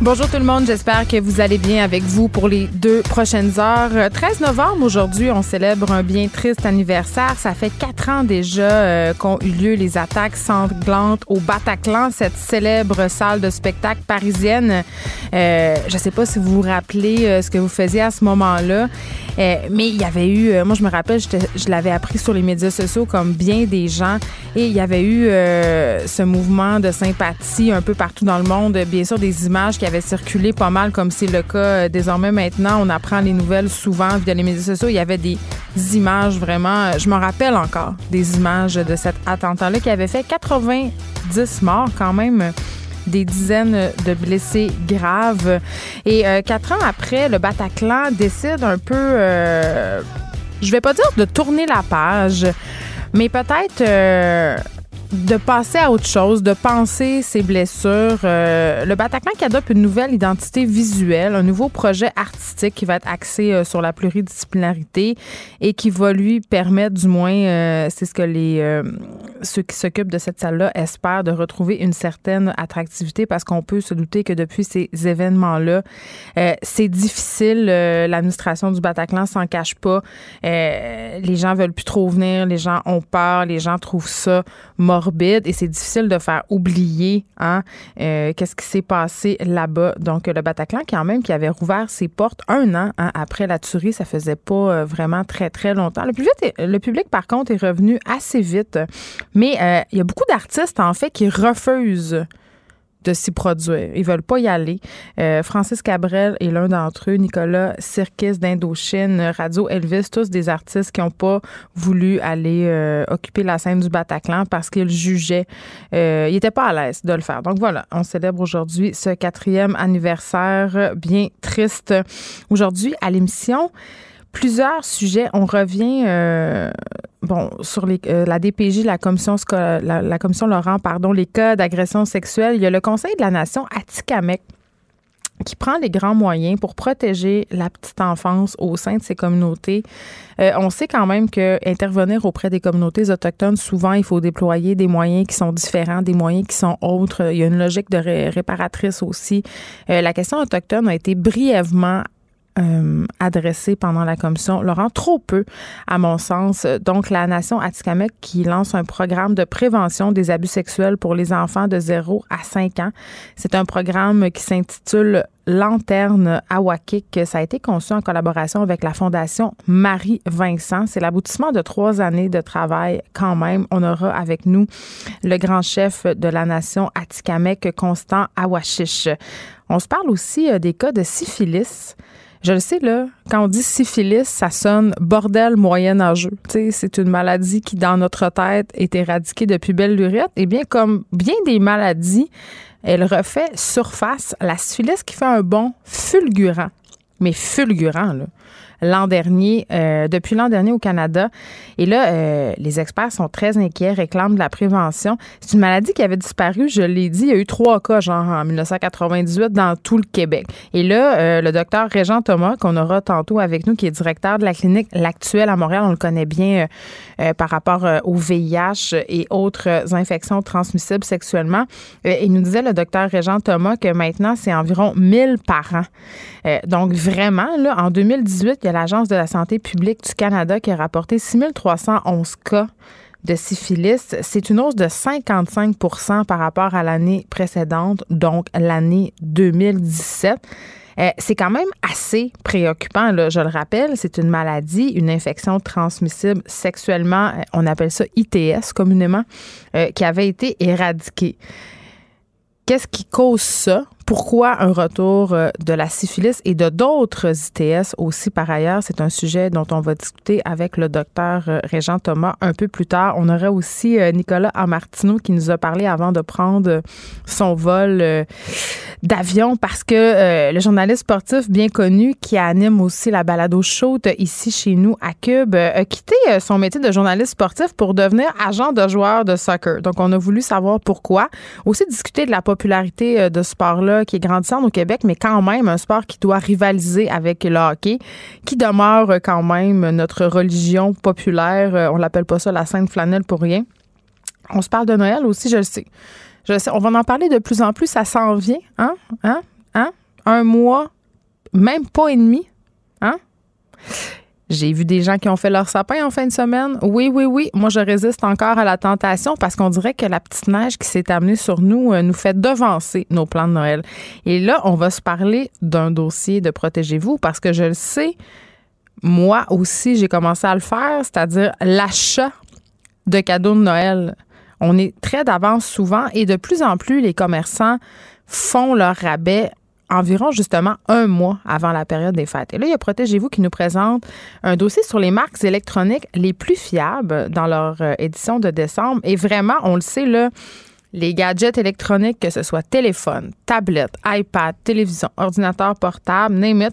Bonjour tout le monde, j'espère que vous allez bien avec vous pour les deux prochaines heures. 13 euh, novembre, aujourd'hui, on célèbre un bien triste anniversaire. Ça fait quatre ans déjà euh, qu'ont eu lieu les attaques sanglantes au Bataclan, cette célèbre salle de spectacle parisienne. Euh, je ne sais pas si vous vous rappelez ce que vous faisiez à ce moment-là, mais il y avait eu, moi je me rappelle, je l'avais appris sur les médias sociaux comme bien des gens, et il y avait eu ce mouvement de sympathie un peu partout dans le monde, bien sûr des images qui avaient circulé pas mal, comme c'est le cas euh, désormais maintenant. On apprend les nouvelles souvent via les médias sociaux. Il y avait des images vraiment. Euh, je me rappelle encore des images de cet attentat-là qui avait fait 90 morts quand même des dizaines de blessés graves. Et euh, quatre ans après, le Bataclan décide un peu, je vais pas dire de tourner la page, mais peut-être de passer à autre chose, de penser ses blessures. Euh, le Bataclan qui adopte une nouvelle identité visuelle, un nouveau projet artistique qui va être axé euh, sur la pluridisciplinarité et qui va lui permettre, du moins, euh, c'est ce que les ceux qui s'occupent de cette salle-là espèrent, de retrouver une certaine attractivité parce qu'on peut se douter que depuis ces événements-là, c'est difficile. L'administration du Bataclan s'en cache pas. les gens veulent plus trop venir, les gens ont peur, les gens trouvent ça et c'est difficile de faire oublier hein, euh, qu'est-ce qui s'est passé là-bas. Donc, le Bataclan, quand même, qui avait rouvert ses portes un an hein, après la tuerie, ça faisait pas euh, vraiment très, très longtemps. Le public, le public, par contre, est revenu assez vite. Mais euh, il y a beaucoup d'artistes, en fait, qui refusent de s'y produire. Ils veulent pas y aller. Euh, Francis Cabrel est l'un d'entre eux. Nicolas Sirkis d'Indochine, Radio Elvis, tous des artistes qui n'ont pas voulu aller euh, occuper la scène du Bataclan parce qu'ils jugeaient, euh, ils n'étaient pas à l'aise de le faire. Donc voilà, on célèbre aujourd'hui ce quatrième anniversaire bien triste. Aujourd'hui, à l'émission, plusieurs sujets. On revient euh, bon sur les, euh, la DPJ, la commission la, commission Laurent, pardon, les cas d'agression sexuelle. Il y a le Conseil de la Nation Atikamek qui prend les grands moyens pour protéger la petite enfance au sein de ces communautés. Euh, on sait quand même que intervenir auprès des communautés autochtones, souvent, il faut déployer des moyens qui sont différents, des moyens qui sont autres. Il y a une logique de réparatrice aussi. la question autochtone a été brièvement euh, adressé pendant la commission. Laurent, trop peu, à mon sens. Donc, la Nation Atikamek qui lance un programme de prévention des abus sexuels pour les enfants de 0 à 5 ans. C'est un programme qui s'intitule Lanterne Awakik. Ça a été conçu en collaboration avec la Fondation Marie-Vincent. C'est l'aboutissement de trois années de travail quand même. On aura avec nous le grand chef de la nation Atikamek, Constant Awashish. On se parle aussi euh, des cas de syphilis. Je le sais, là, quand on dit syphilis, ça sonne bordel moyenâgeux. C'est une maladie qui, dans notre tête, est éradiquée depuis belle lurette. Et bien, comme bien des maladies, elle refait surface la syphilis qui fait un bond fulgurant. Mais fulgurant, là l'an dernier, euh, depuis l'an dernier au Canada. Et là, euh, les experts sont très inquiets, réclament de la prévention. C'est une maladie qui avait disparu, je l'ai dit, il y a eu trois cas, genre en 1998, dans tout le Québec. Et là, euh, le docteur Régent Thomas, qu'on aura tantôt avec nous, qui est directeur de la clinique L'Actuelle à Montréal, on le connaît bien par rapport au VIH et autres infections transmissibles sexuellement. il nous disait, le docteur Régent Thomas, que maintenant, c'est environ 1000 par an. donc, vraiment, là, en 2018, il y a l'Agence de la santé publique du Canada qui a rapporté 6311 cas de syphilis. C'est une hausse de 55% par rapport à l'année précédente, donc l'année 2017. Euh, c'est quand même assez préoccupant, là, je le rappelle. C'est une maladie, une infection transmissible sexuellement, euh, on appelle ça ITS communément, euh, qui avait été éradiquée. Qu'est-ce qui cause ça? Pourquoi un retour euh, de la syphilis et de d'autres ITS aussi par ailleurs? C'est un sujet dont on va discuter avec le docteur euh, Régent Thomas un peu plus tard. On aurait aussi euh, Nicolas Amartino qui nous a parlé avant de prendre son vol d'avion parce que le journaliste sportif bien connu qui anime aussi la balado chaude ici chez nous à Cube a quitté son métier de journaliste sportif pour devenir agent de joueur de soccer. Donc on a voulu savoir pourquoi. Aussi discuter de la popularité de ce sport-là qui est grandissant au Québec, mais quand même un sport qui doit rivaliser avec le hockey, qui demeure quand même notre religion populaire. Euh, on l'appelle pas ça la Sainte Flanelle pour rien. On se parle de Noël aussi, je le sais. Je sais, on va en parler de plus en plus, ça s'en vient, hein? Hein? Hein? Un mois, même pas et demi, hein? J'ai vu des gens qui ont fait leur sapin en fin de semaine. Oui, oui, oui. Moi, je résiste encore à la tentation parce qu'on dirait que la petite neige qui s'est amenée sur nous euh, nous fait devancer nos plans de Noël. Et là, on va se parler d'un dossier de Protégez-vous parce que je le sais, moi aussi, j'ai commencé à le faire, c'est-à-dire l'achat de cadeaux de Noël. On est très d'avance souvent et de plus en plus, les commerçants font leur rabais environ justement un mois avant la période des fêtes. Et là, il y a Protégez-vous qui nous présente un dossier sur les marques électroniques les plus fiables dans leur euh, édition de décembre. Et vraiment, on le sait, là, les gadgets électroniques, que ce soit téléphone, tablette, iPad, télévision, ordinateur portable, name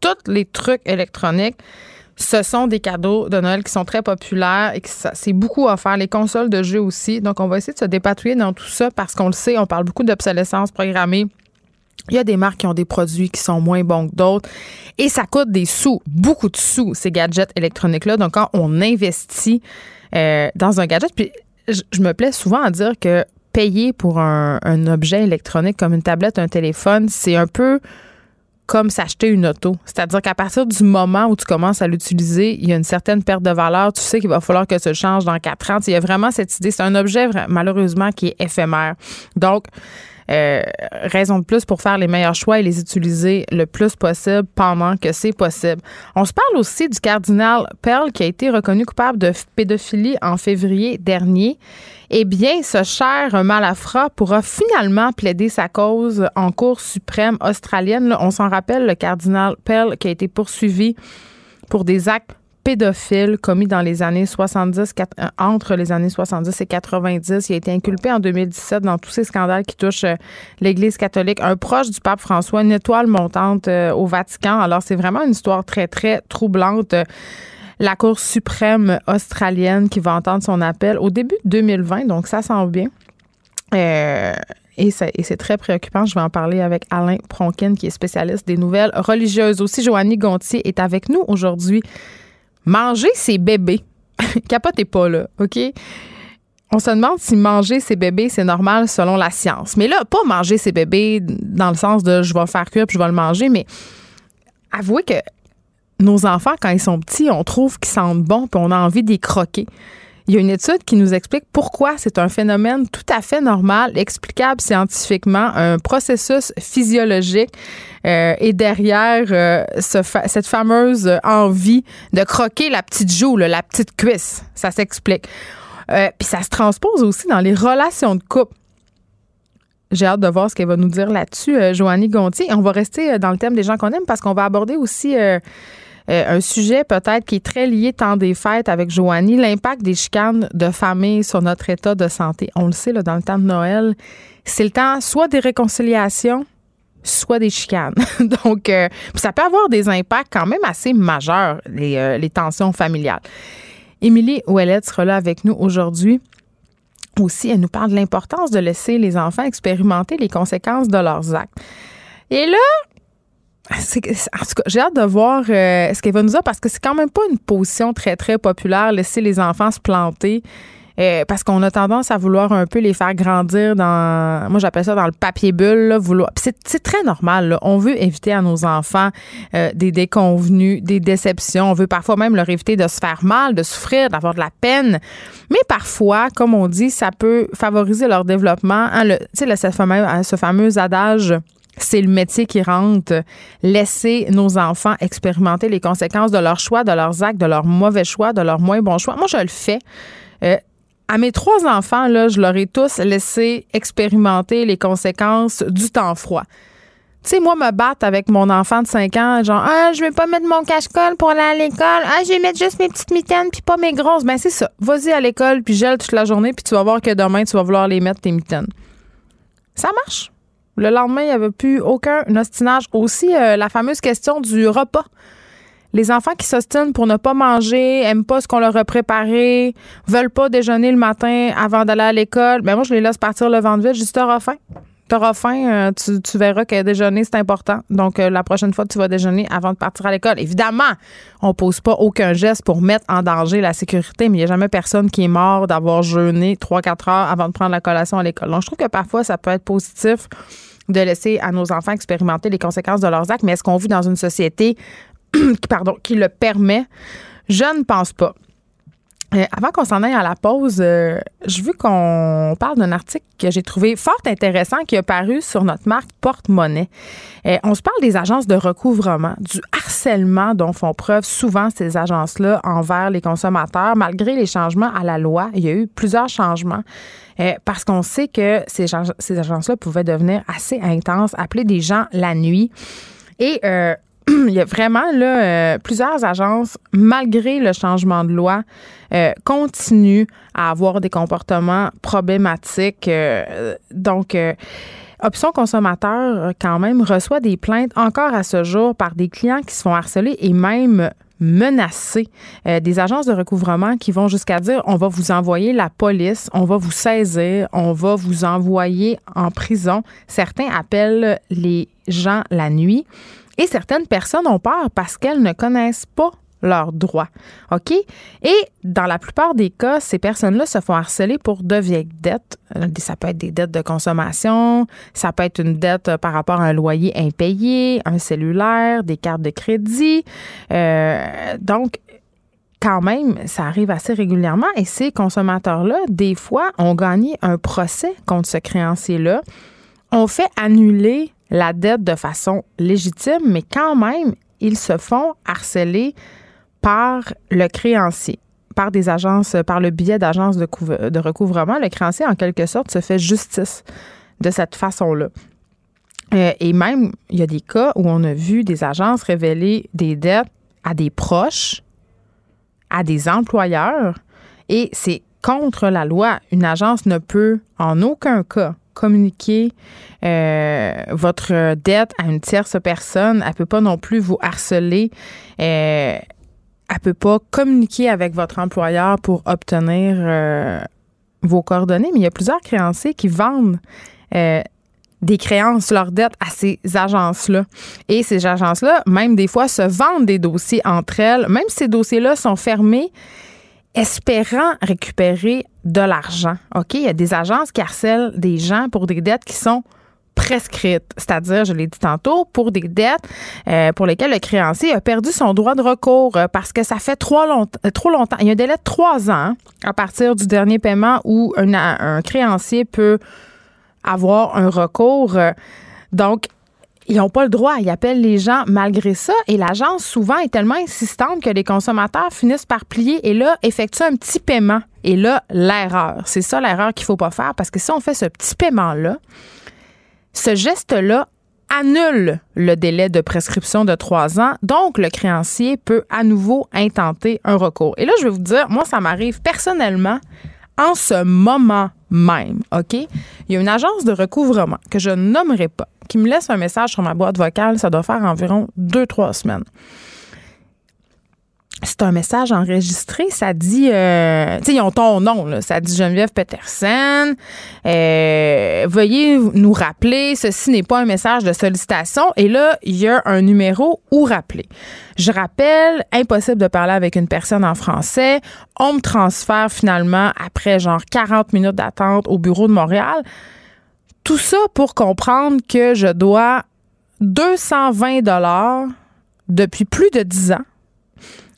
tous les trucs électroniques, ce sont des cadeaux de Noël qui sont très populaires et que c'est beaucoup faire. Les consoles de jeux aussi. Donc, on va essayer de se dépatouiller dans tout ça parce qu'on le sait, on parle beaucoup d'obsolescence programmée il y a des marques qui ont des produits qui sont moins bons que d'autres et ça coûte des sous, beaucoup de sous, ces gadgets électroniques-là. Donc, quand on investit euh, dans un gadget, puis je, me plais souvent à dire que payer pour un, objet électronique comme une tablette, un téléphone, c'est un peu comme s'acheter une auto. C'est-à-dire qu'à partir du moment où tu commences à l'utiliser, il y a une certaine perte de valeur. Tu sais qu'il va falloir que ça change dans quatre ans. Il y a vraiment cette idée. C'est un objet, malheureusement, qui est éphémère. Donc, euh, raison de plus pour faire les meilleurs choix et les utiliser le plus possible pendant que c'est possible. On se parle aussi du cardinal Pell qui a été reconnu coupable de pédophilie en février dernier. Eh bien, ce cher malafrat pourra finalement plaider sa cause en Cour suprême australienne. on s'en rappelle, le cardinal Pell qui a été poursuivi pour des actes pédophile commis dans les années 70, euh, entre les années 70 et 90. Il a été inculpé en 2017 dans tous ces scandales qui touchent euh, l'Église catholique. Un proche du pape François, une étoile montante euh, au Vatican. Alors, c'est vraiment une histoire très, très troublante. La Cour suprême australienne qui va entendre son appel au début de 2020, donc ça sent bien. et c'est très préoccupant. Je vais en parler avec Alain Pronkin, qui est spécialiste des nouvelles religieuses. Aussi, Joannie Gontier est avec nous aujourd'hui. Manger ses bébés. Capotez pas, là, OK? On se demande si manger ses bébés, c'est normal selon la science. Mais là, pas manger ses bébés dans le sens de je vais faire cuire puis je vais le manger, mais avouez que nos enfants, quand ils sont petits, on trouve qu'ils sentent bon puis on a envie d'y croquer. Il y a une étude qui nous explique pourquoi c'est un phénomène tout à fait normal, explicable scientifiquement, un processus physiologique euh, et derrière euh, cette fameuse envie de croquer la petite joue, la petite cuisse. Ça s'explique. Euh, puis ça se transpose aussi dans les relations de couple. J'ai hâte de voir ce qu'elle va nous dire là-dessus, Joannie Gontier. on va rester dans le thème des gens qu'on aime parce qu'on va aborder aussi euh, un sujet peut-être qui est très lié tant des fêtes avec Joanie, l'impact des chicanes de famille sur notre état de santé. On le sait, là, dans le temps de Noël, c'est le temps soit des réconciliations, soit des chicanes. Donc, euh, ça peut avoir des impacts quand même assez majeurs, les, euh, les tensions familiales. Émilie Ouellette sera là avec nous aujourd'hui. Aussi, elle nous parle de l'importance de laisser les enfants expérimenter les conséquences de leurs actes. Et là, en tout cas, j'ai hâte de voir euh, ce qu'elle va nous dire parce que c'est quand même pas une position très, très populaire, laisser les enfants se planter. Euh, parce qu'on a tendance à vouloir un peu les faire grandir dans, moi j'appelle ça dans le papier bulle, là, vouloir. C'est, très normal. On veut éviter à nos enfants euh, des déconvenus, des déceptions. On veut parfois même leur éviter de se faire mal, de souffrir, d'avoir de la peine. Mais parfois, comme on dit, ça peut favoriser leur développement. Hein, tu sais, fameux, ce fameux adage c'est le métier qui rentre. Laisser nos enfants expérimenter les conséquences de leurs choix, de leurs actes, de leurs mauvais choix, de leurs moins bons choix. Moi, je le fais. Euh, à mes trois enfants, là, je leur ai tous laissé expérimenter les conséquences du temps froid. Tu sais, moi, me battre avec mon enfant de 5 ans, genre, ah, je vais pas mettre mon cache-colle pour aller à l'école. Ah, je vais mettre juste mes petites mitaines puis pas mes grosses. Ben, c'est ça. Vas-y à l'école puis gèle toute la journée puis tu vas voir que demain, tu vas vouloir les mettre tes mitaines. Ça marche. Le lendemain, il n'y avait plus aucun ostinage. Aussi, euh, la fameuse question du repas. Les enfants qui s'ostinent pour ne pas manger, aiment pas ce qu'on leur a préparé, veulent pas déjeuner le matin avant d'aller à l'école, ben moi, je les laisse partir le ventre vide. Juste, t'auras faim tu auras faim, euh, tu, verras que déjeuner, c'est important. Donc, euh, la prochaine fois, tu vas déjeuner avant de partir à l'école. Évidemment, on pose pas aucun geste pour mettre en danger la sécurité, mais il n'y a jamais personne qui est mort d'avoir jeûné 3-4 heures avant de prendre la collation à l'école. Donc, je trouve que parfois, ça peut être positif de laisser à nos enfants expérimenter les conséquences de leurs actes, mais est-ce qu'on vit dans une société pardon, qui le permet? Je ne pense pas. Euh, avant qu'on s'en aille à la pause, euh, je veux qu'on parle d'un article que j'ai trouvé fort intéressant qui a paru sur notre marque Porte-Monnaie. Euh, on se parle des agences de recouvrement, du harcèlement dont font preuve souvent ces agences-là envers les consommateurs. Malgré les changements à la loi, il y a eu plusieurs changements parce qu'on sait que ces, ces agences-là pouvaient devenir assez intenses, appeler des gens la nuit. Et il y a vraiment là, euh, plusieurs agences, malgré le changement de loi, euh, continuent à avoir des comportements problématiques. Euh, donc, Option consommateur, quand même, reçoit des plaintes encore à ce jour par des clients qui se font harceler et même menacés. des agences de recouvrement qui vont jusqu'à dire on va vous envoyer la police, on va vous saisir, on va vous envoyer en prison. Certains appellent les gens la nuit. Et certaines personnes ont peur parce qu'elles ne connaissent pas leurs droits. OK? Et dans la plupart des cas, ces personnes-là se font harceler pour de vieilles dettes. Euh, ça peut être des dettes de consommation, ça peut être une dette euh, par rapport à un loyer impayé, un cellulaire, des cartes de crédit. Euh, donc, quand même, ça arrive assez régulièrement et ces consommateurs-là, des fois, ont gagné un procès contre ce créancier-là, ont fait annuler la dette de façon légitime, mais quand même, ils se font harceler par le créancier, par des agences, par le biais d'agences de, recouvrement. Le créancier, en quelque sorte, se fait justice de cette façon-là. Euh, et même, il y a des cas où on a vu des agences révéler des dettes à des proches, à des employeurs, et c'est contre la loi. Une agence ne peut en aucun cas communiquer euh, votre dette à une tierce personne. Elle peut pas non plus vous harceler. Euh, elle peut pas communiquer avec votre employeur pour obtenir euh, vos coordonnées. Mais il y a plusieurs créanciers qui vendent euh, des créances, leur dette à ces agences-là. Et ces agences-là, même des fois, se vendent des dossiers entre elles. Même si ces dossiers-là sont fermés, espérant récupérer de l'argent. OK? Il y a des agences qui harcèlent des gens pour des dettes qui sont prescrites, c'est-à-dire, je l'ai dit tantôt, pour des dettes euh, pour lesquelles le créancier a perdu son droit de recours euh, parce que ça fait trop, euh, trop longtemps. Il y a un délai de trois ans à partir du dernier paiement où un, un créancier peut avoir un recours. Donc, ils n'ont pas le droit. Ils appellent les gens malgré ça. Et l'agence, souvent, est tellement insistante que les consommateurs finissent par plier et là, effectuent un petit paiement. Et là, l'erreur. C'est ça l'erreur qu'il ne faut pas faire parce que si on fait ce petit paiement-là, ce geste-là annule le délai de prescription de trois ans. Donc, le créancier peut à nouveau intenter un recours. Et là, je vais vous dire, moi, ça m'arrive personnellement en ce moment même, OK? Il y a une agence de recouvrement que je nommerai pas qui me laisse un message sur ma boîte vocale, ça doit faire environ deux, trois semaines. C'est un message enregistré. Ça dit, euh, tu sais, ils ont ton nom, là. Ça dit Geneviève Peterson. Euh, veuillez nous rappeler, ceci n'est pas un message de sollicitation. Et là, il y a un numéro où rappeler. Je rappelle, impossible de parler avec une personne en français. On me transfère finalement après genre 40 minutes d'attente au bureau de Montréal. Tout ça pour comprendre que je dois 220 dollars depuis plus de 10 ans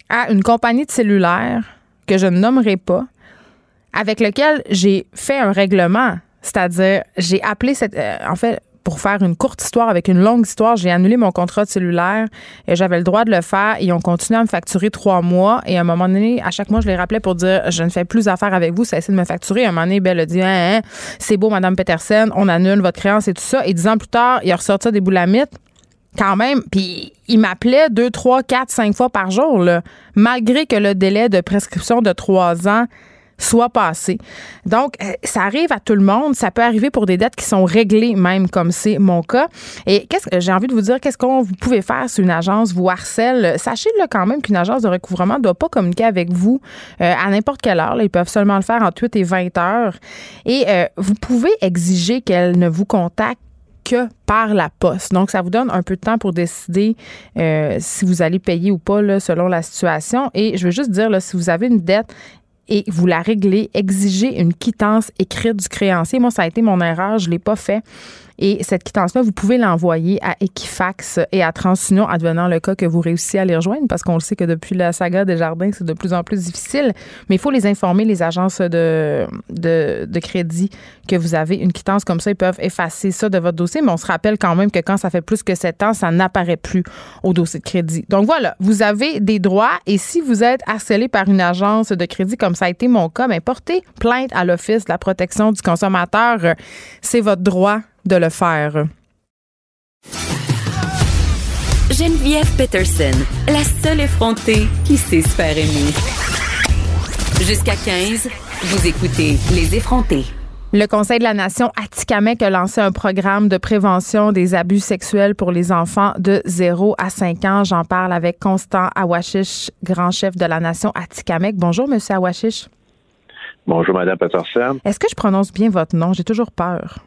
à une compagnie de cellulaire que je ne nommerai pas, avec lequel j'ai fait un règlement. C'est-à-dire, j'ai appelé cette. Euh, en fait, pour faire une courte histoire avec une longue histoire, j'ai annulé mon contrat de cellulaire et j'avais le droit de le faire. Ils ont continué à me facturer trois mois. Et à un moment donné, à chaque mois, je les rappelais pour dire je ne fais plus affaire avec vous. Ça essaie de me facturer. À un moment donné, Belle a dit hein, hein, c'est beau, Madame Peterson, on annule votre créance et tout ça. Et dix ans plus tard, il a ressorti des boulamites quand même. Puis il m'appelait deux, trois, quatre, cinq fois par jour, là, malgré que le délai de prescription de trois ans soit passé. Donc, euh, ça arrive à tout le monde. Ça peut arriver pour des dettes qui sont réglées, même comme c'est mon cas. Et qu'est-ce que j'ai envie de vous dire, qu'est-ce qu'on vous pouvez faire si une agence vous harcèle? Sachez le quand même qu'une agence de recouvrement ne doit pas communiquer avec vous euh, à n'importe quelle heure. ils peuvent seulement le faire entre 8 et 20 heures. Et euh, vous pouvez exiger qu'elle ne vous contacte que par la poste. Donc, ça vous donne un peu de temps pour décider si vous allez payer ou pas là, selon la situation. Et je veux juste dire, là, si vous avez une dette et vous la réglez, exigez une quittance écrite du créancier. Moi, ça a été mon erreur, je ne l'ai pas fait. Et cette quittance-là, vous pouvez l'envoyer à Equifax et à TransUnion, advenant le cas que vous réussissiez à les rejoindre, parce qu'on le sait que depuis la saga des jardins, c'est de plus en plus difficile. Mais il faut les informer, les agences de, de, crédit, que vous avez une quittance comme ça. Ils peuvent effacer ça de votre dossier, mais on se rappelle quand même que quand ça fait plus que sept ans, ça n'apparaît plus au dossier de crédit. Donc voilà, vous avez des droits et si vous êtes harcelé par une agence de crédit, comme ça a été mon cas, bien, portez plainte à l'Office de la protection du consommateur. C'est votre droit de le faire. Geneviève Peterson, la seule effrontée qui sait se faire aimer. Jusqu'à 15, vous écoutez Les effrontés. Le Conseil de la Nation Atikamek a lancé un programme de prévention des abus sexuels pour les enfants de 0 à 5 ans. J'en parle avec Constant Awashish, grand chef de la Nation Atikamek. Bonjour, Monsieur Awashish. Bonjour, Madame Peterson. Est-ce que je prononce bien votre nom? J'ai toujours peur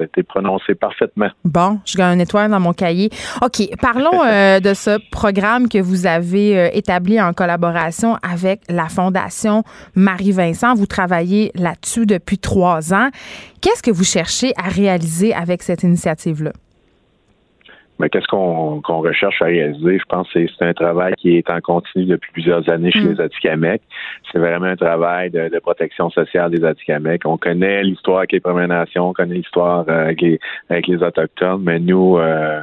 ça a été prononcé parfaitement. Bon, je gagne une étoile dans mon cahier. OK, parlons euh, de ce programme que vous avez euh, établi en collaboration avec la Fondation Marie-Vincent. Vous travaillez là-dessus depuis trois ans. Qu'est-ce que vous cherchez à réaliser avec cette initiative-là? Mais qu'est-ce qu'on recherche à réaliser? Je pense que c'est un travail qui est en continu depuis plusieurs années chez mm. les Atikamekw. C'est vraiment un travail de, protection sociale des Atikamekw. On connaît l'histoire avec les Premières Nations, on connaît l'histoire euh, avec les, avec les Autochtones, mais nous, euh,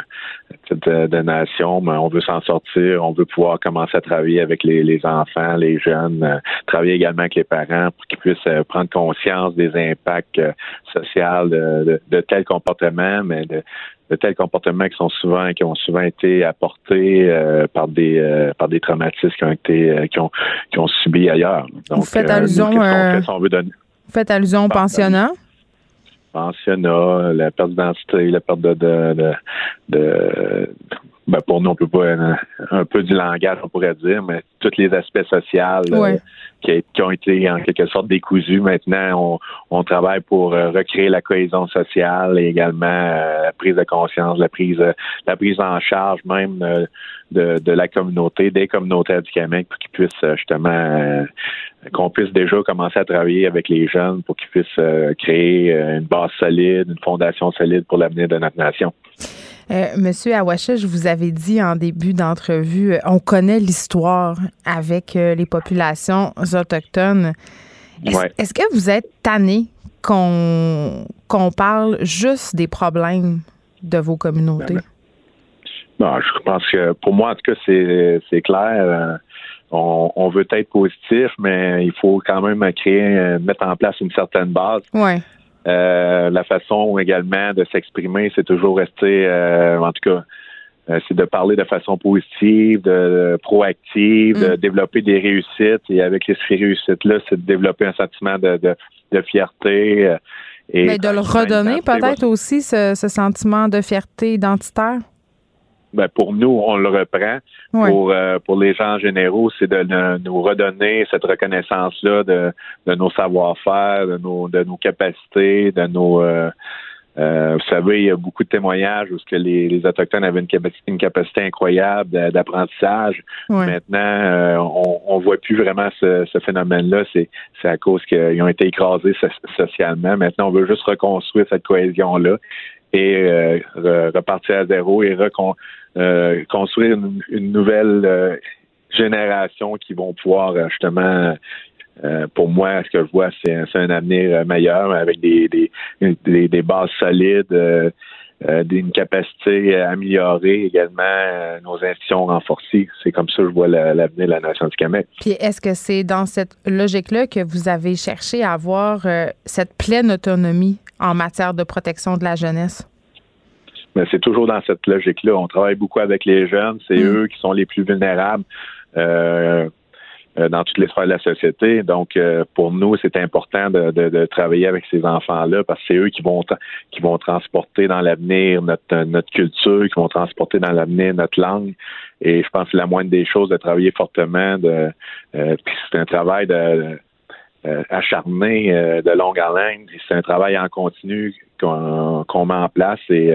de, de nation, mais on veut s'en sortir, on veut pouvoir commencer à travailler avec les, les enfants, les jeunes, euh, travailler également avec les parents pour qu'ils puissent euh, prendre conscience des impacts sociaux de, de, de tels comportements, mais de, de tels comportements qui sont souvent qui ont souvent été apportés euh, par des euh, par des traumatismes qui ont été euh, qui ont qui ont subi ailleurs. Donc, vous faites allusion, vous faites allusion au pensionnat? La perte d'identité, la perte de, de, de, ben pour nous, on peut pas un, peu du langage, on pourrait dire, mais tous les aspects sociaux qui, ont été en quelque sorte décousus. Maintenant, on, travaille pour euh, recréer la cohésion sociale et également euh, la prise de conscience, la prise, la prise en charge même euh, de, de, la communauté, des communautés du Québec, pour qu'ils puissent justement qu'on puisse déjà commencer à travailler avec les jeunes pour qu'ils puissent créer une base solide, une fondation solide pour l'avenir de notre nation. Euh, Monsieur Awache, je vous avais dit en début d'entrevue, euh, on connaît l'histoire avec euh, les populations autochtones. Est-ce que vous êtes tanné qu'on parle juste des problèmes de vos communautés? Ben, ben, je pense que pour moi, en tout cas, c'est clair. On, on, veut être positif, mais il faut quand même créer, mettre en place une certaine base. Ouais. Euh, la façon également de s'exprimer, c'est toujours rester, euh, en tout cas, euh, c'est de parler de façon positive, de, proactive, de mm. développer des réussites. Et avec ces réussites-là, c'est de développer un sentiment de, de, fierté. et Mais de le redonner peut-être aussi, ce, ce sentiment de fierté identitaire? Ben pour nous, on le reprend. Pour, euh, pour les gens généraux, c'est de, nous redonner cette reconnaissance-là de, de nos savoir-faire, de nos, de nos capacités, de nos. Euh, euh, vous savez, il y a beaucoup de témoignages où ce que les, les Autochtones avaient une capacité, une capacité incroyable d'apprentissage. Maintenant, on, on voit plus vraiment ce, ce phénomène-là. C'est, c'est à cause qu'ils ont été écrasés socialement. Maintenant, on veut juste reconstruire cette cohésion-là et repartir à zéro et euh, construire une, nouvelle euh, génération qui vont pouvoir euh, justement pour moi, ce que je vois, c'est un, avenir meilleur avec des, des, des, bases solides d'une capacité améliorée également, nos institutions renforcées. C'est comme ça que je vois l'avenir de la nation du Québec. Puis est-ce que c'est dans cette logique-là que vous avez cherché à avoir cette pleine autonomie en matière de protection de la jeunesse? Mais c'est toujours dans cette logique-là. On travaille beaucoup avec les jeunes. C'est mm. eux qui sont les plus vulnérables. Euh, dans toutes les sphères de la société. Donc, euh, pour nous, c'est important de, travailler avec ces enfants-là parce que c'est eux qui vont qui vont transporter dans l'avenir notre notre culture, qui vont transporter dans l'avenir notre langue. Et je pense que la moindre des choses de travailler fortement. De, euh, puis c'est un travail de acharné de longue haleine. C'est un travail en continu qu'on met en place et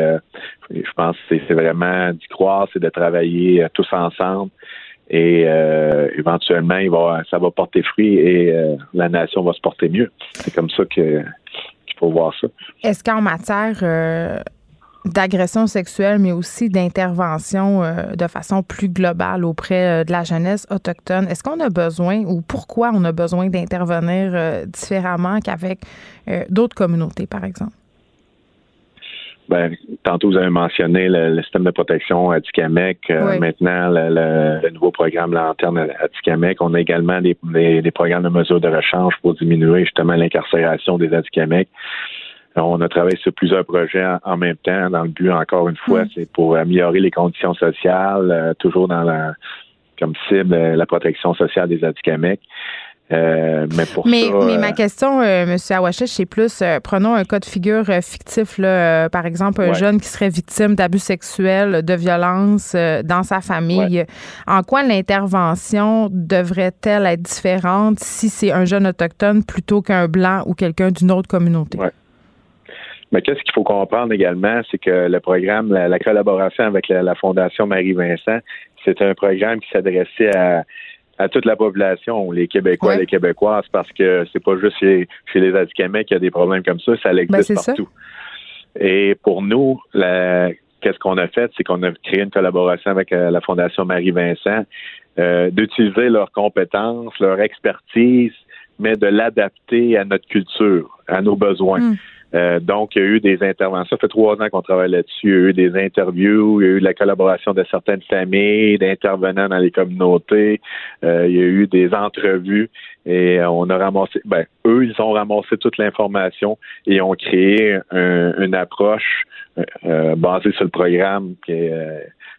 je pense que c'est vraiment d'y croire, c'est de travailler tous ensemble et euh, éventuellement, ça va porter fruit et euh, la nation va se porter mieux. C'est comme ça qu'il faut voir ça. Est-ce qu'en matière euh, d'agression sexuelle, mais aussi d'intervention de façon plus globale auprès de la jeunesse autochtone, est-ce qu'on a besoin ou pourquoi on a besoin d'intervenir différemment qu'avec d'autres communautés, par exemple? Ben, tantôt, vous avez mentionné le, système de protection à. Euh, maintenant, le, nouveau programme Lanterne à. On a également des, programmes de mesures de rechange pour diminuer justement l'incarcération des Atikamekw. On a travaillé sur plusieurs projets en, même temps, dans le but, encore une fois, c'est pour améliorer les conditions sociales, euh, toujours dans la comme cible la protection sociale des Atikamekw. Euh, mais pour mais, ma euh, question, euh, M. Awachesh, c'est plus, prenons un cas de figure fictif, là, par exemple, un jeune qui serait victime d'abus sexuels, de violence dans sa famille. En quoi l'intervention devrait-elle être différente si c'est un jeune autochtone plutôt qu'un blanc ou quelqu'un d'une autre communauté? Mais qu'est-ce qu'il faut comprendre également, c'est que le programme, la, collaboration avec la Fondation Marie-Vincent, c'est un programme qui s'adressait à à toute la population, les Québécois et les Québécoises, parce que c'est pas juste chez, les Atikamekw qu'il y a des problèmes comme ça, ça ben, existe partout. Et pour nous, qu'est-ce qu'on a fait, c'est qu'on a créé une collaboration avec euh, la Fondation Marie-Vincent, euh, d'utiliser leurs compétences, leur expertise, mais de l'adapter à notre culture, à nos besoins. Hmm. Euh, donc, il y a eu des interventions. Ça fait trois ans qu'on travaille là-dessus. Il y a eu des interviews, il y a eu la collaboration de certaines familles, d'intervenants dans les communautés. Euh, il y a eu des entrevues et on a ramassé. Ben, eux, ils ont ramassé toute l'information et ont créé une approche euh, basée sur le programme qui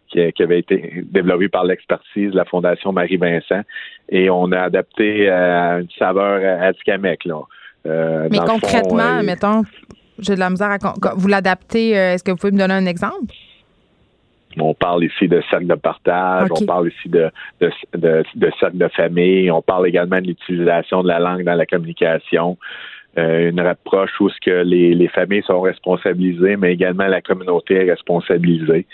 qui, avait été développé par l'expertise de la Fondation Marie-Vincent et on a adapté à une saveur à là. Euh, Mais concrètement, mettons, j'ai de la misère à. Vous l'adaptez, euh, est-ce que vous pouvez me donner un exemple? On parle ici de cercle de partage, on parle ici de, de, de, cercle de famille, on parle également de l'utilisation de la langue dans la communication. Euh, une approche où ce que les, les, familles sont responsabilisées, mais également la communauté est responsabilisée.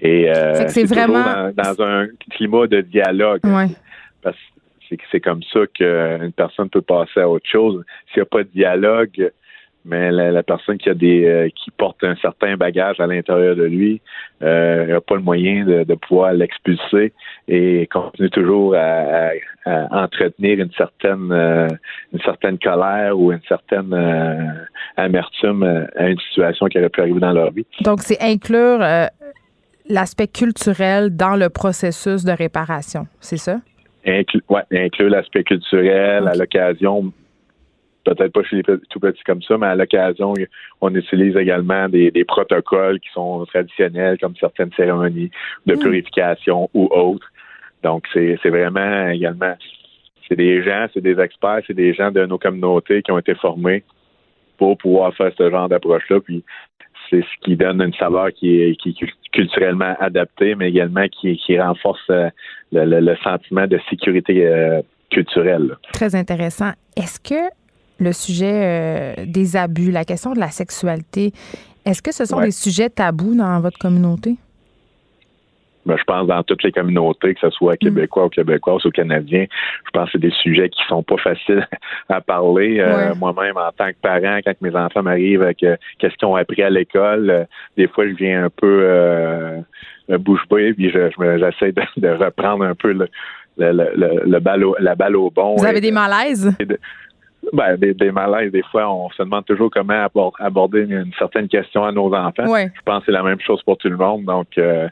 Et c'est vraiment dans, dans, un climat de dialogue. Ouais. Parce c'est comme ça qu'une personne peut passer à autre chose. S'il n'y a pas de dialogue, mais la, personne qui a des euh, qui porte un certain bagage à l'intérieur de lui euh, n'a pas le moyen de, pouvoir l'expulser et continue toujours à, entretenir une certaine euh, une certaine colère ou une certaine amertume à une situation qui aurait pu arriver dans leur vie. Donc c'est inclure l'aspect culturel dans le processus de réparation, c'est ça? Inclu ouais, inclure l'aspect culturel à l'occasion, peut-être pas chez les tout petits comme ça, mais à l'occasion, on utilise également des, protocoles qui sont traditionnels, comme certaines cérémonies de mm. purification ou autres. Donc, c'est vraiment également, c'est des gens, c'est des experts, c'est des gens de nos communautés qui ont été formés pour pouvoir faire ce genre d'approche-là. Puis, c'est ce qui donne une saveur qui est, qui culturellement adaptée, mais également qui, qui renforce euh, le, sentiment de sécurité euh, culturelle. Très intéressant. Est-ce que le sujet euh, des abus, la question de la sexualité, est-ce que ce sont des sujets tabous dans votre communauté? Ben, je pense dans toutes les communautés, que ce soit mm. québécois ou québécoises ou canadiens, je pense que c'est des sujets qui sont pas faciles à parler. Euh, moi-même, en tant que parent, quand mes enfants m'arrivent avec euh, qu'est-ce qu'ils ont appris à l'école, euh, des fois, je viens un peu euh, bouche bée, puis je, j'essaie de, reprendre un peu le, le, le, le, la balle au bon. Vous avez des malaises? Ben, des, des, malaises, des fois, on se demande toujours comment aborder une, certaine question à nos enfants. Je pense que c'est la même chose pour tout le monde. Donc, euh,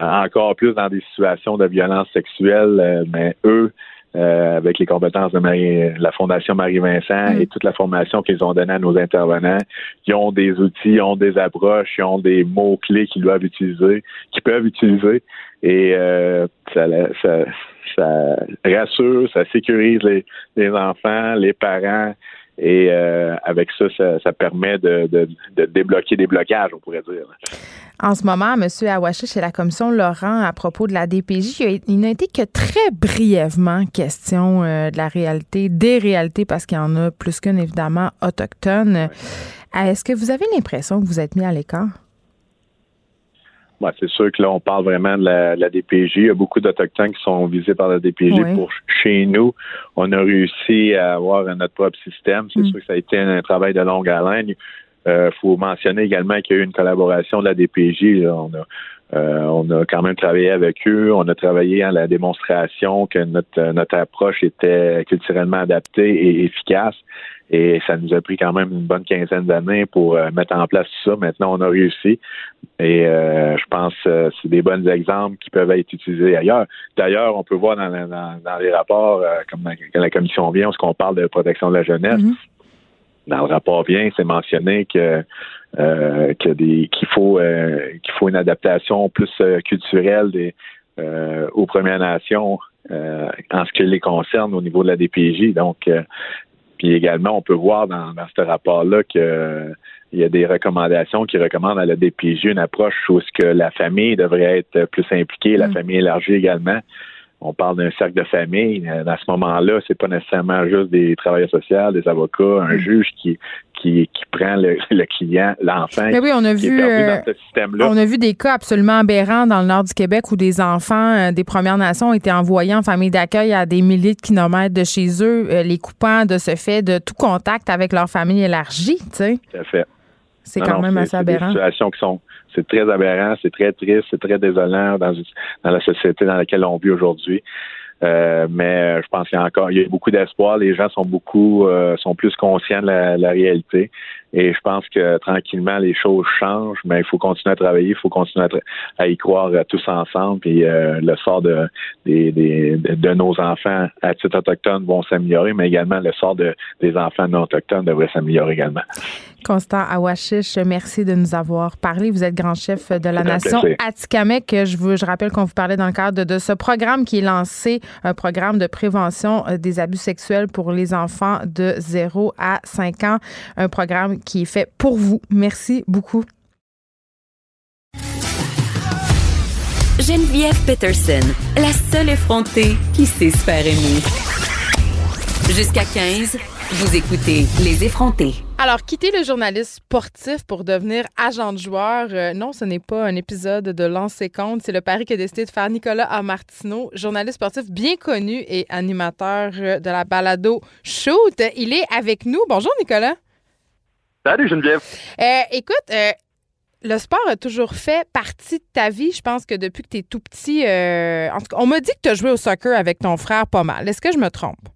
encore plus dans des situations de violence sexuelle, euh, mais eux, euh, avec les compétences de la Fondation Marie-Vincent mm. et toute la formation qu'ils ont donnée à nos intervenants. Ils ont des outils, ils ont des approches, ils ont des mots-clés qu'ils doivent utiliser, qu'ils peuvent utiliser. Et euh, ça, ça, ça, rassure, ça sécurise les, les enfants, les parents. Et euh, avec ça, ça, permet de, de, de, débloquer des blocages, on pourrait dire. En ce moment, M. Awashi, chez la commission Laurent, à propos de la DPJ, il n'a été que très brièvement question euh, de la réalité, des réalités, parce qu'il y en a plus qu'une, évidemment, autochtone. Est-ce que vous avez l'impression que vous êtes mis à l'écart? c'est sûr que là, on parle vraiment de la, DPJ. Il y a beaucoup d'Autochtones qui sont visés par la DPJ. Pour chez nous, on a réussi à avoir notre propre système. C'est mm. sûr que ça a été un, travail de longue haleine. Il euh, faut mentionner également qu'il y a eu une collaboration de la DPJ. On, a, euh, on a quand même travaillé avec eux. On a travaillé à la démonstration que notre, notre approche était culturellement adaptée et efficace. Et ça nous a pris quand même une bonne quinzaine d'années pour euh, mettre en place tout ça. Maintenant, on a réussi. Et je pense que c'est des bons exemples qui peuvent être utilisés ailleurs. D'ailleurs, on peut voir dans, dans, les rapports, comme quand la commission vient, qu'on parle de protection de la jeunesse. Mm-hmm. Dans le rapport vient, c'est mentionné que qu'il faut qu'il faut une adaptation plus culturelle des aux Premières Nations en ce qui les concerne au niveau de la DPJ. Donc, puis également, on peut voir dans, ce rapport-là qu'il euh, y a des recommandations qui recommandent à la DPJ une approche où ce que la famille devrait être plus impliquée, la mm. famille élargie également on parle d'un cercle de famille. Euh, à ce moment-là, c'est pas nécessairement juste des travailleurs sociaux, des avocats, un mm. juge qui qui, qui prend le, client, l'enfant. Mais oui, on a vu euh, On a vu des cas absolument aberrants dans le nord du Québec où des enfants euh, des Premières Nations ont été envoyés en famille d'accueil à des milliers de kilomètres de chez eux, les coupant de ce fait de tout contact avec leur famille élargie. Tu sais. Tout à fait. C'est quand même assez aberrant. Des situations qui sont c'est très aberrant, c'est très triste, c'est très désolant dans, dans la société dans laquelle on vit aujourd'hui. Euh, mais je pense qu'il y a encore il y a beaucoup d'espoir. Les gens sont beaucoup euh, sont plus conscients de la, réalité. Et je pense que tranquillement les choses changent, mais il faut continuer à travailler, il faut continuer à, y croire euh, tous ensemble. Puis le sort de, de, nos enfants à titre autochtone vont s'améliorer, mais également le sort de, des enfants non autochtones devrait s'améliorer également. Constant Awashish, merci de nous avoir parlé. Vous êtes grand chef de la nation Atikamek. Je, vous, je rappelle qu'on vous parlait dans le cadre de, ce programme qui est lancé, un programme de prévention euh, des abus sexuels pour les enfants de 0 à 5 ans. Un programme qui est fait pour vous. Merci beaucoup. Geneviève Peterson, la seule effrontée qui sait se faire aimer. Jusqu'à 15, vous écoutez Les effrontés. Alors, quitter le journaliste sportif pour devenir agent de joueur, euh, non, ce n'est pas un épisode de lancer compte. C'est le pari qu'a décidé de faire Nicolas Amartino, journaliste sportif bien connu et animateur euh, de la balado Shoot. Il est avec nous. Bonjour, Nicolas. Salut, Geneviève. Euh, écoute, le sport a toujours fait partie de ta vie. Je pense que depuis que tu es tout petit, en tout cas, on m'a dit que tu as joué au soccer avec ton frère pas mal. Est-ce que je me trompe?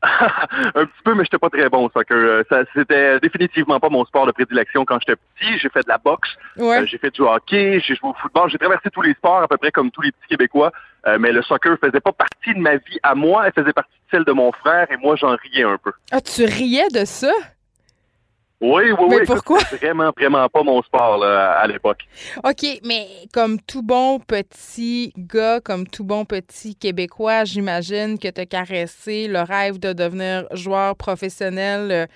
un petit peu, mais j'étais pas très bon au soccer. Euh, ça, c'était définitivement pas mon sport de prédilection quand j'étais petit. J'ai fait de la boxe, euh, j'ai fait du hockey, j'ai joué au football, j'ai traversé tous les sports à peu près comme tous les petits Québécois. Euh, mais le soccer faisait pas partie de ma vie à moi, elle faisait partie de celle de mon frère et moi j'en riais un peu. Ah, tu riais de ça? Oui, oui, mais oui. Pourquoi? vraiment, vraiment pas mon sport à l'époque. OK, mais comme tout bon petit gars, comme tout bon petit Québécois, j'imagine que tu as caressé le rêve de devenir joueur professionnel, euh,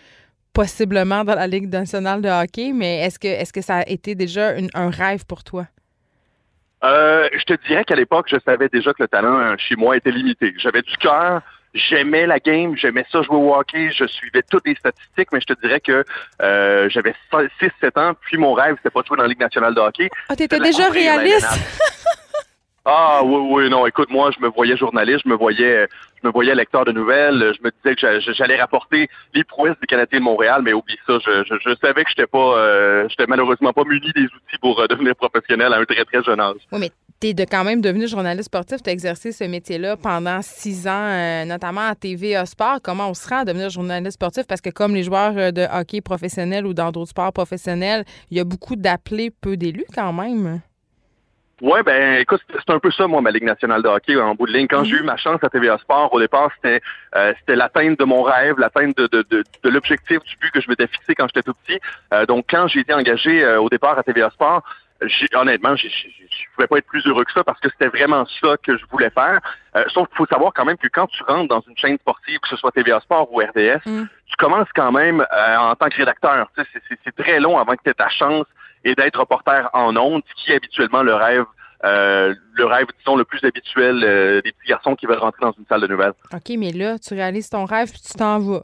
possiblement dans la Ligue nationale de hockey, mais est-ce que, est-ce que ça a été déjà un rêve pour toi? Euh, je te dirais qu'à l'époque, je savais déjà que le talent chez moi était limité. J'avais du cœur, j'aimais la game, j'aimais ça jouer au hockey, je suivais toutes les statistiques, mais je te dirais que euh, j'avais 6-7 ans, puis mon rêve, c'était pas de jouer dans la Ligue nationale de hockey. Ah, t'étais déjà réaliste? ah oui, oui, non, écoute, moi, je me voyais journaliste, je me voyais je me voyais lecteur de nouvelles, je me disais que j'allais rapporter les prouesses des Canadiens de Montréal, mais oublie ça, je, savais que j'étais pas, euh, j'étais malheureusement pas muni des outils pour euh, devenir professionnel à un très très jeune âge. Oui, mais tu es de quand même devenu journaliste sportif, tu as exercé ce métier-là pendant six ans, euh, notamment à TVA Sport. Comment on se rend à devenir journaliste sportif? Parce que comme les joueurs euh, de hockey professionnels ou dans d'autres sports professionnels, il y a beaucoup d'appelés, peu d'élus quand même. Oui, ben écoute, c'est un peu ça, moi, ma Ligue nationale de hockey en bout de ligne. Quand j'ai eu ma chance à TVA Sport, au départ, c'était euh, c'était l'atteinte de mon rêve, l'atteinte de, de, de, de l'objectif du but que je m'étais fixé quand j'étais tout petit. donc, quand j'ai été engagé au départ à TVA Sport, honnêtement, je ne pouvais pas être plus heureux que ça parce que c'était vraiment ça que je voulais faire. Euh, sauf qu'il faut savoir quand même que quand tu rentres dans une chaîne sportive, que ce soit TVA Sport ou RDS, mm. tu commences quand même euh, en tant que rédacteur. c'est très long avant que tu aies ta chance et d'être reporter en ondes, qui est habituellement le rêve euh, le rêve, disons, le plus habituel des petits garçons qui veulent rentrer dans une salle de nouvelles. OK, mais là, tu réalises ton rêve puis tu t'en vas.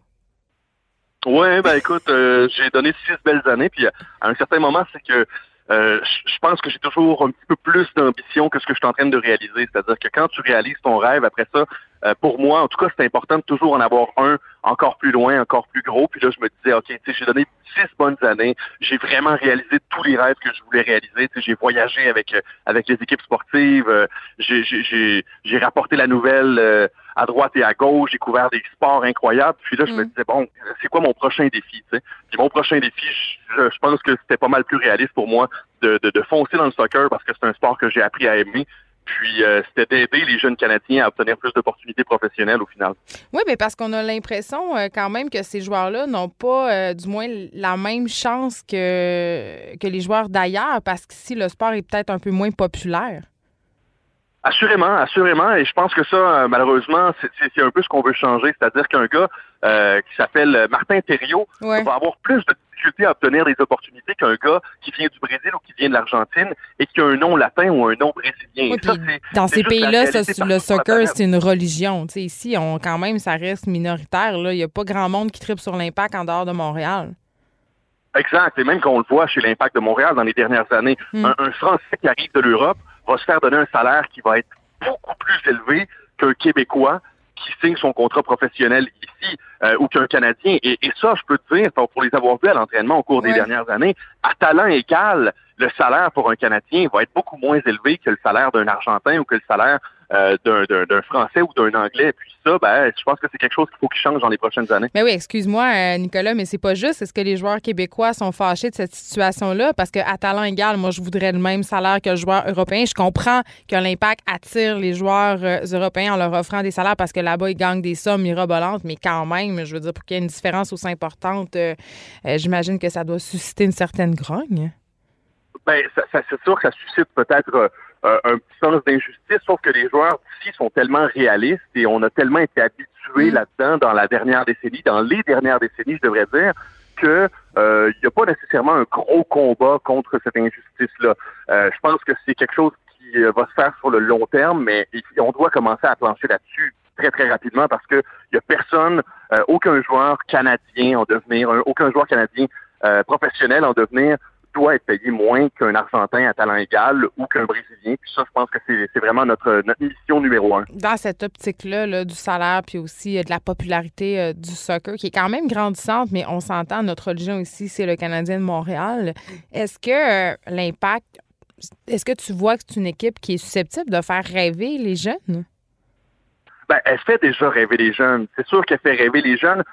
Oui, ben écoute, j'ai donné six belles années, puis à un certain moment, c'est que euh, je pense que j'ai toujours un petit peu plus d'ambition que ce que je suis en train de réaliser. C'est-à-dire que quand tu réalises ton rêve, après ça, euh, pour moi, en tout cas, c'est important de toujours en avoir un encore plus loin, encore plus gros. Puis là, je me disais, OK, tu sais, j'ai donné six bonnes années. J'ai vraiment réalisé tous les rêves que je voulais réaliser. Tu sais, j'ai voyagé avec euh, avec les équipes sportives. Euh, j'ai rapporté la nouvelle à droite et à gauche. J'ai couvert des sports incroyables. Puis là, je me mm. disais, bon, c'est quoi mon prochain défi? Tu sais? Puis mon prochain défi, je, je pense que c'était pas mal plus réaliste pour moi de, de, de foncer dans le soccer parce que c'est un sport que j'ai appris à aimer. Puis euh, c'était d'aider les jeunes Canadiens à obtenir plus d'opportunités professionnelles au final. Oui, mais parce qu'on a l'impression euh, quand même que ces joueurs-là n'ont pas, euh, du moins, la même chance que, que les joueurs d'ailleurs, parce qu'ici, le sport est peut-être un peu moins populaire. Assurément, assurément. Et je pense que ça, malheureusement, c'est un peu ce qu'on veut changer. C'est-à-dire qu'un gars qui s'appelle Martin Thériault va avoir plus de à obtenir des opportunités qu'un gars qui vient du Brésil ou qui vient de l'Argentine et qui a un nom latin ou un nom brésilien. dans ces pays-là, le soccer, c'est une religion. ici, on, quand même, ça reste minoritaire. Il n'y a pas grand monde qui tripe sur l'impact en dehors de Montréal. Exact. Et même qu'on le voit chez l'Impact de Montréal dans les dernières années, hmm. un, Français qui arrive de l'Europe va se faire donner un salaire qui va être beaucoup plus élevé qu'un Québécois qui signe son contrat professionnel ici euh, ou qu'un Canadien. Et, ça, je peux te dire, pour les avoir vus à l'entraînement au cours des dernières années, à talent égal, le salaire pour un Canadien va être beaucoup moins élevé que le salaire d'un Argentin ou que le salaire euh, d'un Français ou d'un Anglais. Puis ça, ben, je pense que c'est quelque chose qu'il faut qu'il change dans les prochaines années. Mais oui, excuse-moi, euh, Nicolas, mais c'est pas juste. Est-ce que les joueurs québécois sont fâchés de cette situation-là? Parce qu'à talent égal, moi, je voudrais le même salaire que le joueur européen. Je comprends que l'impact attire les joueurs euh, européens en leur offrant des salaires parce que là-bas, ils gagnent des sommes mirobolantes, mais quand même, je veux dire, pour qu'il y ait une différence aussi importante, j'imagine que ça doit susciter une certaine grogne. Ça, c'est sûr que ça suscite peut-être euh, un petit sens d'injustice, sauf que les joueurs d'ici sont tellement réalistes et on a tellement été habitués mm. là-dedans dans la dernière décennie, dans les dernières décennies, je devrais dire, que euh, il n'y a pas nécessairement un gros combat contre cette injustice-là. Euh, je pense que c'est quelque chose qui va se faire sur le long terme, mais on doit commencer à plancher là-dessus très très rapidement parce que il y a personne, aucun joueur canadien en devenir, aucun joueur canadien professionnel en devenir doit être payé moins qu'un Argentin à talent égal ou qu'un Brésilien. Puis ça, je pense que c'est vraiment notre, notre mission numéro un. Dans cette optique-là du salaire, puis aussi euh, de la popularité euh, du soccer, qui est quand même grandissante, mais on s'entend, notre religion ici, c'est le Canadien de Montréal. Est-ce que euh, l'impact, est-ce que tu vois que c'est une équipe qui est susceptible de faire rêver les jeunes? Ben, elle fait déjà rêver les jeunes. C'est sûr qu'elle fait rêver les jeunes,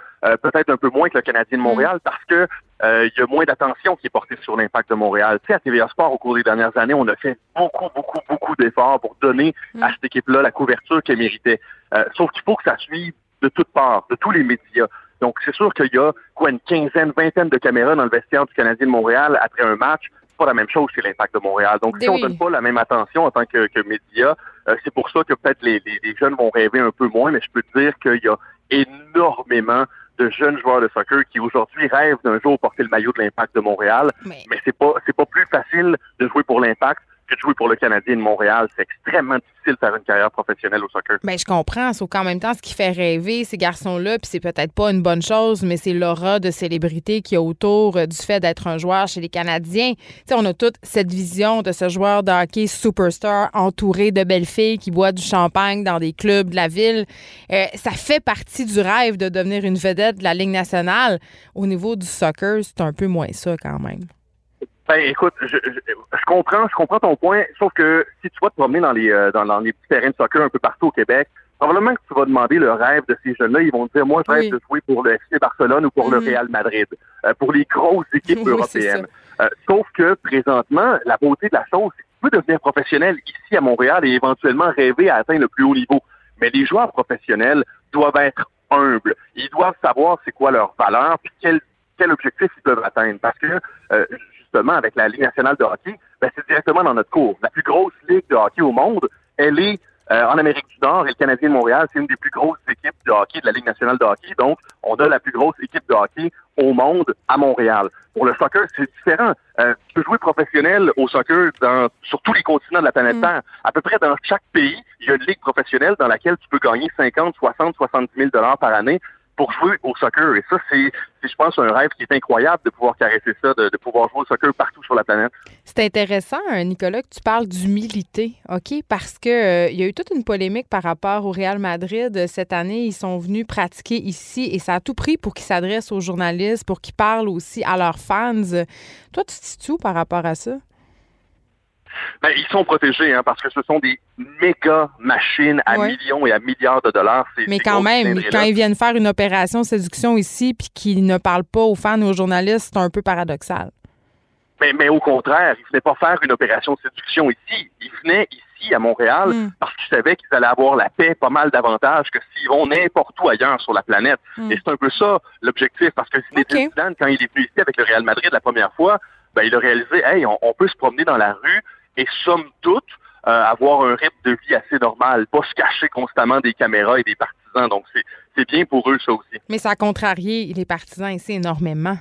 peut-être un peu moins que le Canadien de Montréal, mm. parce que il y a moins d'attention qui est portée sur l'impact de Montréal. Tu sais, à TVA Sport, au cours des dernières années, on a fait beaucoup, beaucoup, beaucoup d'efforts pour donner mm. à cette équipe-là la couverture qu'elle méritait. Euh, sauf qu'il faut que ça suive de toutes parts, de tous les médias. Donc, c'est sûr qu'il y a quoi une quinzaine, vingtaine de caméras dans le vestiaire du Canadien de Montréal après un match. C'est pas la même chose chez l'impact de Montréal. Donc, si on donne pas la même attention en tant que, que média, euh, c'est pour ça que peut-être les, les, les, jeunes vont rêver un peu moins, mais je peux te dire qu'il y a énormément de jeunes joueurs de soccer qui aujourd'hui rêvent d'un jour porter le maillot de l'Impact de Montréal. Mais, mais c'est pas c'est pas plus facile de jouer pour l'Impact que de jouer pour le Canadien de Montréal. C'est extrêmement difficile de faire une carrière professionnelle au soccer. Bien, je comprends. Sauf qu'en même temps, ce qui fait rêver ces garçons-là, puis c'est peut-être pas une bonne chose, mais c'est l'aura de célébrité qui est autour euh, du fait d'être un joueur chez les Canadiens. Tu sais, on a toute cette vision de ce joueur de hockey superstar entouré de belles filles qui boit du champagne dans des clubs de la ville. Euh, ça fait partie du rêve de devenir une vedette de la Ligue nationale. Au niveau du soccer, c'est un peu moins ça quand même. Ben écoute, je, je, comprends, je comprends ton point, sauf que si tu vas te promener dans les euh, dans, dans, les petits terrains de soccer un peu partout au Québec, probablement que tu vas demander le rêve de ces jeunes-là, ils vont te dire moi je rêve de jouer pour le FC Barcelone ou pour le mm. Real Madrid, euh, pour les grosses équipes européennes. Euh, sauf que présentement, la beauté de la chose, c'est que tu peux devenir professionnel ici à Montréal et éventuellement rêver à atteindre le plus haut niveau. Mais les joueurs professionnels doivent être humbles. Ils doivent savoir c'est quoi leur valeur puis quel quel objectif ils peuvent atteindre. Parce que justement, avec la Ligue nationale de hockey, ben, c'est directement dans notre cours. La plus grosse ligue de hockey au monde, elle est euh, en Amérique du Nord et le Canadien de Montréal, c'est une des plus grosses équipes de hockey de la Ligue nationale de hockey. Donc, on a la plus grosse équipe de hockey au monde à Montréal. Pour le soccer, c'est différent. Euh, tu peux jouer professionnel au soccer dans, sur tous les continents de la planète mm. Terre. À peu près dans chaque pays, il y a une ligue professionnelle dans laquelle tu peux gagner 50, 60, 70 000 dollars par année pour jouer au soccer. Et ça, c'est, je pense, un rêve qui est incroyable de pouvoir caresser ça, de, pouvoir jouer au soccer partout sur la planète. C'est intéressant, hein, Nicolas, que tu parles d'humilité, OK? Parce que euh, il y a eu toute une polémique par rapport au Real Madrid. Cette année, ils sont venus pratiquer ici et ça a tout pris pour qu'ils s'adressent aux journalistes, pour qu'ils parlent aussi à leurs fans. Toi, tu te situes par rapport à ça? Ben, ils sont protégés hein, parce que ce sont des méga machines à millions et à milliards de dollars. Mais quand même, quand ils viennent faire une opération séduction ici puis qu'ils ne parlent pas aux fans ou aux journalistes, c'est un peu paradoxal. Mais, mais au contraire, ils ne venaient pas faire une opération de séduction ici. Ils venaient ici à Montréal hmm. parce qu'ils savaient qu'ils allaient avoir la paix pas mal davantage que s'ils vont n'importe où ailleurs sur la planète. Hmm. Et c'est un peu ça l'objectif parce que Zinedine okay. quand il est venu ici avec le Real Madrid la première fois, ben, il a réalisé, hey, on peut se promener dans la rue, et somme toute, euh, avoir un rythme de vie assez normal, pas se cacher constamment des caméras et des partisans. Donc, c'est bien pour eux, ça aussi. Mais ça a contrarié les partisans ici énormément.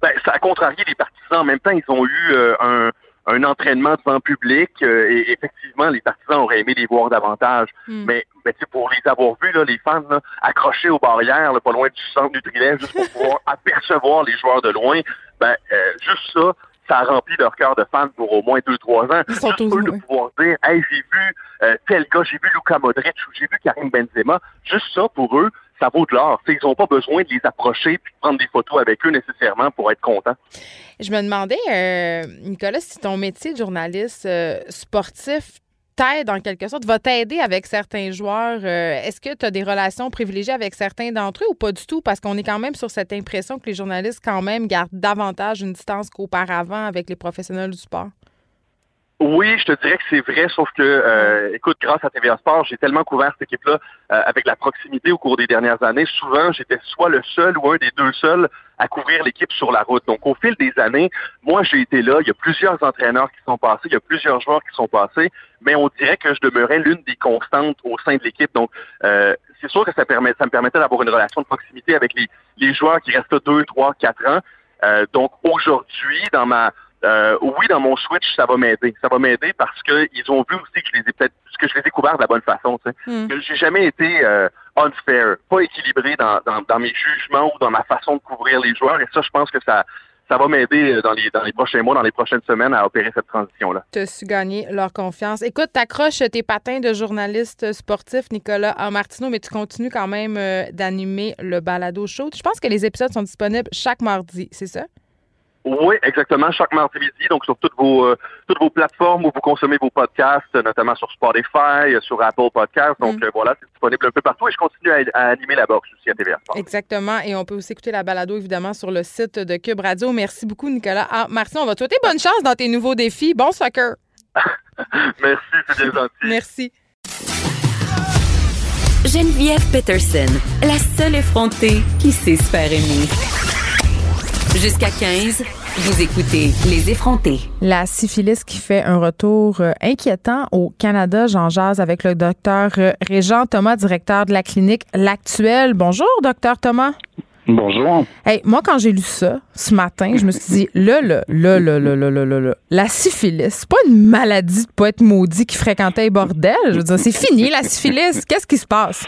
Ben, ça a contrarié les partisans. En même temps, ils ont eu euh, un, un entraînement devant public euh, et effectivement, les partisans auraient aimé les voir davantage. Hmm. Mais, mais pour les avoir vus, là, les fans là, accrochés aux barrières, pas loin du centre Nutrilège, juste pour pouvoir apercevoir les joueurs de loin, ben, juste ça, ça a rempli leur cœur de fans pour au moins deux, trois ans. Ils sont Juste eux de pouvoir dire, hey, j'ai vu euh, tel gars, j'ai vu Luka Modric ou j'ai vu Karim Benzema. Juste ça, pour eux, ça vaut de l'or. Ils n'ont pas besoin de les approcher puis de prendre des photos avec eux nécessairement pour être contents. Je me demandais, euh, Nicolas, si ton métier de journaliste euh, sportif t'aide en quelque sorte, va t'aider avec certains joueurs. Euh, est-ce que tu as des relations privilégiées avec certains d'entre eux ou pas du tout? Parce qu'on est quand même sur cette impression que les journalistes, quand même, gardent davantage une distance qu'auparavant avec les professionnels du sport. Oui, je te dirais que c'est vrai, sauf que, euh, écoute, grâce à TVA Sport, j'ai tellement couvert cette équipe-là euh, avec la proximité au cours des dernières années. Souvent, j'étais soit le seul ou un des deux seuls à couvrir l'équipe sur la route. Donc, au fil des années, moi, j'ai été là. Il y a plusieurs entraîneurs qui sont passés, il y a plusieurs joueurs qui sont passés, mais on dirait que je demeurais l'une des constantes au sein de l'équipe. Donc, euh, c'est sûr que ça, permet, ça me permettait d'avoir une relation de proximité avec les, les joueurs qui restent deux, trois, quatre ans. Euh, donc, aujourd'hui, dans ma euh, oui, dans mon switch, ça va m'aider. Ça va m'aider parce qu'ils ont vu aussi que je les ai peut-être que je les ai couverts de la bonne façon. Tu sais. Hmm. Que j'ai jamais été euh, unfair, pas équilibré dans, dans, mes jugements ou dans ma façon de couvrir les joueurs. Et ça, je pense que ça, ça va m'aider dans les, dans les prochains mois, dans les prochaines semaines à opérer cette transition-là. Tu as su gagner leur confiance. Écoute, t'accroches tes patins de journaliste sportif, Nicolas Martineau, mais tu continues quand même euh, d'animer le balado show. Je pense que les épisodes sont disponibles chaque mardi, c'est ça? Oui, exactement. Chaque mardi midi, donc sur toutes vos euh, toutes vos plateformes où vous consommez vos podcasts, notamment sur Spotify, sur Apple Podcasts. Donc mm. euh, voilà, c'est disponible un peu partout et je continue à, animer la boxe aussi à TVA Exactement. Et on peut aussi écouter la balado évidemment sur le site de Cube Radio. Merci beaucoup, Nicolas. Ah, merci. On va te souhaiter bonne chance dans tes nouveaux défis. Bon soccer. Merci, c'est bien gentil. Merci. Geneviève Peterson, la seule effrontée qui sait se faire aimer. Jusqu'à 15, vous écoutez Les effrontés. La syphilis qui fait un retour euh, inquiétant au Canada. J'en jase avec le docteur euh, Régent Thomas, directeur de la clinique L'Actuel. Bonjour, docteur Thomas. Bonjour. Hey, moi, quand j'ai lu ça ce matin, je me suis dit, là, là, là, là, là, là, là, là, la syphilis, c'est pas une maladie de pas être maudit qui fréquentait les bordels. Je veux dire, c'est fini, la syphilis. Qu'est-ce qui se passe?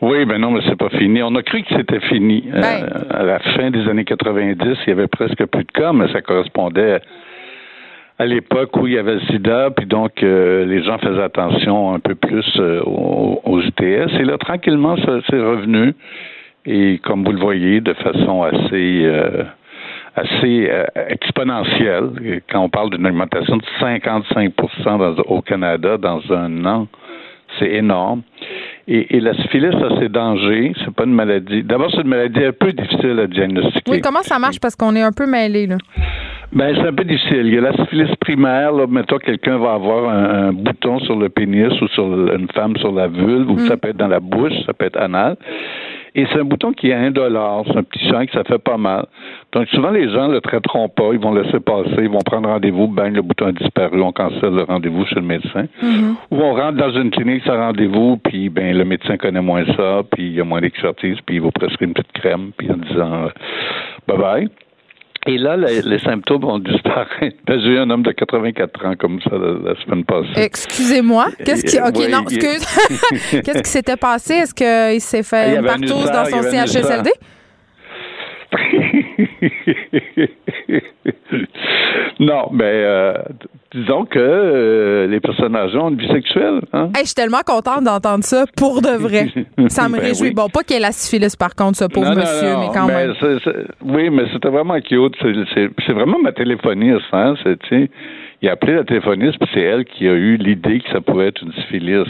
Oui, ben non, mais c'est pas fini. On a cru que c'était fini. Euh, ben. à la fin des années 90, il y avait presque plus de cas, mais ça correspondait à l'époque où il y avait le sida, puis donc euh, les gens faisaient attention un peu plus euh, aux, UTS. Et là, tranquillement, ça c'est revenu. Et comme vous le voyez, de façon assez assez exponentielle. Quand on parle d'une augmentation de 55% au Canada dans un an, c'est énorme. Et, la syphilis a ses dangers. C'est pas une maladie. D'abord, c'est une maladie un peu difficile à diagnostiquer. Oui, comment ça marche? Parce qu'on est un peu mêlé, là. Ben, c'est un peu difficile. Il y a la syphilis primaire. Là, mettons, quelqu'un va avoir un, bouton sur le pénis ou sur une femme sur la vulve, ou mm. ça peut être dans la bouche, ça peut être anal. Et c'est un bouton qui est indolore, c'est un petit sang que ça fait pas mal. Donc souvent les gens le traiteront pas, ils vont laisser passer, ils vont prendre rendez-vous, ben le bouton a disparu, on cancelle le rendez-vous chez le médecin. Mm-hmm. Ou on rentre dans une clinique sans rendez-vous, puis ben le médecin connaît moins ça, puis il y a moins d'expertise, puis il vous prescrit une petite crème, puis en disant euh, bye bye. Et là, les, symptômes vont disparaître. J'ai eu un homme de 84 ans comme ça la, semaine passée. Excusez-moi. Qu'est-ce qui. OK, non, excuse. Qu'est-ce qui s'était passé? Est-ce qu'il s'est fait une partouze dans son CHSLD? non, mais euh, disons que euh, les personnes âgées ont une vie sexuelle. Hein? je suis tellement contente d'entendre ça pour de vrai. ça me ben réjouit. Bon, pas qu'il y ait la syphilis par contre, ce pauvre monsieur, mais quand même. oui, mais c'était vraiment cute. C'est vraiment ma téléphoniste. Hein? il a appelé la téléphoniste, puis c'est elle qui a eu l'idée que ça pouvait être une syphilis.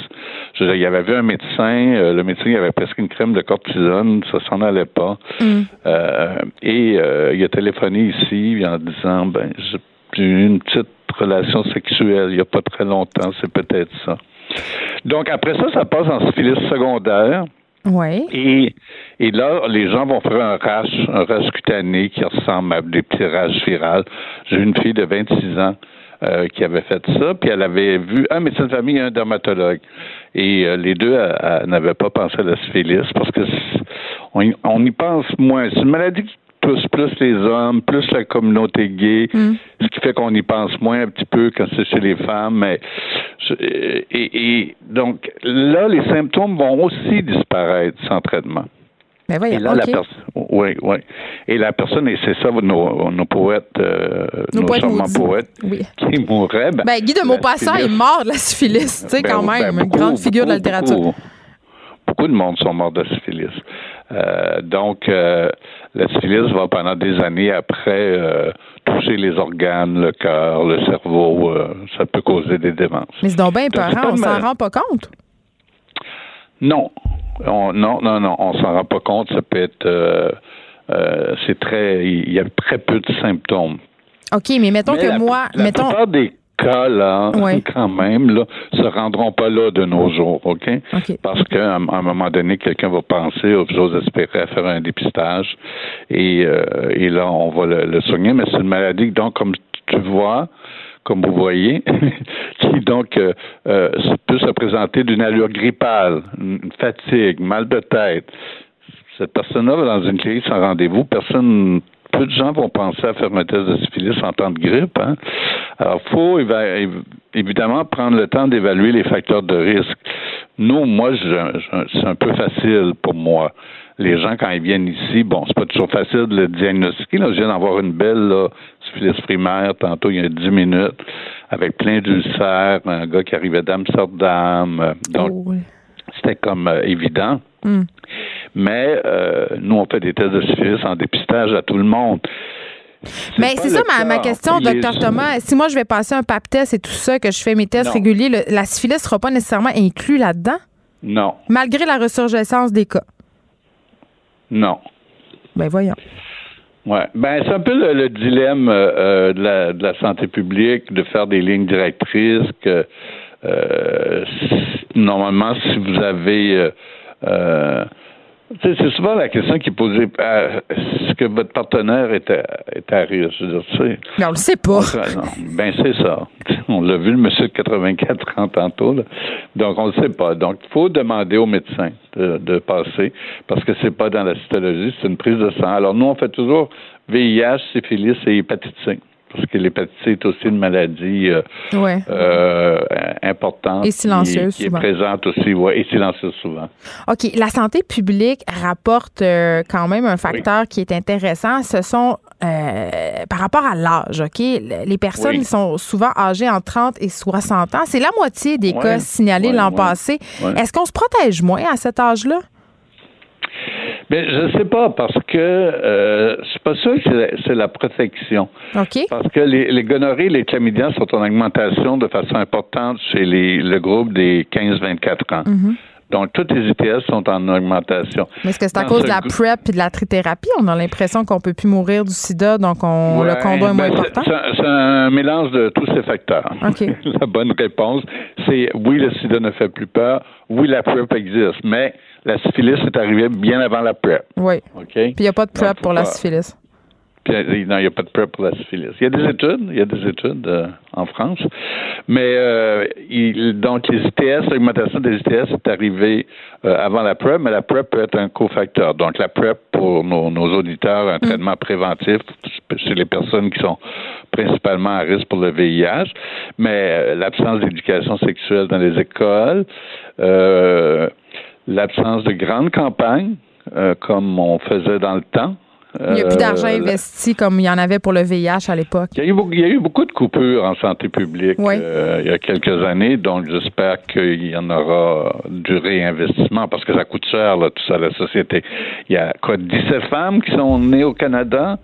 Je, il avait vu un médecin, euh, le médecin il avait presque une crème de cortisone, ça s'en allait pas. Mm. Euh, et il a téléphoné ici en disant ben eu une petite relation sexuelle il n'y a pas très longtemps, c'est peut-être ça. Donc après ça, ça passe en syphilis secondaire. Oui. Et, et là, les gens vont faire un rash, un rash cutané qui ressemble à des petits rages virales. J'ai une fille de 26 ans euh, qui avait fait ça, puis elle avait vu un médecin de famille et un dermatologue. Et euh, les deux n'avaient pas pensé à la syphilis parce que on, on y pense moins. C'est une maladie plus, plus les hommes, plus la communauté gay, mm. ce qui fait qu'on y pense moins un petit peu quand c'est chez les femmes. Mais, et, donc, là, les symptômes vont aussi disparaître sans traitement. Mais ben voyons, et là, la personne, oui, oui. Et la personne, et c'est ça, nos, nos poètes, euh, nos, nos poètes qui mourraient. Ben, ben, Guy de Maupassant est mort de la syphilis, tu sais, ben, quand même, une grande figure de la littérature. Beaucoup, de monde sont morts de syphilis. Euh, donc, euh, la syphilis va pendant des années après euh, toucher les organes, le cœur, le cerveau. Ça peut causer des démences. Mais c'est donc bien parent, on s'en rend pas compte? Non. non, non, non, on s'en rend pas compte. Ça peut être. c'est très. Il y a très peu de symptômes. OK, mais mettons que moi. La mettons... plupart des cas, là, quand même, là, se rendront pas là de nos jours, OK? Parce qu'à un moment donné, quelqu'un va penser, oh, j'ose espérer, à faire un dépistage, et, euh, et là, on va le, soigner, mais c'est une maladie, donc, comme tu vois, comme vous voyez, qui donc euh, euh, peut se présenter d'une allure grippale, une fatigue, mal de tête. Cette personne-là va dans une clinique sans rendez-vous, personne peu de gens vont penser à faire un test de syphilis en temps de grippe. Hein? Alors, il faut évidemment prendre le temps d'évaluer les facteurs de risque. Nous, moi, c'est un peu facile pour moi. Les gens, quand ils viennent ici, bon, c'est pas toujours facile de le diagnostiquer. Là, je viens d'avoir une belle là, syphilis primaire tantôt, il y a dix minutes, avec plein d'ulcères, un gars qui arrivait d'Amsterdam. Donc, oh, c'était comme euh, évident. Mais euh, nous, on fait des tests de syphilis en dépistage à tout le monde. Mais c'est ça ma, question, docteur Thomas. Si moi je vais passer un pap test et tout ça, que je fais mes tests réguliers, la syphilis ne sera pas nécessairement inclus là-dedans? Non. Malgré la ressurgescence des cas? Non. Ben voyons. Ouais. Ben, c'est un peu le, dilemme euh, de, la, de, la, santé publique de faire des lignes directrices que euh, normalement, si vous avez euh, euh, c'est souvent la question qui est posée est-ce que votre partenaire est à, est à? Je veux dire, Mais on le sait pas. ben, c'est ça. On l'a vu, le monsieur de 84 ans tantôt. Donc, on le sait pas. Donc, il faut demander au médecin de, de passer parce que c'est pas dans la cytologie, c'est une prise de sang. Alors, nous, on fait toujours VIH, syphilis et hépatite C parce que l'hépatite C est aussi une maladie euh, euh, importante. Et silencieuse qui, est présente aussi, ouais, et silencieuse souvent. OK. La santé publique rapporte euh, quand même un facteur qui est intéressant. Ce sont par rapport à l'âge, OK? Les personnes sont souvent âgées en 30 et 60 ans. C'est la moitié des cas signalés l'an passé. Est-ce qu'on se protège moins à cet âge-là? Mais je ne sais pas, parce que euh, c'est pas sûr que c'est la protection. OK. Parce que les, les gonorrhées, les chlamydia sont en augmentation de façon importante chez les, le groupe des 15-24 ans. Mm-hmm. Donc, toutes les ITS sont en augmentation. Mais est-ce que c'est à cause de la PrEP et de la trithérapie? On a l'impression qu'on peut plus mourir du sida, donc on, le condom est moins ben, important? C'est un mélange de tous ces facteurs. la bonne réponse, c'est oui, le sida ne fait plus peur, oui, la PrEP existe, mais la syphilis est arrivée bien avant la PrEP. Oui. OK? Puis il n'y a pas de PrEP pour la syphilis. Non, il n'y a pas de PrEP pour la syphilis. Il y a des études, il y a des études euh, en France, mais euh, il, donc les ITS, l'augmentation des ITS est arrivée euh, avant la PrEP, mais la PrEP peut être un cofacteur. Donc la PrEP pour nos, nos auditeurs, un mm. traitement préventif chez les personnes qui sont principalement à risque pour le VIH, mais l'absence d'éducation sexuelle dans les écoles, l'absence de grandes campagnes comme on faisait dans le temps. Il n'y a plus d'argent euh, investi comme il y en avait pour le VIH à l'époque. Il, y a eu, beaucoup de coupures en santé publique euh, il y a quelques années, donc j'espère qu'il y en aura du réinvestissement parce que ça coûte cher, là, tout ça, la société. Il y a quoi, 17 femmes qui sont nées au Canada?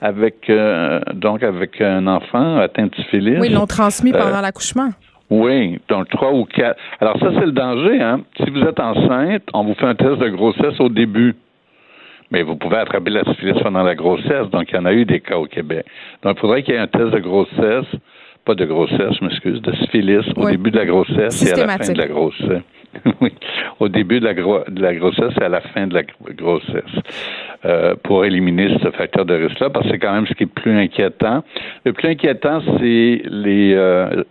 avec euh, donc avec un enfant atteint de syphilis. Oui, ils l'ont transmis pendant l'accouchement. Oui, donc trois ou quatre. Alors ça, c'est le danger. Hein? Si vous êtes enceinte, on vous fait un test de grossesse au début mais vous pouvez attraper la syphilis pendant la grossesse. Donc, il y en a eu des cas au Québec. Donc, il faudrait qu'il y ait un test de grossesse, pas de grossesse, je m'excuse, de syphilis au début de la grossesse et à la fin de la grossesse. oui, au début de la, de la grossesse et à la fin de la grossesse. Euh, pour éliminer ce facteur de risque-là, parce que c'est quand même ce qui est plus inquiétant. Le plus inquiétant, c'est les... Euh,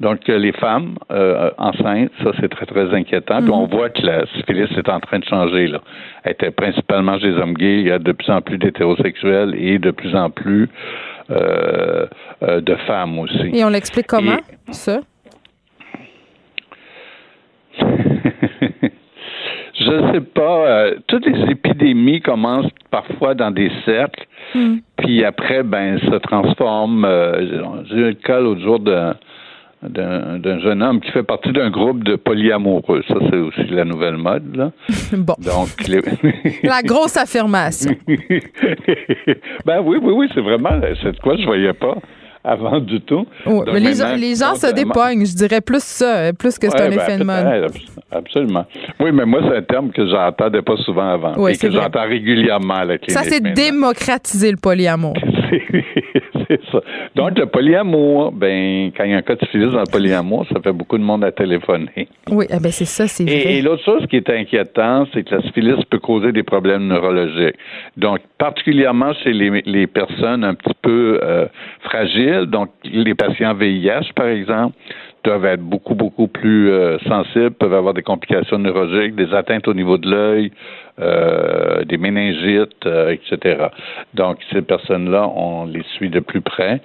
donc, les femmes euh, enceintes, ça, c'est très, très inquiétant. Puis on mhm. voit que la syphilis est en train de changer. Là. Elle était principalement chez les hommes gays. Il y a de plus en plus d'hétérosexuels et de plus en plus euh, euh, de femmes aussi. Et on l'explique comment, ça? Je ne sais pas. toutes les épidémies commencent parfois dans des cercles, hmm. puis après, ben, se transforment. J'ai eu le cas l'autre jour de d'un jeune homme qui fait partie d'un groupe de polyamoureux. Ça, c'est aussi la nouvelle mode. Là. bon. Donc, la grosse affirmation. ben oui, oui, oui, c'est vraiment c'est quoi je voyais pas avant du tout. mais les, gens, se dépognent, je dirais plus ça, plus que c'est un ben, effet de mode. Absolument. Oui, mais moi, c'est un terme que j'entendais pas souvent avant et que j'entends régulièrement à la Ça, c'est démocratiser le polyamour. c'est ça. Donc, le polyamour, ben, quand il y a un cas de syphilis dans le polyamour, ça fait beaucoup de monde à téléphoner. Oui, eh ben c'est ça, c'est vrai. Et, l'autre chose qui est inquiétant, c'est que la syphilis peut causer des problèmes neurologiques. Donc, particulièrement chez les, les personnes un petit peu euh, fragiles, donc les patients VIH, par exemple, doivent être beaucoup, beaucoup plus euh, sensibles, peuvent avoir des complications neurologiques, des atteintes au niveau de l'œil, euh, des méningites, euh, etc. Donc, ces personnes-là, on les suit de plus près.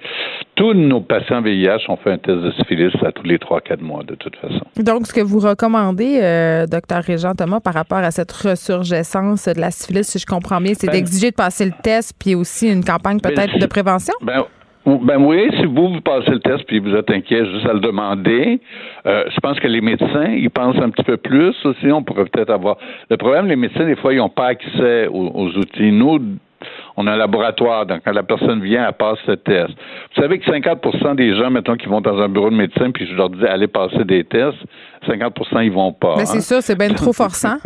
Tous nos patients VIH ont fait un test de syphilis à tous les 3-4 mois, de toute façon. Donc, ce que vous recommandez, docteur Régent Thomas, par rapport à cette ressurgescence de la syphilis, si je comprends bien, c'est ben d'exiger de passer le test, puis aussi une campagne ben, peut-être de prévention? Ben, ben oui, si vous, vous passez le test puis vous êtes inquiet juste à le demander, euh, je pense que les médecins, ils pensent un petit peu plus aussi. On pourrait peut-être avoir. Le problème, les médecins, des fois, ils n'ont pas accès aux, outils. Nous, on a un laboratoire, donc quand la personne vient, elle passe le test. Vous savez que 50% des gens, mettons, qui vont dans un bureau de médecin, puis je leur dis allez passer des tests, 50% ils vont pas. Mais c'est hein. ça, c'est bien trop forçant.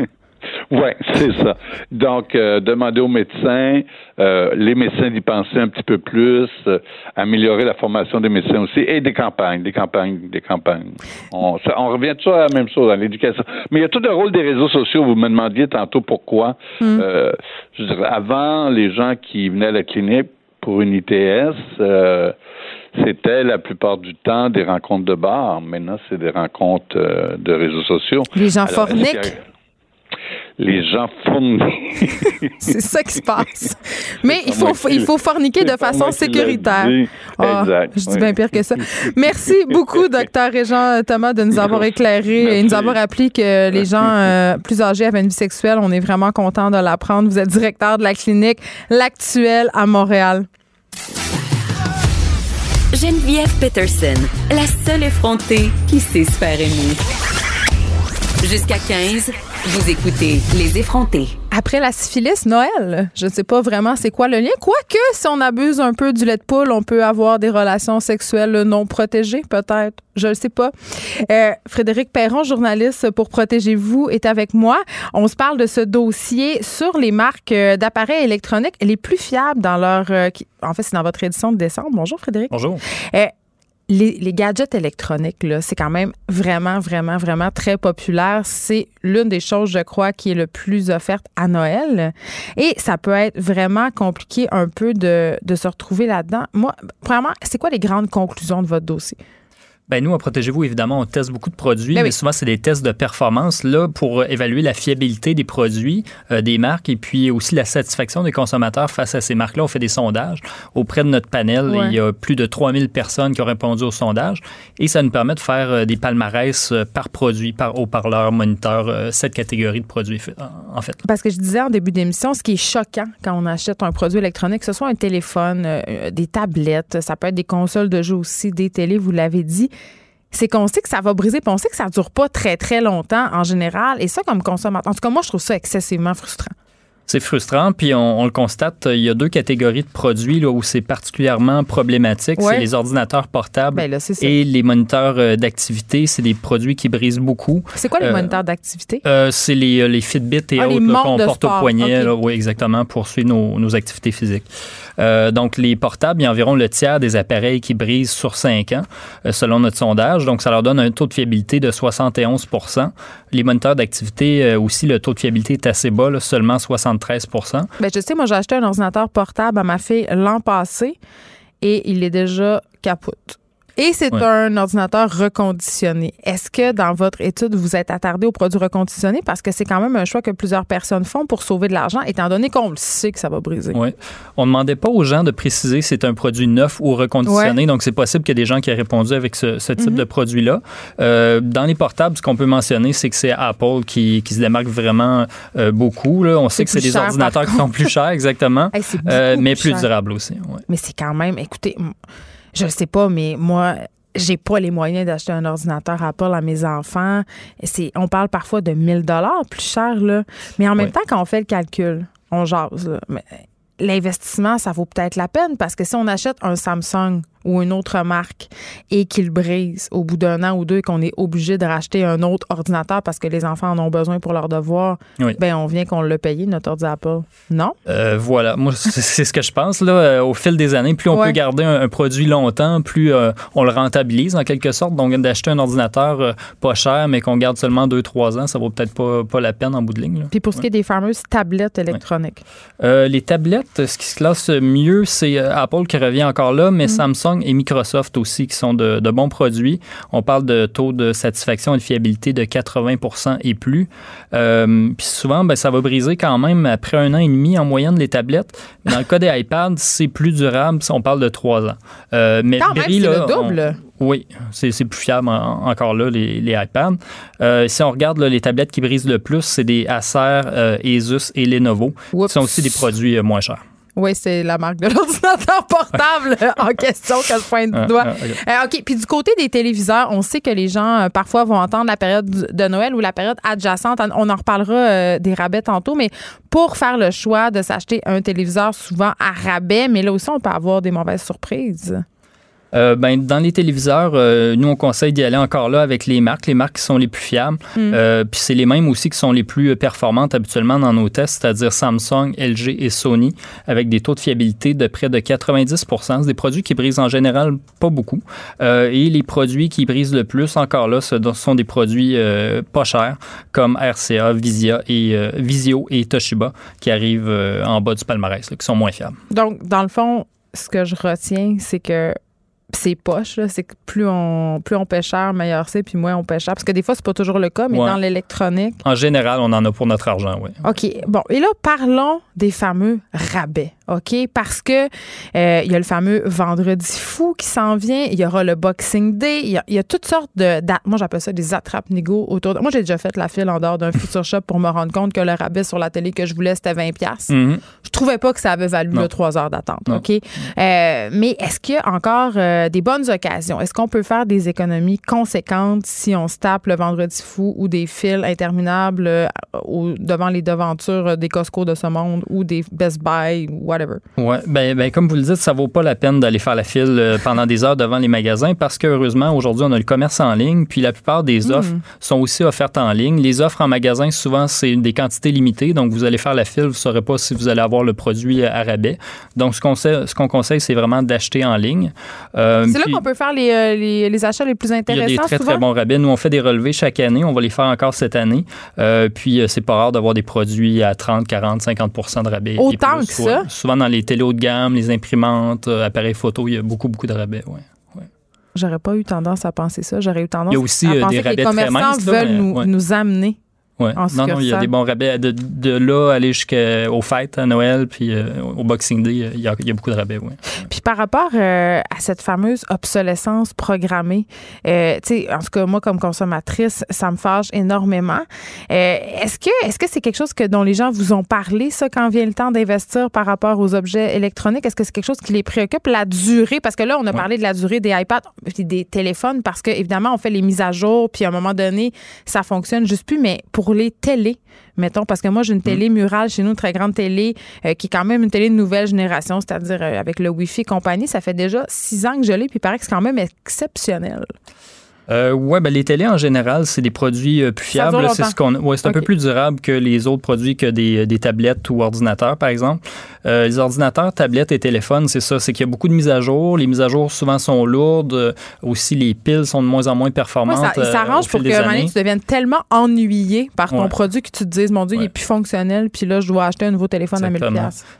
Oui, c'est ça. Donc, euh, demander aux médecins, euh, les médecins d'y penser un petit peu plus, euh, améliorer la formation des médecins aussi, et des campagnes, des campagnes, des campagnes. On, on revient toujours à la même chose dans l'éducation. Mais il y a tout le rôle des réseaux sociaux. Vous me demandiez tantôt pourquoi. Mm. je dirais, avant, les gens qui venaient à la clinique pour une ITS, c'était la plupart du temps des rencontres de bar. Maintenant, c'est des rencontres de réseaux sociaux. Les gens forniquent les gens fournissent. c'est ça qui se passe. Mais il faut, il faut forniquer de façon sécuritaire. Ah, je dis bien pire que ça. Merci beaucoup, docteur Régent Thomas, de nous avoir éclairé et nous avoir appris que les gens euh, plus âgés avaient une vie sexuelle. On est vraiment content de l'apprendre. Vous êtes directeur de la clinique L'Actuel à Montréal. Geneviève Peterson, la seule effrontée qui sait se faire aimer. Jusqu'à 15, Vous écoutez Les effrontés. Après la syphilis, Noël, je ne sais pas vraiment c'est quoi le lien. Quoique, si on abuse un peu du lait de poule, on peut avoir des relations sexuelles non protégées, peut-être. Je ne sais pas. Euh, Frédéric Perron, journaliste pour Protégez-vous, est avec moi. On se parle de ce dossier sur les marques euh, d'appareils électroniques les plus fiables dans leur... Euh, en fait, c'est dans votre édition de décembre. Bonjour, Frédéric. Bonjour les, gadgets électroniques, là, c'est quand même vraiment, vraiment, vraiment très populaire. C'est l'une des choses, je crois, qui est le plus offerte à Noël. Et ça peut être vraiment compliqué un peu de, de se retrouver là-dedans. Moi, premièrement, c'est quoi les grandes conclusions de votre dossier? Ben nous, à Protégez-vous, évidemment, on teste beaucoup de produits, ben mais souvent, c'est des tests de performance là pour évaluer la fiabilité des produits, euh, des marques, et puis aussi la satisfaction des consommateurs face à ces marques-là. On fait des sondages auprès de notre panel. Il y a plus de 3000 personnes qui ont répondu au sondage, et ça nous permet de faire euh, des palmarès euh, par produit, par haut-parleur, moniteur, cette catégorie de produits, en fait. Parce que je disais en début d'émission, ce qui est choquant quand on achète un produit électronique, que ce soit un téléphone, des tablettes, ça peut être des consoles de jeux aussi, des télés, vous l'avez dit, c'est qu'on sait que ça va briser, puis on sait que ça dure pas très, très longtemps en général. Et ça, comme consommateur, en tout cas, moi, je trouve ça excessivement frustrant. C'est frustrant, puis on, le constate, il y a deux catégories de produits là, où c'est particulièrement problématique. C'est les ordinateurs portables ben et les moniteurs euh, d'activité. C'est des produits qui brisent beaucoup. C'est quoi les euh, moniteurs d'activité? Euh, c'est les, les, Fitbit et ah, autres qu'on porte au poignet, oui, exactement, pour suivre nos, nos activités physiques. Euh, donc, les portables, il y a environ le tiers des appareils qui brisent sur 5 ans, euh, selon notre sondage. Donc, ça leur donne un taux de fiabilité de 71% Les moniteurs d'activité euh, aussi, le taux de fiabilité est assez bas, seulement 73 Bien, je sais, moi, j'ai acheté un ordinateur portable à ma fille l'an passé et il est déjà capote. Et c'est un ordinateur reconditionné. Est-ce que dans votre étude, vous êtes attardé aux produits reconditionnés? Parce que c'est quand même un choix que plusieurs personnes font pour sauver de l'argent, étant donné qu'on le sait que ça va briser. Oui. On ne demandait pas aux gens de préciser si c'est un produit neuf ou reconditionné. Donc, c'est possible qu'il y ait des gens qui aient répondu avec ce, type mhm. de produit-là. Euh, dans les portables, ce qu'on peut mentionner, c'est que c'est Apple qui, se démarque vraiment euh, beaucoup. Là. On sait que c'est des ordinateurs qui sont plus chers, exactement, euh, mais plus, durables aussi. Mais c'est quand même, écoutez, je sais pas, mais moi, j'ai pas les moyens d'acheter un ordinateur Apple à mes enfants. C'est, on parle parfois de 1000 dollars plus cher là. Mais en même temps, quand on fait le calcul, on jase. mais l'investissement, ça vaut peut-être la peine parce que si on achète un Samsung ou une autre marque et qu'il brise au bout d'un an ou deux et qu'on est obligé de racheter un autre ordinateur parce que les enfants en ont besoin pour leurs devoirs, ben on vient qu'on l'a payé, notre ordinateur Apple. Non? Euh, voilà. Moi, c'est ce que je pense. Là, euh, au fil des années, plus on peut garder un, produit longtemps, plus euh, on le rentabilise en quelque sorte. Donc, d'acheter un ordinateur pas cher, mais qu'on garde seulement deux, trois ans, ça vaut peut-être pas, pas la peine en bout de ligne. Puis pour ce qui est des fameuses tablettes électroniques? les tablettes, ce qui se classe mieux, c'est Apple qui revient encore là, mais mm. Samsung et Microsoft aussi, qui sont de, bons produits. On parle de taux de satisfaction et de fiabilité de 80% et plus. Euh, puis souvent, ben, ça va briser quand même après un an et demi en moyenne les tablettes. Dans le cas des iPads, c'est plus durable si on parle de trois ans. Euh, mais quand même, c'est le double. oui, c'est plus fiable encore là, les, iPads. Euh, si on regarde les tablettes qui brisent le plus, c'est des Acer, Asus et Lenovo, qui sont aussi des produits moins chers. Oui, c'est la marque de l'ordinateur portable en question que je pointe du doigt. Euh, OK. Puis du côté des téléviseurs, on sait que les gens euh, parfois vont entendre la période de Noël ou la période adjacente. On en reparlera euh, des rabais tantôt, mais pour faire le choix de s'acheter un téléviseur souvent à rabais, mais là aussi, on peut avoir des mauvaises surprises. Euh, ben, dans les téléviseurs, euh, nous, on conseille d'y aller encore là avec les marques, les marques qui sont les plus fiables. Mm. Euh, puis c'est les mêmes aussi qui sont les plus performantes habituellement dans nos tests, c'est-à-dire Samsung, LG et Sony, avec des taux de fiabilité de près de 90 C'est des produits qui brisent en général pas beaucoup. et les produits qui brisent le plus, encore là, ce sont des produits pas chers, comme RCA, Visia et, Visio et Toshiba, qui arrivent en bas du palmarès, qui sont moins fiables. Donc, dans le fond, ce que je retiens, c'est que c'est poche, c'est que plus on, plus on paie cher, meilleur c'est, puis moins on paie cher. Parce que des fois, c'est pas toujours le cas, mais dans l'électronique. En général, on en a pour notre argent, oui. OK. Bon, et là, parlons des fameux rabais. OK? Parce que euh, il y a le fameux vendredi fou qui s'en vient, il y aura le Boxing Day, il y a, toutes sortes de Moi, j'appelle ça des attrapes nigo autour de. Moi, j'ai déjà fait la file en dehors d'un futur shop pour me rendre compte que le rabais sur la télé que je voulais, c'était 20$. Mm-hmm. je trouvais pas que ça avait valu le trois heures d'attente. OK? Euh, mais est-ce qu'il y a encore euh, des bonnes occasions? Est-ce qu'on peut faire des économies conséquentes si on se tape le vendredi fou ou des files interminables euh, devant les devantures des Costco de ce monde ou des Best Buy ou whatever? Oui, ben, ben, comme vous le dites, ça vaut pas la peine d'aller faire la file pendant des heures devant les magasins parce que heureusement, aujourd'hui, on a le commerce en ligne, puis la plupart des hmm. offres sont aussi offertes en ligne. Les offres en magasin, souvent, c'est des quantités limitées, donc vous allez faire la file, vous ne saurez pas si vous allez avoir le produit à rabais. Donc, ce qu'on ce qu'on conseille, c'est vraiment d'acheter en ligne. Euh, c'est là qu'on peut faire euh, les, les, achats les plus intéressants. Il y a des très, très bons rabais. Nous, on fait des relevés chaque année. On va les faire encore cette année. Euh, puis, c'est pas rare d'avoir des produits à 30, 40, 50 de rabais. Autant que ça? Souvent dans les télé haut de gamme, les imprimantes, appareils photo, il y a beaucoup, beaucoup de rabais. Ouais. J'aurais pas eu tendance à penser ça. J'aurais eu tendance il y a aussi, à penser des que les commerçants veulent nous, nous amener Ouais. Non, non, il y a des bons rabais. De, de là, aller jusqu'aux fêtes, à Noël, puis euh, au Boxing Day, il y, a, il y, a, beaucoup de rabais, oui. Puis par rapport euh, à cette fameuse obsolescence programmée, euh, tu sais, en tout cas, moi, comme consommatrice, ça me fâche énormément. est-ce que est-ce que c'est quelque chose que dont les gens vous ont parlé, ça, quand vient le temps d'investir par rapport aux objets électroniques? Est-ce que c'est quelque chose qui les préoccupe? La durée, parce que là, on a parlé de la durée des iPads des téléphones, parce que évidemment, on fait les mises à jour, puis à un moment donné, ça fonctionne juste plus, mais pour les télés, mettons, parce que moi, j'ai une télé mm. murale chez nous, une très grande télé, euh, qui est quand même une télé de nouvelle génération, c'est-à-dire euh, avec le Wi-Fi et compagnie. Ça fait déjà six ans que je l'ai, puis il paraît que c'est quand même exceptionnel. Euh, oui, ben, les télés en général, c'est des produits euh, plus fiables. C'est ce qu'on, ouais, c'est un peu plus durable que les autres produits que des, des tablettes ou ordinateurs, par exemple. Euh, les ordinateurs, tablettes et téléphones, c'est ça, c'est qu'il y a beaucoup de mises à jour. Les mises à jour souvent sont lourdes. Euh, aussi, les piles sont de moins en moins performantes. ça, ça arrange pour que tu deviennes tellement ennuyé par ton produit que tu te dises, mon Dieu, il est plus fonctionnel, puis là, je dois acheter un nouveau téléphone à 1000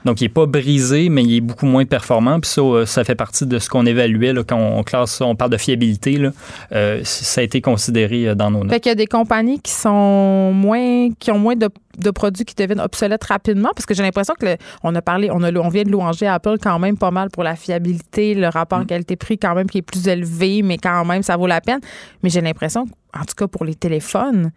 Donc, il n'est pas brisé, mais il est beaucoup moins performant. Puis ça, ça fait partie de ce qu'on évaluait là, quand on classe, on parle de fiabilité. Là ça a été considéré euh, dans nos notes. Fait qu'il y a des compagnies qui sont moins, qui ont moins de, produits qui deviennent obsolètes rapidement, parce que j'ai l'impression que on a parlé, on, a, on vient de louanger Apple quand même pas mal pour la fiabilité, le rapport mm. qualité-prix quand même qui est plus élevé, mais quand même ça vaut la peine. Mais j'ai l'impression, en tout cas pour les téléphones,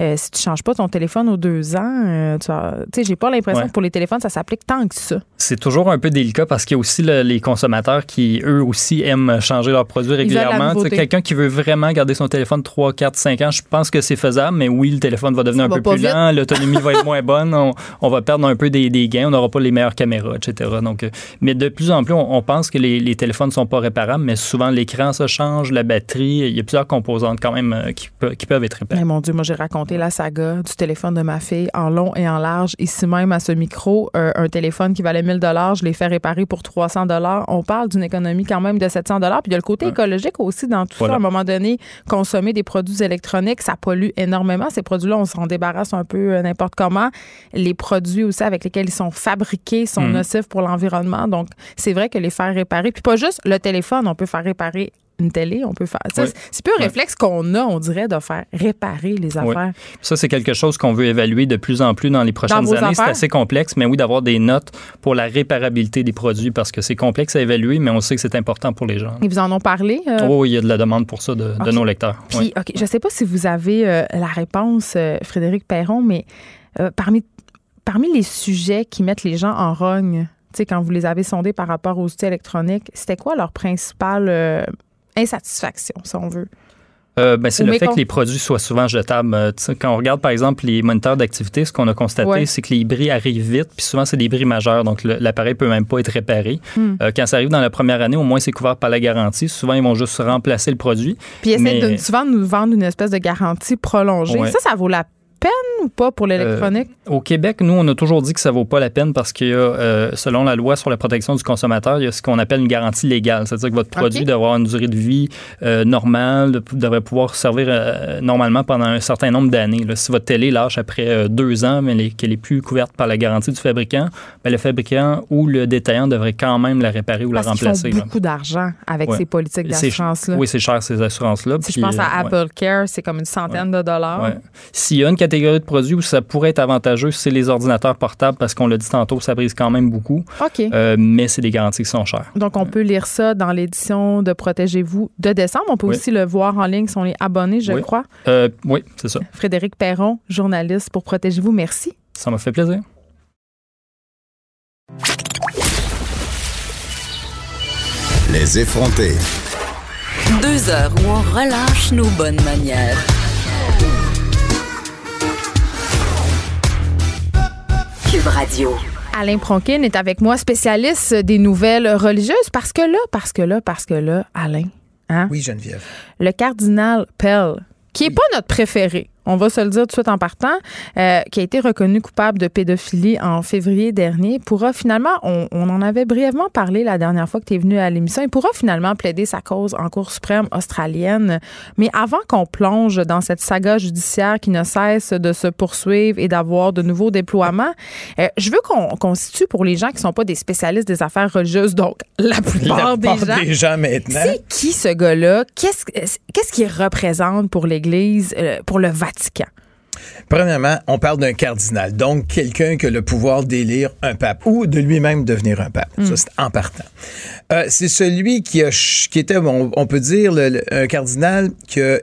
euh, si tu changes pas ton téléphone aux deux ans, euh, tu sais, j'ai pas l'impression que pour les téléphones, ça s'applique tant que ça. C'est toujours un peu délicat parce qu'il y a aussi les consommateurs qui, eux aussi, aiment changer leurs produits régulièrement. Quelqu'un qui veut vraiment garder son téléphone 3, 4, 5 ans, je pense que c'est faisable, mais oui, le téléphone va devenir un peu plus lent, l'autonomie va être moins bonne, on, va perdre un peu des, gains, on n'aura pas les meilleures caméras, etc. Donc, euh, mais de plus en plus, on, pense que les, les téléphones sont pas réparables, mais souvent l'écran se change, la batterie, il y a plusieurs composantes quand même qui, qui peuvent être réparées. Mais mon Dieu, moi j'ai raconté la saga du téléphone de ma fille en long et en large. Ici même à ce micro, euh, un téléphone qui valait 1000 dollars, je l'ai fait réparer pour 300 dollars. On parle d'une économie quand même de 700 dollars. Puis il y a le côté écologique aussi dans tout ça. À un moment donné, consommer des produits électroniques, ça pollue énormément. Ces produits-là, on s'en débarrasse un peu euh, n'importe comment. Les produits aussi avec lesquels ils sont fabriqués sont mm. nocifs pour l'environnement. Donc, c'est vrai que les faire réparer, puis pas juste le téléphone, on peut faire réparer une télé, on peut faire. ça. C'est plus un réflexe qu'on a, on dirait, de faire réparer les affaires. Ça, c'est quelque chose qu'on veut évaluer de plus en plus dans les prochaines années. C'est assez complexe, mais oui, d'avoir des notes pour la réparabilité des produits parce que c'est complexe à évaluer, mais on sait que c'est important pour les gens. Ils vous en ont parlé? Euh? Oh, il y a de la demande pour ça de, nos lecteurs. Puis, OK, je ne sais pas si vous avez euh, la réponse, euh, Frédéric Perron, mais parmi, parmi les sujets qui mettent les gens en rogne, quand vous les avez sondés par rapport aux outils électroniques, c'était quoi leur principal insatisfaction, si on veut. Euh, ben, c'est le fait que les produits soient souvent jetables. Euh, quand on regarde, par exemple, les moniteurs d'activité, ce qu'on a constaté, c'est que les bris arrivent vite, puis souvent, c'est des bris majeurs, donc l'appareil peut même pas être réparé. Hmm. Euh, quand ça arrive dans la première année, au moins, c'est couvert par la garantie. Souvent, ils vont juste remplacer le produit. Puis, ils essaient de, souvent de nous vendre une espèce de garantie prolongée. Ça, ça vaut la peine ou pas pour l'électronique? Euh, au Québec, nous, on a toujours dit que ça vaut pas la peine parce que euh, selon la loi sur la protection du consommateur, il y a ce qu'on appelle une garantie légale. C'est-à-dire que votre produit doit avoir une durée de vie euh, normale, devrait pouvoir servir normalement pendant un certain nombre d'années. Si votre télé lâche après deux ans, mais qu'elle est plus couverte par la garantie du fabricant, ben, le fabricant ou le détaillant devrait quand même la réparer ou la remplacer. Ils font beaucoup d'argent avec ces politiques d'assurance-là. Oui, c'est cher ces assurances-là. Si je pense à Apple Care, c'est comme une centaine de dollars. S'il y a une catégorie de produits où ça pourrait être avantageux, c'est les ordinateurs portables parce qu'on l'a dit tantôt, ça brise quand même beaucoup. OK. Euh, mais c'est des garanties qui sont chères. Donc, on peut lire ça dans l'édition de Protégez-vous de décembre. On peut aussi le voir en ligne si on est abonné, je crois. Euh, oui, c'est ça. Frédéric Perron, journaliste pour Protégez-vous, merci. Ça m'a fait plaisir. Les effronter. Deux heures où on relâche nos bonnes manières. Cube Radio. Alain Pronkin est avec moi, spécialiste des nouvelles religieuses, parce que là, parce que là, parce que là, Alain. Hein? Oui, Geneviève. Le cardinal Pell, qui n'est pas notre préféré, on va se le dire tout de suite en partant, euh, qui a été reconnu coupable de pédophilie en février dernier, pourra finalement, on, en avait brièvement parlé la dernière fois que tu es venu à l'émission, il pourra finalement plaider sa cause en Cour suprême australienne. Mais avant qu'on plonge dans cette saga judiciaire qui ne cesse de se poursuivre et d'avoir de nouveaux déploiements, euh, je veux qu'on situe pour les gens qui ne sont pas des spécialistes des affaires religieuses, donc la plupart, des, gens, des gens maintenant. C'est qui ce gars-là? Qu'est-ce qu'il représente pour l'Église, euh, pour le Premièrement, on parle d'un cardinal, donc quelqu'un qui a le pouvoir d'élire un pape ou de lui-même devenir un pape. Ça, hmm. c'est en partant. Euh, c'est celui qui, a, qui était, on, peut dire, un cardinal qui a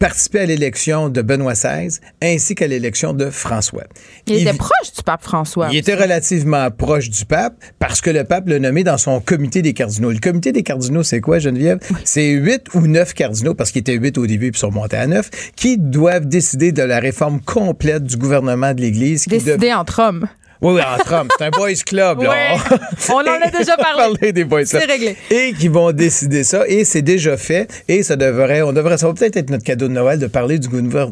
participé à l'élection de Benoît XVI ainsi qu'à l'élection de François. Il, était proche du pape François. Il était relativement proche du pape parce que le pape l'a nommé dans son comité des cardinaux. Le comité des cardinaux, c'est quoi, Geneviève? C'est huit ou neuf cardinaux, parce qu'il était huit au début puis sont montés à neuf, qui doivent décider de la réforme complète du gouvernement de l'Église. Décider entre hommes. Oui, oui, entre hommes. C'est un boys club, là. on en a déjà parlé. des boys C'est réglé. Et qui vont décider ça. Et c'est déjà fait. Et ça devrait, on devrait, ça va peut-être être notre cadeau de Noël de parler du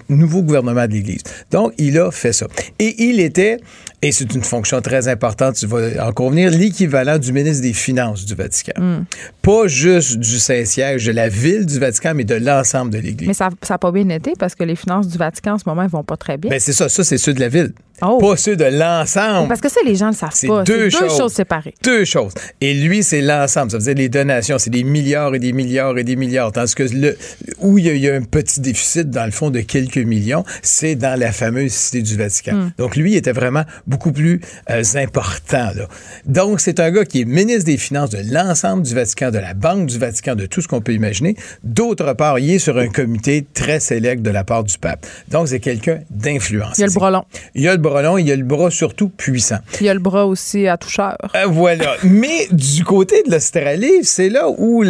nouveau gouvernement de l'Église. Donc, il a fait ça. Et il était, et c'est une fonction très importante, tu vas en convenir, l'équivalent du ministre des Finances du Vatican. Hmm. Pas juste du Saint-Siège, de la ville du Vatican, mais de l'ensemble de l'Église. Mais ça n'a pas bien été parce que les finances du Vatican en ce moment, ils vont pas très bien. Ben, c'est ça. Ça, c'est ceux de la ville. Oh. Pas ceux de l'ensemble. Parce que ça, les gens ne le savent pas. Deux, deux choses. séparées. Deux choses. Et lui, c'est l'ensemble. Ça veut dire les donations, c'est des milliards et des milliards et des milliards. Tandis que le, où il y, a, un petit déficit, dans le fond, de quelques millions, c'est dans la fameuse cité du Vatican. Hmm. Donc, lui, il était vraiment beaucoup plus euh, important. Là. Donc, c'est un gars qui est ministre des Finances de l'ensemble du Vatican, de la Banque du Vatican, de tout ce qu'on peut imaginer. D'autre part, il est sur un comité très sélect de la part du pape. Donc, c'est quelqu'un d'influence. Il y a le bras Il y a le il y a le bras surtout puissant. Il y a le bras aussi à toucheur. Euh, voilà. Mais du côté de l'Australie, c'est là où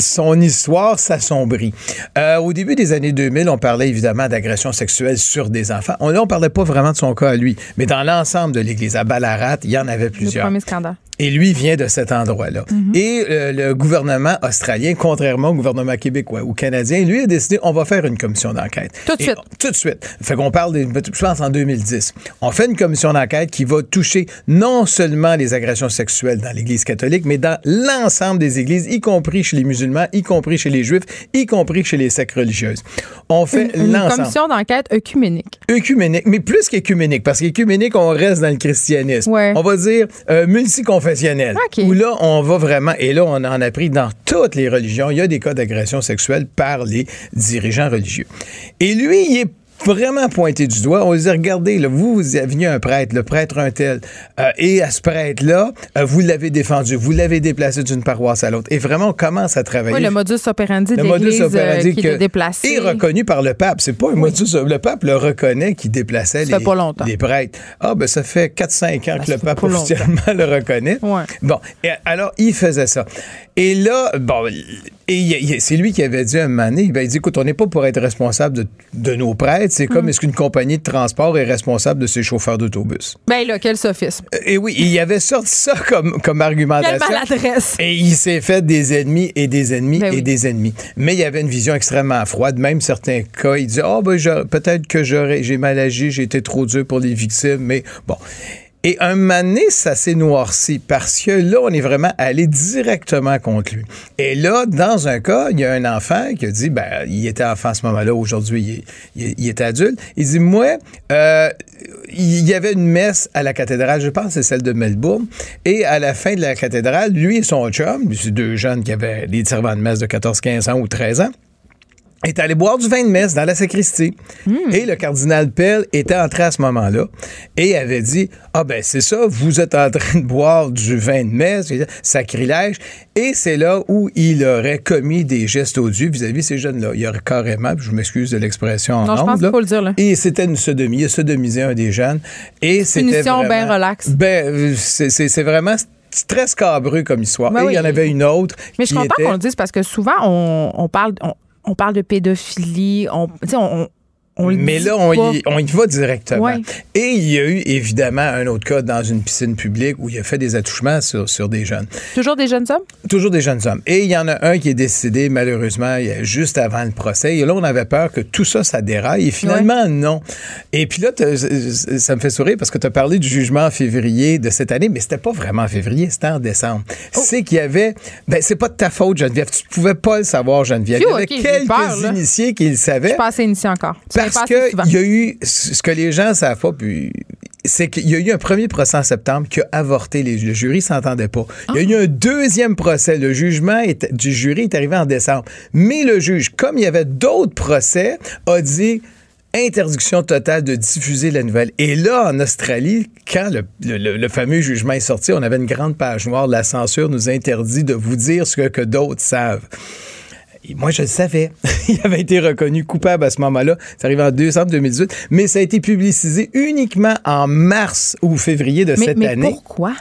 son histoire s'assombrit. Euh, au début des années 2000, on parlait évidemment d'agression sexuelle sur des enfants. On, là, on parlait pas vraiment de son cas à lui, mais dans l'ensemble de l'Église, à Ballarat, il y en avait plusieurs. Le premier scandale. Et lui vient de cet endroit-là. Mhm. Et euh, le gouvernement australien, contrairement au gouvernement québécois ou canadien, lui a décidé on va faire une commission d'enquête. Tout de suite. tout de suite. Fait qu'on parle, de, je pense, en 2010. On fait une commission d'enquête qui va toucher non seulement les agressions sexuelles dans l'Église catholique, mais dans l'ensemble des églises, y compris chez les musulmans, y compris chez les juifs, y compris chez les sectes religieuses. On fait l'ensemble. Une commission d'enquête œcuménique. Œcuménique, mais plus qu'œcuménique, parce qu'œcuménique, on reste dans le christianisme. On va dire euh, où là, on va vraiment, et là, on en a pris dans toutes les religions, il y a des cas d'agression sexuelle par les dirigeants religieux. Et lui, il est vraiment pointé du doigt. On lui dit, regardez, là, vous, vous avez un prêtre, le prêtre un tel, euh, et à ce prêtre-là, euh, vous l'avez défendu, vous l'avez déplacé d'une paroisse à l'autre. Et vraiment, on commence à travailler. Oui, le modus operandi de l'Église euh, qui est déplacé. Et reconnu par le pape. C'est pas un modus... Le pape le reconnaît qui déplaçait les, les, prêtres. Ah, ben ça fait 4-5 ans que le pape officiellement le reconnaît. Bon, et alors, il faisait ça. Et là, bon, et c'est lui qui avait dit un moment donné, ben, il dit, écoute, on n'est pas pour être responsable de, nos prêtres, c'est comme mm. est-ce qu'une compagnie de transport est responsable de ses chauffeurs d'autobus? Ben là, quel sophisme. Euh, et oui, il avait sorti ça comme, comme argumentation. Quelle maladresse. Et il s'est fait des ennemis et des ennemis ben et des ennemis. Mais il y avait une vision extrêmement froide. Même certains cas, il disait, oh, ben, peut-être que j'aurais, j'ai mal agi, j'ai été trop dur pour les victimes, mais bon. Et un moment ça s'est noirci parce que là, on est vraiment allé directement contre lui. Et là, dans un cas, il y a un enfant qui a dit, ben, il était enfant à ce moment-là, aujourd'hui, il, il, est adulte. Il dit, moi, euh, il y avait une messe à la cathédrale, je pense c'est celle de Melbourne, et à la fin de la cathédrale, lui et son chum, c'est deux jeunes qui avaient des servants de messe de 14, 15 ans ou 13 ans, est allé boire du vin de messe dans la sacristie. Hmm. Et le cardinal Pell était entré à ce moment-là et avait dit Ah, ben c'est ça, vous êtes en train de boire du vin de messe, sacrilège. Et c'est là où il aurait commis des gestes odieux vis-à-vis ces jeunes-là. Il aurait carrément, je m'excuse de l'expression en Non, je pense qu'il faut le dire, là. Et c'était une sodomie. Il a sodomisé un des jeunes. Et c'était. Punition bien relax. Ben, c'est vraiment très scabreux comme histoire. Et il y en avait une autre. Mais je comprends qu'on le dise parce que souvent, on, parle, on, parle de pédophilie, on, on, mais là, on y, on y, va directement. Et il y a eu évidemment un autre cas dans une piscine publique où il a fait des attouchements sur, sur des jeunes. Toujours des jeunes hommes? Toujours des jeunes hommes. Et il y en a un qui est décédé malheureusement juste avant le procès. Et là, on avait peur que tout ça, ça déraille. Et finalement, non. Et puis là, ça me fait sourire parce que tu as parlé du jugement en février de cette année, mais c'était pas vraiment en février, c'était en décembre. Oh. C'est qu'il y avait. Ben, c'est pas de ta faute, Geneviève. Tu pouvais pas le savoir, Geneviève. il y avait quelques initiés qui le savaient. Je suis pas assez initié encore. Parce qu'il y a eu, ce que les gens savent pas, puis c'est qu'il y a eu un premier procès en septembre qui a avorté. Les, le jury s'entendait pas. Il y a eu un deuxième procès. Le jugement du jury est arrivé en décembre. Mais le juge, comme il y avait d'autres procès, a dit interdiction totale de diffuser la nouvelle. Et là, en Australie, quand le, le, fameux jugement est sorti, on avait une grande page noire. La censure nous interdit de vous dire ce que, que d'autres savent moi, je le savais. il avait été reconnu coupable à ce moment-là. Ça arrive en décembre 2018. Mais ça a été publicisé uniquement en mars ou février de cette mais année. Pourquoi?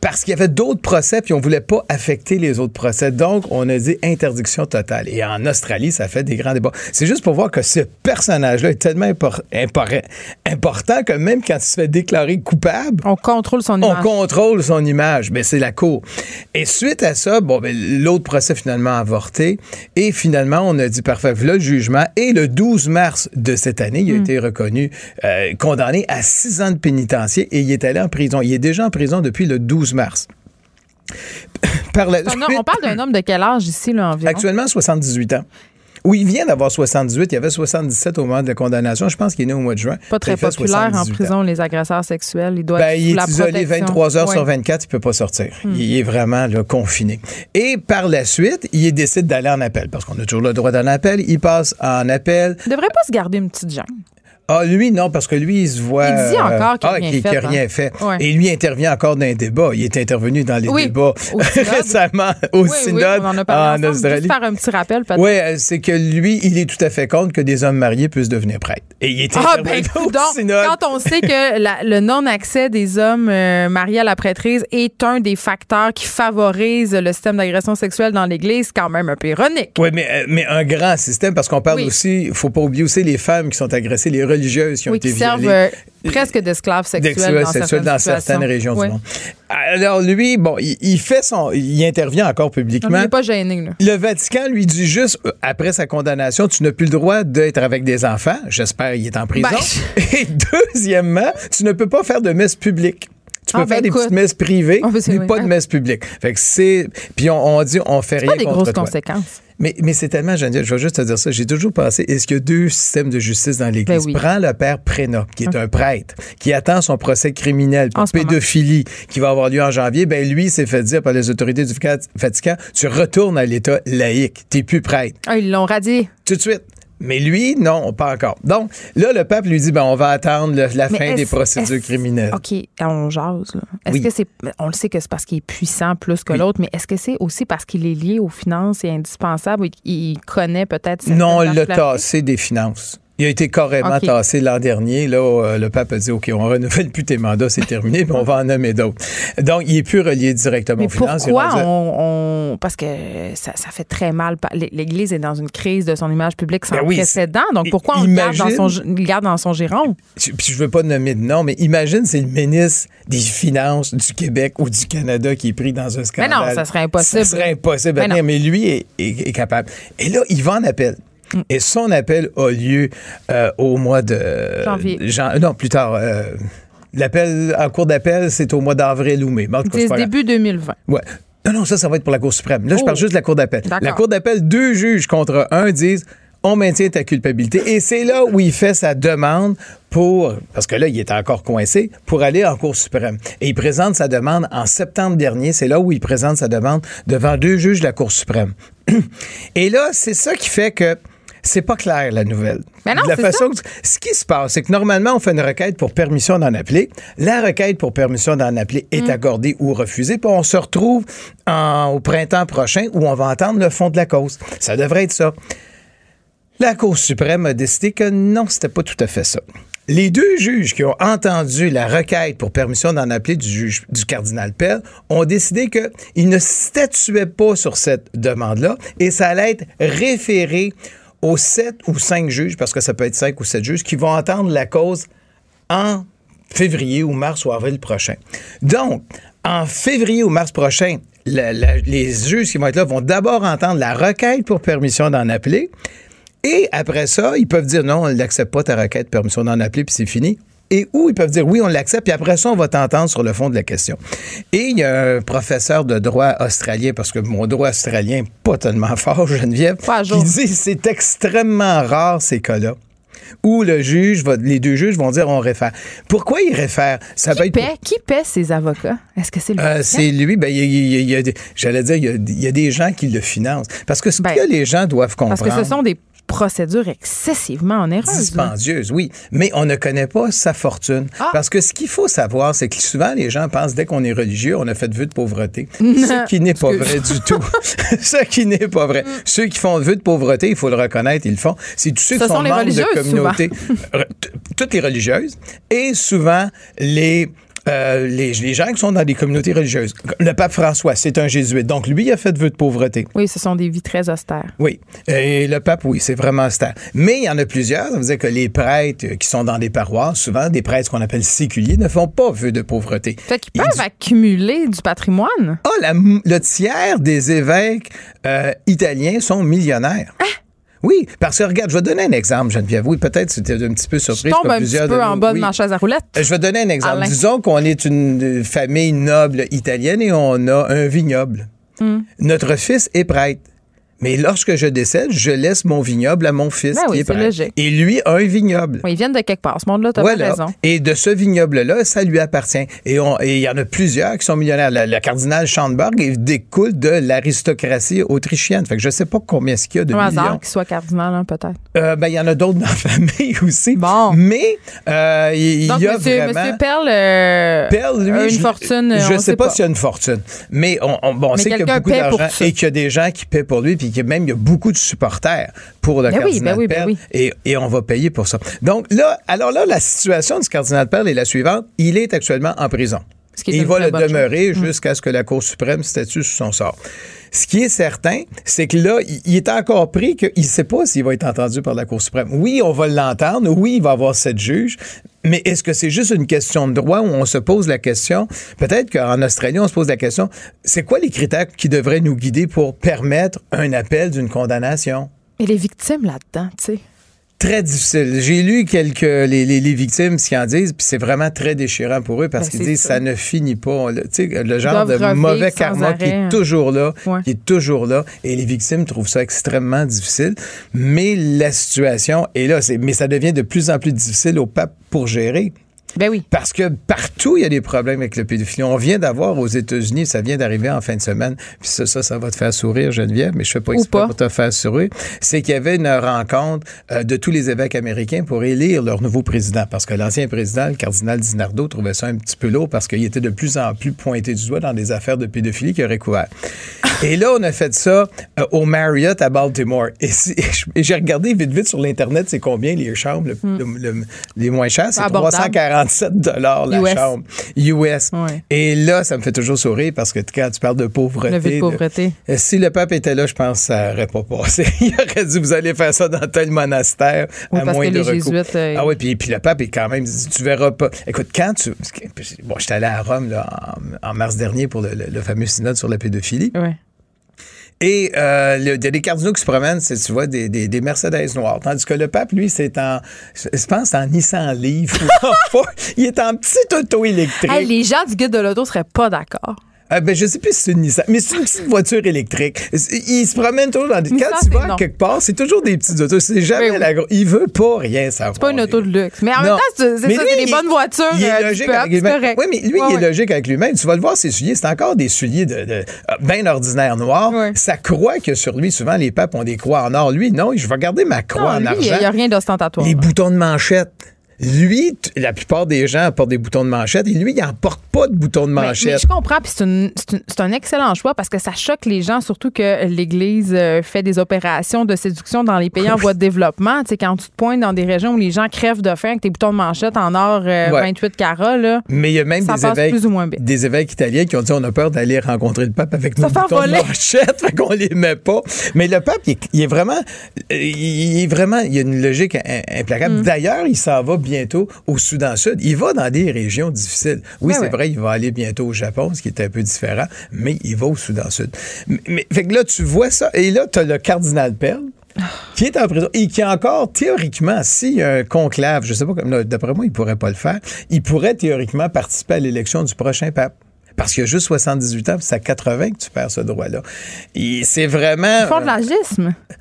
Parce qu'il y avait d'autres procès, puis on voulait pas affecter les autres procès. Donc, on a dit interdiction totale. Et en Australie, ça fait des grands débats. C'est juste pour voir que ce personnage-là est tellement important que même quand il se fait déclarer coupable... On contrôle son image. On contrôle son image. Mais c'est la cour. Et suite à ça, bon, ben, l'autre procès finalement avorté. Et finalement, on a dit parfait, là le jugement. Et le 12 mars de cette année, il a hmm. été reconnu euh, condamné à six ans de pénitencier et il est allé en prison. Il est déjà en prison depuis le 12 mars. Par on parle d'un homme de quel âge ici, là, environ? Actuellement, 78 ans. Oui, il vient d'avoir 78. Il y avait 77 au moment de la condamnation. Je pense qu'il est né au mois de juin. Pas très populaire en prison, les agresseurs sexuels. Il doit ben, il est isolé 23 heures sur 24. Il peut pas sortir. Hmm. Il est vraiment confiné. Et par la suite, il décide d'aller en appel parce qu'on a toujours le droit d'un appel. Il passe en appel. Il devrait pas se garder une petite jambe. Ah, lui, non, parce que lui, il se voit. Il dit encore qu'il n'a ah, rien, fait. Hein. Et lui intervient encore dans un débat. Il est intervenu dans les débats récemment au synode on en, a en Australie. faire un petit rappel, peut-être. Oui, euh, c'est que lui, il est tout à fait contre que des hommes mariés puissent devenir prêtres. Et il est ah, ben, au synode. Quand on sait que le non-accès des hommes euh, mariés à la prêtrise est un des facteurs qui favorise le système d'agression sexuelle dans l'Église, c'est quand même un peu ironique. Oui, mais, euh, mais un grand système, parce qu'on parle aussi, il faut pas oublier aussi les femmes qui sont agressées, les religieuses qui ont été servent, euh, presque d'esclaves sexuels, dans, certaines, dans certaines régions du monde. Alors lui, bon, il, fait son, il intervient encore publiquement. Il n'est pas gêné. Le Vatican lui dit juste après sa condamnation, tu n'as plus le droit d'être avec des enfants. J'espère qu'il est en prison. Ben, Et deuxièmement, tu ne peux pas faire de messe publique. Tu peux ah, faire ben, des petites messes privées, ah, mais pas de messe publique. Fait que c'est. Puis on, dit, on fait rien. Pas des grosses conséquences. Mais, mais c'est tellement, je vais juste te dire ça, j'ai toujours pensé, est-ce qu'il y a deux systèmes de justice dans l'Église? Ben Prends le père Prénat, qui est un prêtre, qui attend son procès criminel pour pédophilie, qui va avoir lieu en janvier. Ben lui, s'est fait dire par les autorités du Vatican, tu retournes à l'État laïque, t'es plus prêtre. Ah, ils l'ont radié. Tout de suite. Mais lui, non, pas encore. Donc, là, le peuple lui dit, ben, on va attendre la fin des procédures criminelles. OK, on jase. Est-ce que c'est, on le sait que c'est parce qu'il est puissant plus que l'autre, mais est-ce que c'est aussi parce qu'il est lié aux finances et indispensable, il connaît peut-être... Non, le tassé des finances. Il a été carrément tassé l'an dernier. Là, euh, le pape a dit OK, on renouvelle plus tes mandats, c'est terminé, puis on va en nommer d'autres. Donc, il est plus relié directement aux finances. Pourquoi on, Parce que ça, fait très mal. L'Église est dans une crise de son image publique sans ben précédent. Donc, pourquoi on le garde, dans son, garde dans son giron? Puis, je veux pas nommer de nom, mais imagine, c'est le ministre des Finances du Québec ou du Canada qui est pris dans un scandale. Mais non, ça serait impossible. Ça serait impossible. Mais, mais lui est, est capable. Et là, il va en appel. Et son appel a lieu euh, au mois de janvier. non, plus tard. Euh, l'appel en cours d'appel, c'est au mois d'avril ou mai. C'est début 2020. Ouais. Non, non, ça, ça va être pour la Cour suprême. Là, je parle oh. juste de la Cour d'appel. La Cour d'appel, deux juges contre un disent on maintient ta culpabilité. Et c'est là où il fait sa demande pour, parce que là, il est encore coincé, pour aller en Cour suprême. Et il présente sa demande en septembre dernier. C'est là où il présente sa demande devant deux juges de la Cour suprême. Et là, c'est ça qui fait que c'est pas clair, la nouvelle. Mais non, la façon ce qui se passe, c'est que normalement, on fait une requête pour permission d'en appeler. La requête pour permission d'en appeler est mm. accordée ou refusée. Puis on se retrouve au printemps prochain où on va entendre le fond de la cause. Ça devrait être ça. La Cour suprême a décidé que non, c'était pas tout à fait ça. Les deux juges qui ont entendu la requête pour permission d'en appeler du juge du cardinal Pell ont décidé qu'ils ne statuaient pas sur cette demande-là et ça allait être référé aux sept ou cinq juges, parce que ça peut être cinq ou sept juges, qui vont entendre la cause en février ou mars ou avril prochain. Donc, en février ou mars prochain, les juges qui vont être là vont d'abord entendre la requête pour permission d'en appeler. Et après ça, ils peuvent dire non, on n'accepte pas ta requête, permission d'en appeler, puis c'est fini. Et ou ils peuvent dire oui, on l'accepte, puis après ça, on va t'entendre sur le fond de la question. Et il y a un professeur de droit australien, parce que mon droit australien n'est pas tellement fort, Geneviève, qui dit c'est extrêmement rare ces cas-là où le juge va, les deux juges vont dire on réfère. Pourquoi ils réfèrent? Ça qui, paie, qui paie ces avocats? Est-ce que c'est lui? Euh, c'est lui. Ben, j'allais dire, il y, a, des gens qui le financent. Parce que ce ben, que les gens doivent comprendre. Parce que ce sont des procédure excessivement onéreuse. Dispendieuse, oui. Mais on ne connaît pas sa fortune. Ah. Parce que ce qu'il faut savoir, c'est que souvent, les gens pensent, dès qu'on est religieux, on a fait vœu de pauvreté. ce qui n'est pas vrai du tout. ce qui n'est pas vrai. Mm. Ceux qui font vœu de pauvreté, il faut le reconnaître, ils le font. C'est tous ceux qui sont, membres de communautés. toutes les religieuses. Et souvent, les euh, les, gens qui sont dans des communautés religieuses. Le pape François, c'est un jésuite. Donc, lui, il a fait vœu de pauvreté. Oui, ce sont des vies très austères. Oui. Et le pape, oui, c'est vraiment austère. Mais il y en a plusieurs. Ça veut dire que les prêtres qui sont dans des paroisses, souvent des prêtres qu'on appelle séculiers, ne font pas vœu de pauvreté. Fait qu'ils peuvent accumuler du patrimoine. Ah, le tiers des évêques euh, italiens sont millionnaires. Ah! Oui, parce que regarde, je vais donner un exemple, Geneviève. Oui, peut-être c'était un petit peu surprise. Je tombe un petit peu en bas de ma chaise à roulettes. Je vais donner un exemple. Disons qu'on est une famille noble italienne et on a un vignoble. Hmm. Notre fils est prêtre. Mais lorsque je décède, je laisse mon vignoble à mon fils ben qui est prêtre. Et lui a un vignoble. Oui, ils viennent de quelque part. Ce monde-là, tu as raison. Et de ce vignoble-là, ça lui appartient. Et il y en a plusieurs qui sont millionnaires. Le, cardinal Schandberg il découle de l'aristocratie autrichienne. Fait que je sais pas combien ce qu'il y a de Un hasard qu'il soit cardinal, hein, peut-être. Euh, ben, il y en a d'autres dans la famille aussi. Bon. Mais euh, il, y a monsieur, vraiment... Monsieur Perle, euh, Perle lui, a une je, fortune. Je ne sais pas, s'il y a une fortune. Mais on, bon, sait qu'il y a beaucoup d'argent et qu'il y a des gens qui paient pour lui puis même il y a beaucoup de supporters pour le ben cardinal oui, ben ben et, et, on va payer pour ça. Donc là, alors là, la situation du cardinal Perle est la suivante. Il est actuellement en prison. Et il va le demeurer mm. jusqu'à ce que la Cour suprême statue sur son sort. Ce qui est certain, c'est que là, il est encore pris qu'il ne sait pas s'il va être entendu par la Cour suprême. Oui, on va l'entendre. Oui, il va avoir sept juges. Mais est-ce que c'est juste une question de droit où on se pose la question? Peut-être qu'en Australie, on se pose la question, c'est quoi les critères qui devraient nous guider pour permettre un appel d'une condamnation? Et les victimes là-dedans, tu sais très difficile. J'ai lu quelques les, les, les victimes ce qu'ils en disent, puis c'est vraiment très déchirant pour eux parce ben, qu'ils disent ça. ça ne finit pas. Le, le genre de mauvais karma qui est hein. toujours là, qui est toujours là, et les victimes trouvent ça extrêmement difficile. Mais la situation est là, mais ça devient de plus en plus difficile au pape pour gérer. Ben oui. Parce que partout, il y a des problèmes avec le pédophilie. On vient d'avoir aux États-Unis, ça vient d'arriver en fin de semaine, puis ça, ça, ça, va te faire sourire, Geneviève, mais je fais pas exprès pour te faire sourire. C'est qu'il y avait une rencontre euh, de tous les évêques américains pour élire leur nouveau président. Parce que l'ancien président, le cardinal Dinardo, trouvait ça un petit peu lourd parce qu'il était de plus en plus pointé du doigt dans des affaires de pédophilie qu'il aurait couvert. Et là, on a fait ça euh, au Marriott à Baltimore. Et, j'ai regardé vite, vite sur l'Internet, c'est combien les chambres hmm. les moins chères? C'est 347 dollars la chambre. US. Et là, ça me fait toujours sourire parce que quand tu parles de pauvreté. de pauvreté. Euh, si le pape était là, je pense que ça n'aurait pas passé. Il aurait dit, vous allez faire ça dans tel monastère à moins de recours. Euh, ah oui, puis, puis le pape est quand même, tu verras pas. Écoute, quand tu. Bon, j'étais allé à Rome là, en, mars dernier pour le, le fameux synode sur la pédophilie. Oui. Et euh, il y a des cardinaux qui se promènent, c'est, tu vois, des, des, des, Mercedes noires. Tandis que le pape, lui, c'est en, je pense, en Nissan Leaf. il est en petite auto électrique. les gens du guide de l'auto seraient pas d'accord. Ah, ben, je sais plus si c'est une Nissan, mais c'est une petite voiture électrique. Il se promène toujours dans des. Quand tu vas quelque part, c'est toujours des petites autos. C'est jamais la grosse. Il veut pas rien savoir. C'est pas une auto de luxe. Mais en même temps, c'est ça, c'est des bonnes voitures. Il est euh, logique avec lui-même. Oui, mais lui, il est logique avec lui-même. Tu vas le voir, ses souliers, c'est encore des souliers de, de, euh, bien ordinaires noirs. Ça croit que sur lui, souvent, les papes ont des croix en or. Lui, non, je vais garder ma croix en argent. Il n'y a rien d'ostentatoire. Les boutons de manchette Lui, la plupart des gens portent des boutons de manchette et lui, il n'en porte pas de boutons de manchette. je comprends, puis c'est un excellent choix parce que ça choque les gens, surtout que l'Église euh, fait des opérations de séduction dans les pays en voie de développement. Tu sais, quand tu te pointes dans des régions où les gens crèvent de faim avec tes boutons de manchette en or 28 euh, carats, là, Mais il y a même des évêques, des évêques italiens qui ont dit on a peur d'aller rencontrer le pape avec nos boutons de manchette, fait qu'on les met pas. Mais le pape, il, est vraiment, il est vraiment, il y a une logique implacable. Mm. D'ailleurs, il s'en va bientôt au Soudan-Sud. Il va dans des régions difficiles. Oui, c'est vrai, il va aller bientôt au Japon, ce qui est un peu différent, mais il va au Soudan-Sud. Mais, fait que là, tu vois ça, et là, tu as le cardinal Perle, qui est en prison et qui encore, théoriquement, s'il y a un conclave, je sais pas, d'après moi, il pourrait pas le faire, il pourrait théoriquement participer à l'élection du prochain pape. Parce qu'il a juste 78 ans, c'est à 80 que tu perds ce droit-là. C'est vraiment. Ils font de l'agisme. Euh,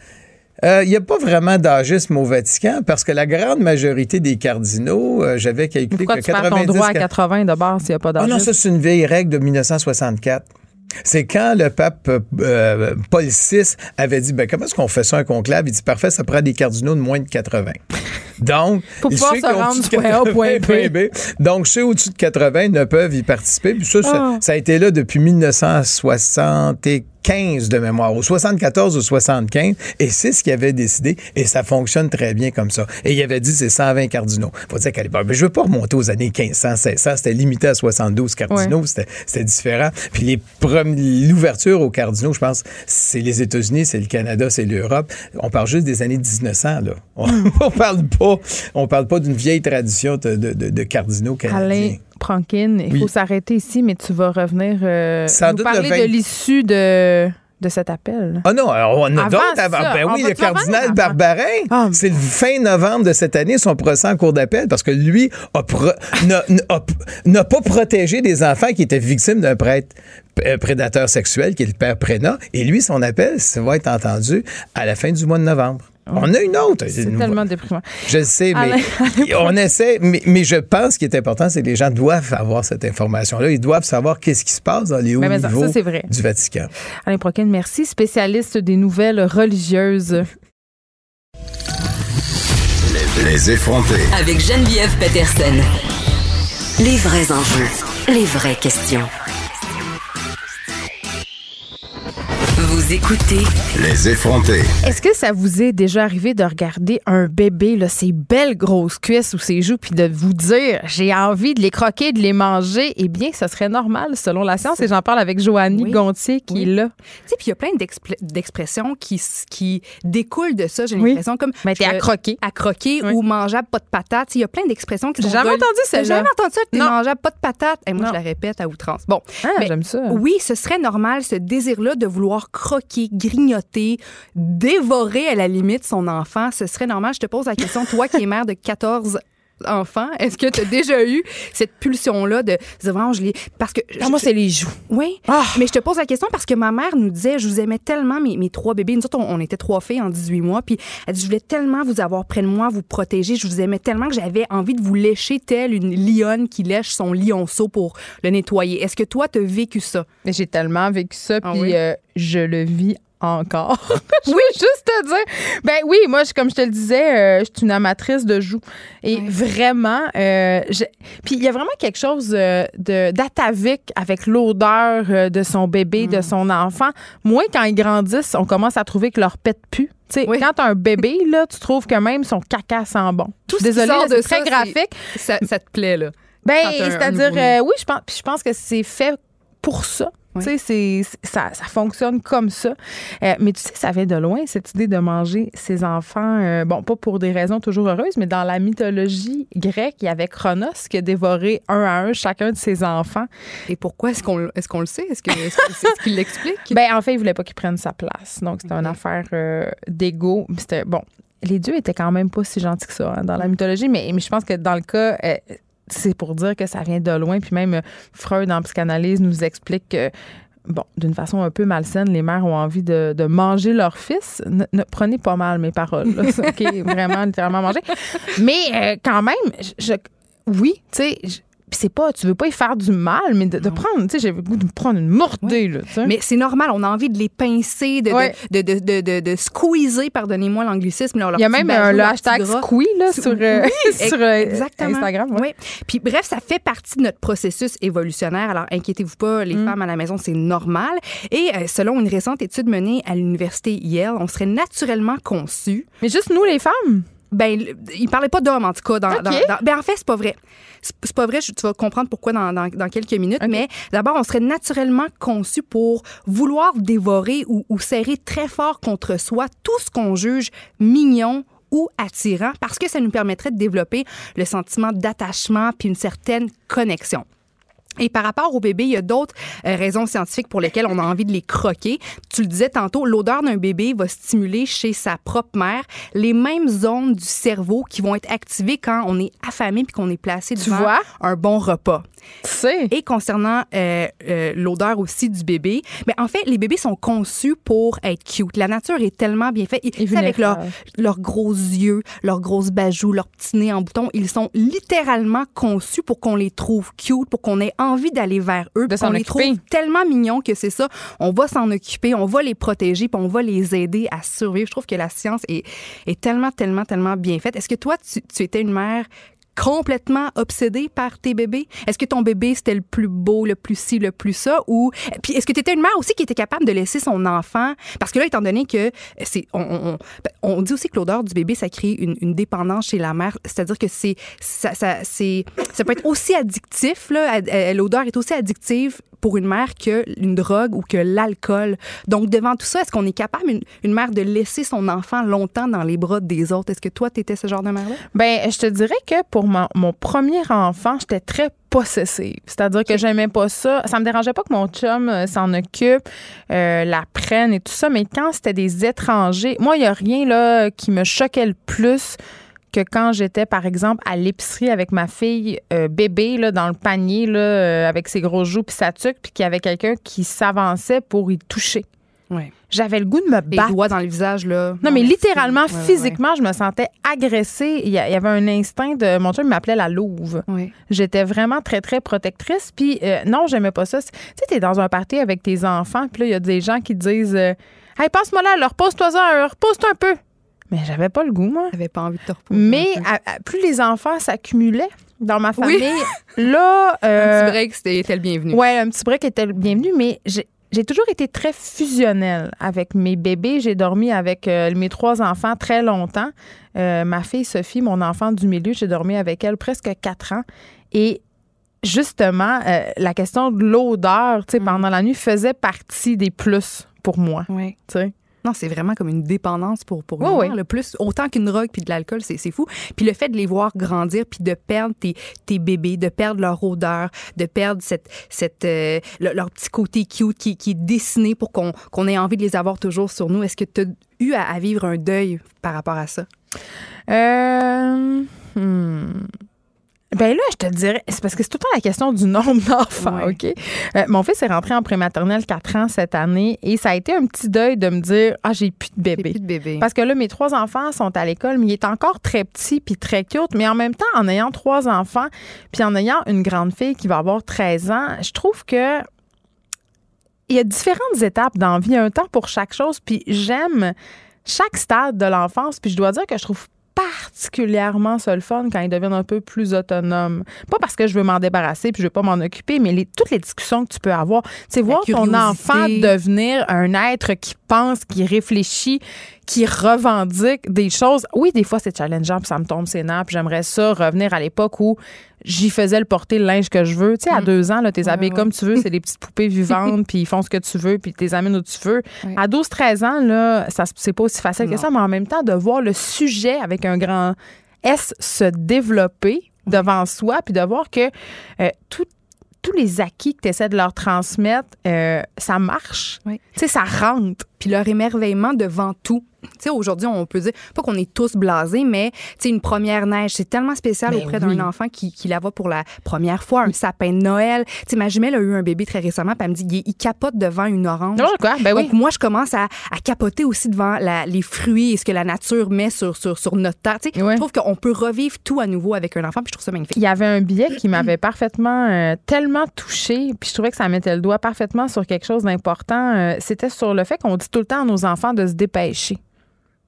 il n'y a pas vraiment d'agisme au Vatican parce que la grande majorité des cardinaux, euh, j'avais calculé Pourquoi que tu 90 ton droit à 80 de base s'il n'y a pas d'agisme. Ah non, ça c'est une vieille règle de 1964. C'est quand le pape euh, Paul VI avait dit ben, comment est-ce qu'on fait ça un conclave? Il dit parfait, ça prend des cardinaux de moins de 80. Donc, pour pouvoir se rendre point A point B. Donc, ceux au-dessus de 80 ne peuvent y participer. Puis ça, ça, ah. ça, a été là depuis 1964 15 de mémoire, au 74 ou 75, et c'est ce qu'il avait décidé, et ça fonctionne très bien comme ça. Et il avait dit c'est 120 cardinaux. Faut dire qu'à l'époque, mais je veux pas remonter aux années 1500, 1600, c'était limité à 72 cardinaux, c'était différent. Puis les l'ouverture aux cardinaux, je pense, c'est les États-Unis, c'est le Canada, c'est l'Europe. On parle juste des années 1900 là. On, on parle pas, on parle pas d'une vieille tradition de, de, de, cardinaux canadiens. Prankin, il faut s'arrêter ici, mais tu vas revenir euh, nous parler de l'issue de de cet appel. Ah non, on a d'autres avant. Ben oui, le cardinal Barbarin, ah, c'est le fin novembre de cette année, son procès en cours d'appel, parce que lui n'a pas protégé des enfants qui étaient victimes d'un prêtre euh, prédateur sexuel, qui est le père Prénat, et lui, son appel, ça va être entendu à la fin du mois de novembre. On a une autre. C'est tellement déprimant. Je sais, mais on essaie. Mais, je pense qu'il est important, c'est que les gens doivent avoir cette information-là. Ils doivent savoir qu'est-ce qui se passe dans les hauts niveaux du Vatican. Alain Proquin, merci. Spécialiste des nouvelles religieuses. Les effrontés. Avec Geneviève Peterson. Les vrais enjeux. Les vraies questions. Vous écoutez Les effrontés. Est-ce que ça vous est déjà arrivé de regarder un bébé, là, ses belles grosses cuisses ou ses joues, puis de vous dire j'ai envie de les croquer, de les manger? Eh bien, ce serait normal selon la science. Et j'en parle avec Joannie Gontier qui est là. Tu sais, puis il y a plein d'expressions qui, qui découlent de ça. J'ai l'impression comme. Mais t'es à croquer. À croquer ou mangeable pas de patates. Il y a plein d'expressions qui sont. J'ai jamais entendu ça. J'ai jamais entendu ça, t'es mangeable pas de patates. Et moi, je la répète à outrance. Bon. Ah, j'aime ça. Oui, ce serait normal, ce désir-là de vouloir croquer, grignoter, dévorer à la limite son enfant, ce serait normal. Je te pose la question, toi qui es mère de 14 enfants, est-ce que tu as déjà eu cette pulsion-là de, vraiment, je Parce que. moi, c'est les joues. Oui. Ah! Mais je te pose la question parce que ma mère nous disait, je vous aimais tellement, mes, mes trois bébés. Nous autres, on, était trois filles en 18 mois. Puis elle dit, je voulais tellement vous avoir près de moi, vous protéger. Je vous aimais tellement que j'avais envie de vous lécher telle une lionne qui lèche son lionceau pour le nettoyer. Est-ce que toi, tu as vécu ça? J'ai tellement vécu ça. Ah puis euh, je le vis encore. oui, juste te dire. Ben oui, moi, comme je te le disais, euh, je suis une amatrice de joues. Et vraiment, euh, puis il y a vraiment quelque chose euh, de d'atavique avec l'odeur de son bébé, de mm. son enfant. Moi, quand ils grandissent, on commence à trouver que leur pète plus. sais, Quand t'as un bébé, là, tu trouves que même son caca sent bon. Tout Désolée, c'est très graphique. Ça, te plaît, là? Ben, c'est-à-dire, oui, je pense, je pense que c'est fait pour ça. Tu sais, ça, ça fonctionne comme ça. Euh, mais tu sais, ça vient de loin, cette idée de manger ses enfants. Euh, bon, pas pour des raisons toujours heureuses, mais dans la mythologie grecque, il y avait Chronos qui a dévoré un à un chacun de ses enfants. Et pourquoi est-ce qu'on est qu'on le sait? Est-ce qu'il est l'explique? Ben, en fait, il voulait pas qu'il prenne sa place. Donc, c'était une affaire euh, d'ego. C'était, bon, les dieux étaient quand même pas si gentils que ça hein, dans la mythologie, mais, mais je pense que dans le cas c'est pour dire que ça vient de loin. Puis même euh, Freud, en psychanalyse, nous explique que bon, d'une façon un peu malsaine, les mères ont envie de, manger leur fils. Ne, prenez pas mal mes paroles. OK, vraiment, littéralement manger. Mais euh, quand même, je, oui, tu sais, c'est pas, tu veux pas y faire du mal, mais de, prendre, tu sais, j'ai le goût de prendre une mordée, là, Mais c'est normal, on a envie de les pincer, de, de, de, de, de, squeezer, pardonnez-moi l'anglicisme. Il y a même euh, le hashtag squee, là, sur, euh, sur euh, Instagram. Oui. Puis bref, ça fait partie de notre processus évolutionnaire. Alors, inquiétez-vous pas, les mm. femmes à la maison, c'est normal. Et selon une récente étude menée à l'université Yale, on serait naturellement conçus. Mais juste nous, les femmes? Ben, il parlait pas d'hommes, en tout cas. Dans, ben, en fait, c'est pas vrai. C'est pas vrai, tu vas comprendre pourquoi dans, dans, quelques minutes. Mais d'abord, on serait naturellement conçu pour vouloir dévorer ou, ou serrer très fort contre soi tout ce qu'on juge mignon ou attirant parce que ça nous permettrait de développer le sentiment d'attachement puis une certaine connexion. Et par rapport au bébé, il y a d'autres euh, raisons scientifiques pour lesquelles on a envie de les croquer. Tu le disais tantôt, l'odeur d'un bébé va stimuler chez sa propre mère les mêmes zones du cerveau qui vont être activées quand on est affamé puis qu'on est placé devant un bon repas. Et concernant euh, euh, l'odeur aussi du bébé, mais en fait, les bébés sont conçus pour être cute. La nature est tellement bien faite. Ils, avec leurs gros yeux, leurs grosses bajoux, leurs petits nez en bouton, ils sont littéralement conçus pour qu'on les trouve cute, pour qu'on ait envie d'aller vers eux, de qu'on les trouve tellement mignons que c'est ça. On va s'en occuper, on va les protéger, puis on va les aider à survivre. Je trouve que la science est, est tellement, tellement, tellement bien faite. Est-ce que toi, tu, tu étais une mère complètement obsédé par tes bébés? Est-ce que ton bébé, c'était le plus beau, le plus ci, le plus ça? Ou, est-ce que tu étais une mère aussi qui était capable de laisser son enfant? Parce que là, étant donné que c'est, on, on, dit aussi que l'odeur du bébé, ça crée une, dépendance chez la mère. C'est-à-dire que c'est, ça, c'est, peut être aussi addictif, là. L'odeur est aussi addictive pour une mère que une drogue ou que l'alcool. Donc, devant tout ça, est-ce qu'on est capable, une, mère, de laisser son enfant longtemps dans les bras des autres? Est-ce que toi, tu étais ce genre de mère-là? Ben, je te dirais que pour mon, mon premier enfant, j'étais très possessive. C'est-à-dire que j'aimais pas ça. Ça me dérangeait pas que mon chum euh, s'en occupe, euh, la prenne et tout ça, mais quand c'était des étrangers, moi, il y a rien là qui me choquait le plus que quand j'étais, par exemple, à l'épicerie avec ma fille euh, bébé là, dans le panier là, euh, avec ses gros joues puis sa tuque, puis qu'il y avait quelqu'un qui s'avançait pour y toucher. J'avais le goût de me battre. Les doigts dans le visage, là. Non, mais littéralement, physiquement, je me sentais agressée. Il y avait un instinct de. Mon chum m'appelait la louve. J'étais vraiment très, très protectrice. Puis, euh, non, j'aimais pas ça. Tu sais, t'es dans un party avec tes enfants, puis là, il y a des gens qui disent Hey, passe-moi là, repose-toi ça, repose-toi un peu. Mais j'avais pas le goût, moi. J'avais pas envie de te reposer. Mais plus les enfants s'accumulaient dans ma famille, là. Euh, un petit break, c'était le bienvenu. Ouais, un petit break était le bienvenu, mais j'ai toujours été très fusionnelle avec mes bébés. J'ai dormi avec euh, mes trois enfants très longtemps. Euh, ma fille Sophie, mon enfant du milieu, j'ai dormi avec elle presque quatre ans. Et justement, la question de l'odeur, tu sais, mm. pendant la nuit faisait partie des plus pour moi. Oui. Tu sais. Non, c'est vraiment comme une dépendance pour, pour le plus autant qu'une drogue puis de l'alcool, c'est fou. Puis le fait de les voir grandir puis de perdre tes, tes bébés, de perdre leur odeur, de perdre cette, cette euh, leur petit côté cute qui, qui est dessiné pour qu'on qu'on ait envie de les avoir toujours sur nous. Est-ce que tu as eu à, vivre un deuil par rapport à ça? Euh, hmm. Ben là, je te dirais, c'est parce que c'est tout le temps la question du nombre d'enfants, OK? Euh, mon fils est rentré en prématernelle 4 ans cette année et ça a été un petit deuil de me dire, ah, j'ai plus de bébé. Plus de bébé. Parce que là, mes trois enfants sont à l'école, mais il est encore très petit puis très cute. Mais en même temps, en ayant trois enfants puis en ayant une grande fille qui va avoir 13 ans, je trouve que il y a différentes étapes dans la vie, un temps pour chaque chose. Puis j'aime chaque stade de l'enfance. Puis je dois dire que je trouve particulièrement ça le fun quand ils deviennent un peu plus autonomes. Pas parce que je veux m'en débarrasser puis je veux pas m'en occuper, mais les, toutes les discussions que tu peux avoir, c'est voir ton enfant devenir un être qui pense, qui réfléchit, qui revendique des choses. Oui, des fois, c'est challengeant, puis ça me tombe ses nerfs, puis j'aimerais ça revenir à l'époque où j'y faisais le porter le linge que je veux. Tu sais, à mm. deux ans, là, t'es habillé comme tu veux, c'est des petites poupées vivantes, puis ils font ce que tu veux, puis t'es amènes où tu veux. À 12-13 ans, là, ça, c'est pas aussi facile que ça, mais en même temps, de voir le sujet avec un grand S se développer devant soi, puis de voir que euh, tout tous les acquis que tu essaies de leur transmettre, euh, ça marche. Tu sais, ça rentre. Puis leur émerveillement devant tout sais, aujourd'hui, on peut dire, pas qu'on est tous blasés, mais tu sais, une première neige, c'est tellement spécial ben auprès d'un enfant qui, qui, la voit pour la première fois, un sapin de Noël. Tu sais, ma jumelle a eu un bébé très récemment, puis elle me dit, il, capote devant une orange. Quoi? Ben Donc, moi, je commence à, à capoter aussi devant la, les fruits et ce que la nature met sur, sur, sur notre terre. Tu sais, je trouve qu'on peut revivre tout à nouveau avec un enfant, puis je trouve ça magnifique. Il y avait un billet qui m'avait parfaitement, euh, tellement touché, puis je trouvais que ça mettait le doigt parfaitement sur quelque chose d'important. Euh, c'était sur le fait qu'on dit tout le temps à nos enfants de se dépêcher.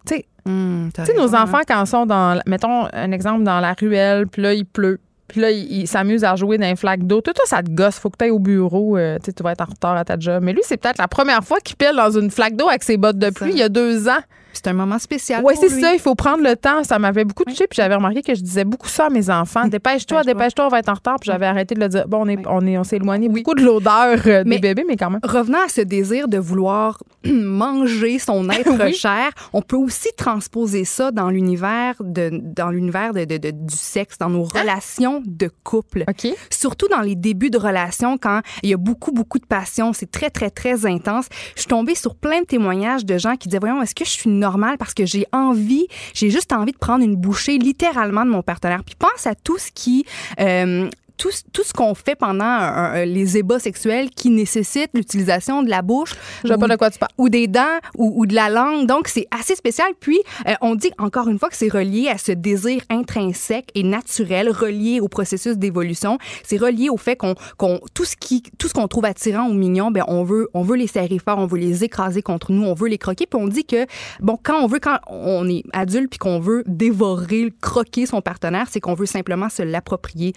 Tu sais, hmm, nos enfants, quand ils sont dans, mettons un exemple, dans la ruelle, puis là, il pleut. Puis là, ils s'amusent à jouer dans un flaque d'eau. Tout ça te gosse. Faut que tu ailles au bureau. Euh, tu vas être en retard à ta job. Mais lui, c'est peut-être la première fois qu'il pile dans une flaque d'eau avec ses bottes de pluie il y a deux ans. C'est un moment spécial. Oui, c'est ça. Il faut prendre le temps. Ça m'avait beaucoup touché. Puis j'avais remarqué que je disais beaucoup ça à mes enfants. Dépêche-toi, dépêche-toi, on va être en retard. Puis j'avais arrêté de le dire. Bon, on est, on est, on s'est éloigné beaucoup de l'odeur euh, des bébés, mais quand même. Revenant à ce désir de vouloir manger son être cher, on peut aussi transposer ça dans l'univers de, dans l'univers de, de, du sexe, dans nos hein? relations de couple. Surtout dans les débuts de relations, quand il y a beaucoup, beaucoup de passion, c'est très, très, très intense. Je suis tombée sur plein de témoignages de gens qui disaient, voyons, est-ce que je suis normal parce que j'ai envie, j'ai juste envie de prendre une bouchée littéralement de mon partenaire. Puis pense à tout ce qui euh, tout, tout, ce qu'on fait pendant les ébats sexuels qui nécessitent l'utilisation de la bouche. Je ou, pas de quoi tu parles. Ou des dents ou, ou de la langue. Donc, c'est assez spécial. Puis, euh, on dit encore une fois que c'est relié à ce désir intrinsèque et naturel, relié au processus d'évolution. C'est relié au fait qu'on, qu'on tout ce qui, tout ce qu'on trouve attirant ou mignon, ben on veut, on veut les serrer fort, on veut les écraser contre nous, on veut les croquer. Puis on dit que, bon, quand on veut, quand on est adulte puis qu'on veut dévorer, croquer son partenaire, c'est qu'on veut simplement se l'approprier,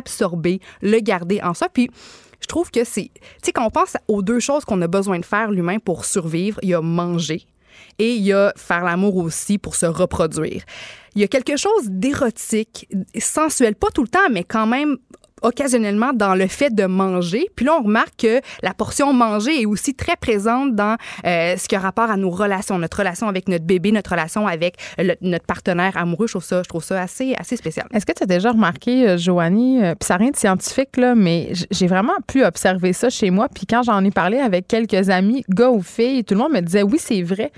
l'absorber, le garder en soi. Puis, je trouve que c'est, tu sais, quand on pense aux deux choses qu'on a besoin de faire, l'humain, pour survivre, il y a manger et il y a faire l'amour aussi pour se reproduire. Il y a quelque chose d'érotique, sensuel, pas tout le temps, mais quand même occasionnellement dans le fait de manger. Puis là, on remarque que la portion manger est aussi très présente dans euh, ce qui a rapport à nos relations, notre relation avec notre bébé, notre relation avec notre partenaire amoureux. Je trouve ça, je trouve ça assez, assez spécial. Est-ce que tu as déjà remarqué, euh, Joanie, euh, puis ça n'a rien de scientifique, là, mais j'ai vraiment pu observer ça chez moi. Puis quand j'en ai parlé avec quelques amis, gars ou filles, tout le monde me disait oui, c'est vrai.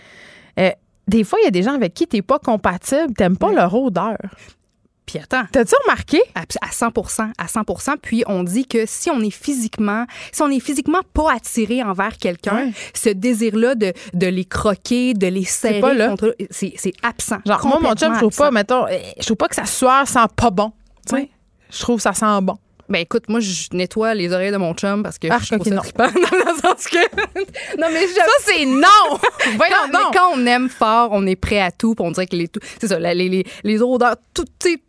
des fois, il y a des gens avec qui tu n'es pas compatible, tu n'aimes pas leur odeur. Puis attends. T'as-tu remarqué? À, 100 à 100% Puis on dit que si on est physiquement, si on est physiquement pas attiré envers quelqu'un, ce désir-là de, de les croquer, de les serrer, c'est c'est absent. Genre, moi, mon chum, je trouve pas, mettons, je trouve pas que ça sueur sent pas bon. Oui. Je trouve que ça sent bon. Ben écoute, moi je nettoie les oreilles de mon chum parce que ah, je trouve ça non. non mais ça c'est non. Quand, mais quand on aime fort, on est prêt à tout, on dirait que les c'est ça, les, les, les odeurs, tout,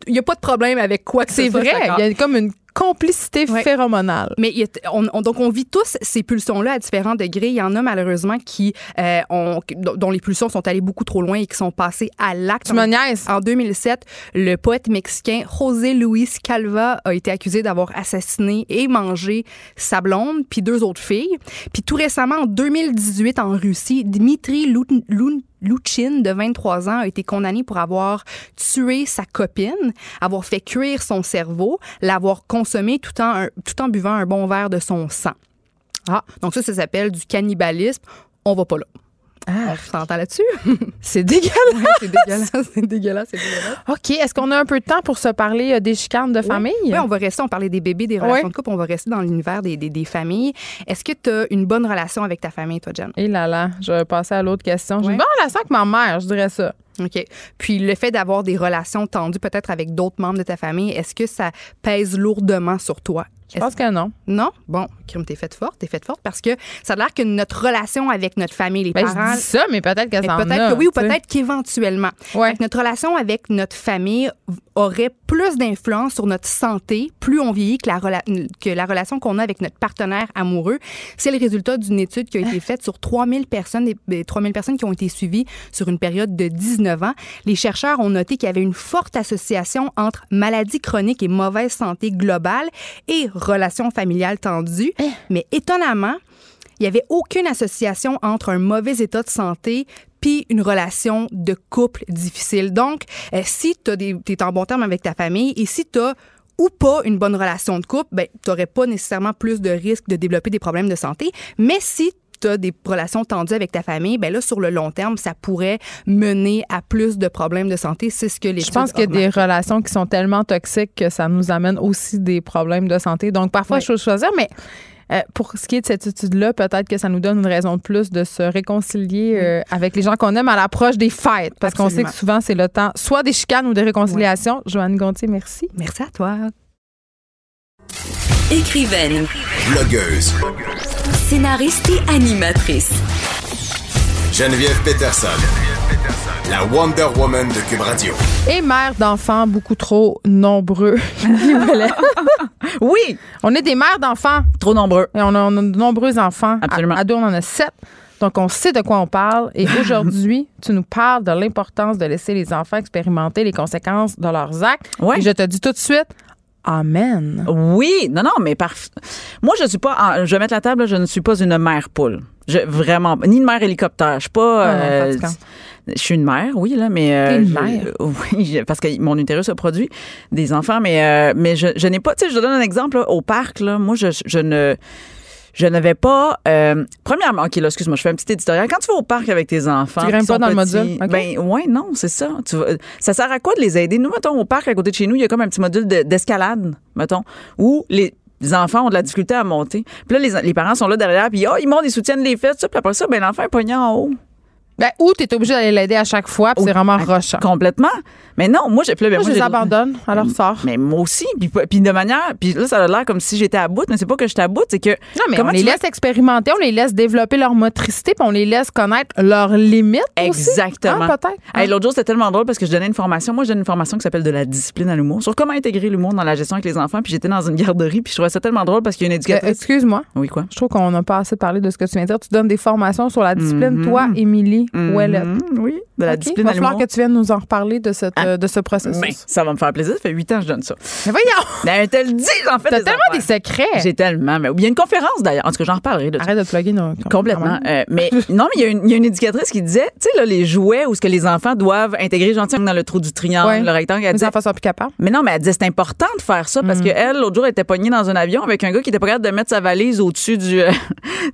il y a pas de problème avec quoi que c'est vrai. Il y a comme une complicité phéromonale. Mais on, donc, on vit tous ces pulsions-là à différents degrés. Il y en a malheureusement qui euh, ont, dont les pulsions sont allées beaucoup trop loin et qui sont passées à l'acte. Tu me En 2007, le poète mexicain José Luis Calva a été accusé d'avoir assassiné et mangé sa blonde puis deux autres filles. Puis tout récemment, en 2018, en Russie, Dmitri Lun Luchin, de 23 ans, a été condamné pour avoir tué sa copine, avoir fait cuire son cerveau, l'avoir consommé tout en, buvant un bon verre de son sang. Ah, donc ça, ça s'appelle du cannibalisme. On va pas là. Ah, tu t'entends là-dessus? c'est dégueulasse. c'est dégueulasse, c'est dégueulasse, c'est dégueulasse. OK. Est-ce qu'on a un peu de temps pour se parler euh, des chicanes de famille? Oui, on va rester, on parlait des bébés, des relations de couple, on va rester dans l'univers des, des, des, familles. Est-ce que tu as une bonne relation avec ta famille, toi, Jen? Et eh là là, je vais passer à l'autre question. J'ai une bonne relation avec ma mère, je dirais ça. OK. Puis le fait d'avoir des relations tendues peut-être avec d'autres membres de ta famille, est-ce que ça pèse lourdement sur toi? Je pense que non. Non? Bon, Crime, t'es faite forte, t'es faite forte parce que ça a l'air que notre relation avec notre famille, les ben, parents. Je dis ça, mais peut-être que ça Peut-être que oui ou peut-être qu'éventuellement. Ouais. Notre relation avec notre famille aurait plus d'influence sur notre santé plus on vieillit que la, que la relation qu'on a avec notre partenaire amoureux. C'est le résultat d'une étude qui a été faite sur 3000 personnes, des 3000 personnes qui ont été suivies sur une période de 19 ans. Les chercheurs ont noté qu'il y avait une forte association entre maladie chronique et mauvaise santé globale et relations familiales tendues. Eh. Mais étonnamment, il n'y avait aucune association entre un mauvais état de santé puis une relation de couple difficile. Donc, euh, si tu es en bon terme avec ta famille et si tu as ou pas une bonne relation de couple, ben, tu n'aurais pas nécessairement plus de risques de développer des problèmes de santé. Mais si tu as des relations tendues avec ta famille, ben là, sur le long terme, ça pourrait mener à plus de problèmes de santé. C'est ce que les Je pense qu'il y a des relations qui sont tellement toxiques que ça nous amène aussi des problèmes de santé. Donc, parfois, il faut choisir, mais euh, pour ce qui est de cette étude-là, peut-être que ça nous donne une raison de plus de se réconcilier euh, avec les gens qu'on aime à l'approche des fêtes. Parce qu'on sait que souvent, c'est le temps soit des chicanes ou des réconciliations. Joanne Gontier, merci. Merci à toi. Écrivaine. Blogueuse. Scénariste et animatrice. Geneviève Peterson. La Wonder Woman de Cube Radio. Et mère d'enfants beaucoup trop nombreux. oui. On est des mères d'enfants. Trop nombreux. Et on a, de nombreux enfants. Absolument. À, deux, on en a sept. Donc, on sait de quoi on parle. Et aujourd'hui, tu nous parles de l'importance de laisser les enfants expérimenter les conséquences de leurs actes. Ouais. Et je te dis tout de suite, Amen. Oui, non, non, mais parfait. Moi, je suis pas. je vais mettre la table. je ne suis pas une mère poule. Je, vraiment, ni une mère hélicoptère. Je suis pas. Ah, euh, je suis une mère, oui, là, mais. Euh, une mère? oui, parce que mon utérus a produit des enfants, mais, euh, mais je, je n'ai pas. Tu sais, je donne un exemple, au parc, là. Moi, je, je ne je n'avais pas. Euh, premièrement, ok, là, excuse-moi, je fais un petit éditorial. Quand tu vas au parc avec tes enfants, tu grimpes pas dans le module. Ben ouais, non, c'est ça. Tu ça sert à quoi de les aider? Nous, mettons, au parc à côté de chez nous, il y a comme un petit module d'escalade, mettons, où les les enfants ont de la difficulté à monter. Puis là, les, les parents sont là derrière, puis oh, ils montent, ils soutiennent les fesses, puis après ça, ben l'enfant est pogné en haut. Ben, ou tu es obligé d'aller l'aider à chaque fois, puis c'est vraiment ben, rochant. Complètement. Mais non, moi, j'ai plus. Ben, moi, je les abandonne à leur sort. Mais moi aussi. Puis, puis de manière. Puis là, ça a l'air comme si j'étais à bout, mais c'est pas que j'étais à bout, c'est que. Non, mais on les laisse expérimenter, on les laisse développer leur motricité, puis on les laisse connaître leurs limites. Exactement. Ah, peut-être. Hein? L'autre jour, c'était tellement drôle parce que je donnais une formation. Moi, je donne une formation qui s'appelle de la discipline à l'humour, sur comment intégrer l'humour dans la gestion avec les enfants. Puis j'étais dans une garderie, puis je trouvais ça tellement drôle parce qu'il y a une éducatrice. Euh, excuse-moi. Oui, quoi? Je trouve qu'on n'a pas assez parlé de ce que tu viens de dire. Tu donnes des formations sur la discipline, toi, Émilie mm oui, de la discipline. Il va falloir que tu viennes nous en reparler de, cette, ah. de ce processus. Ben, ça va me faire plaisir. Ça fait huit ans que je donne ça. Mais voyons! Ben, te le dis, j'en fais T'as tellement des secrets. J'ai tellement. Mais, il y a une conférence d'ailleurs. En tout cas, j'en reparlerai. De Arrête de plugger. Complètement. Euh, mais non, mais il y, y, a une éducatrice qui disait, tu sais, là, les jouets où ce que les enfants doivent intégrer gentiment dans le trou du triangle, le rectangle. les enfants sont plus capables. Mais non, mais elle disait, c'est important de faire ça parce mm. qu'elle, l'autre jour, elle était pognée dans un avion avec un gars qui était pas capable de mettre sa valise au-dessus du. Euh,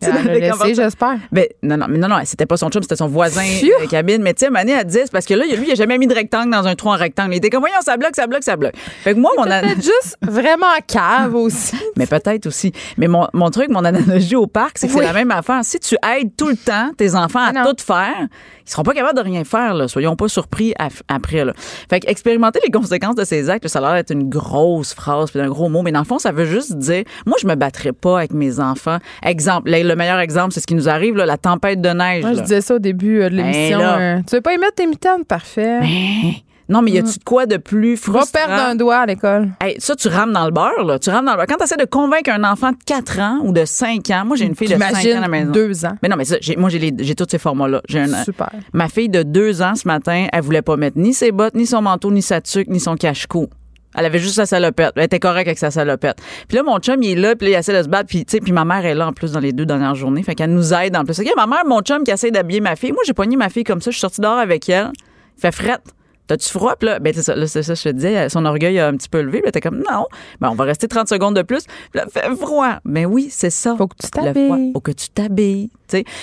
j'espère. Ben, non, non, mais non, non, c'était pas son chum, c'était son voisin de cabine. Mais tu sais, Mané, elle dit, parce que là, lui, il a jamais mis de rectangle dans un trou en rectangle. Il était comme, voyons, ça bloque, ça bloque, ça bloque. Fait que moi, mon peut-être juste vraiment cave aussi. Mais peut-être aussi. Mais mon, mon truc, mon analogie au parc, c'est que c'est la même affaire. Si tu aides tout le temps tes enfants à tout faire, ils seront pas capables de rien faire, là. Soyons pas surpris après, là. Fait que expérimenter les conséquences de ces actes, ça a l'air d'être une grosse phrase puis un gros mot. Mais dans le fond, ça veut juste dire, moi, je me battrais pas avec mes enfants. Exemple, le meilleur exemple, c'est ce qui nous arrive, là, la tempête de neige. Moi, je disais ça au début euh, de ben l'émission. Euh, tu veux pas y mettre tes mitaines? Parfait. Ben, non, mais y a-tu de quoi de plus frustrant? Va perdre un doigt à l'école. ça, tu rames dans le beurre, là. Tu rames dans le beurre. Quand tu essaies de convaincre un enfant de 4 ans ou de 5 ans, moi, j'ai une fille de 5 ans à la maison. 2 ans. Mais non, mais ça, moi, j'ai tous ces formats-là. Super. Ma fille de 2 ans, ce matin, elle voulait pas mettre ni ses bottes, ni son manteau, ni sa tuque, ni son cache-cou. Elle avait juste sa salopette. Elle était correcte avec sa salopette. Puis là, mon chum, il est là, puis là, il essaie de se battre. Puis, tu sais, puis ma mère est là, en plus, dans les deux dernières journées. Fait qu'elle nous aide en plus. OK, ma mère, mon chum qui essaie d'habiller ma fille. Moi, j'ai pogné ma fille comme ça. Je suis sortie dehors avec elle. Il fait frette. T'as-tu froid? Puis là, ben, c'est ça, là, c'est ça, je te disais, son orgueil a un petit peu levé. Puis t'es comme, non, ben, on va rester 30 secondes de plus. Puis là, fait froid. Ben oui, c'est ça. Faut que tu t'habilles. Faut que tu t'habilles.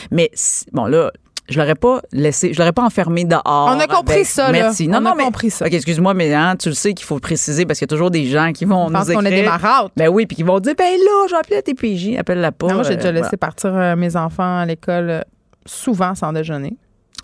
Mais, bon, là, je l'aurais pas laissé, je l'aurais pas enfermé dehors. On a compris ça, là. Merci. Non, on a mais, compris ça. OK, excuse-moi, mais hein, tu le sais qu'il faut préciser parce qu'il y a toujours des gens qui vont je nous pense qu'on est des maraudes. Ben oui, puis qui vont dire, ben là, j'ai appelé la TPJ, appelle-la pas. moi, j'ai déjà euh, laissé partir euh, mes enfants à l'école euh, souvent sans déjeuner.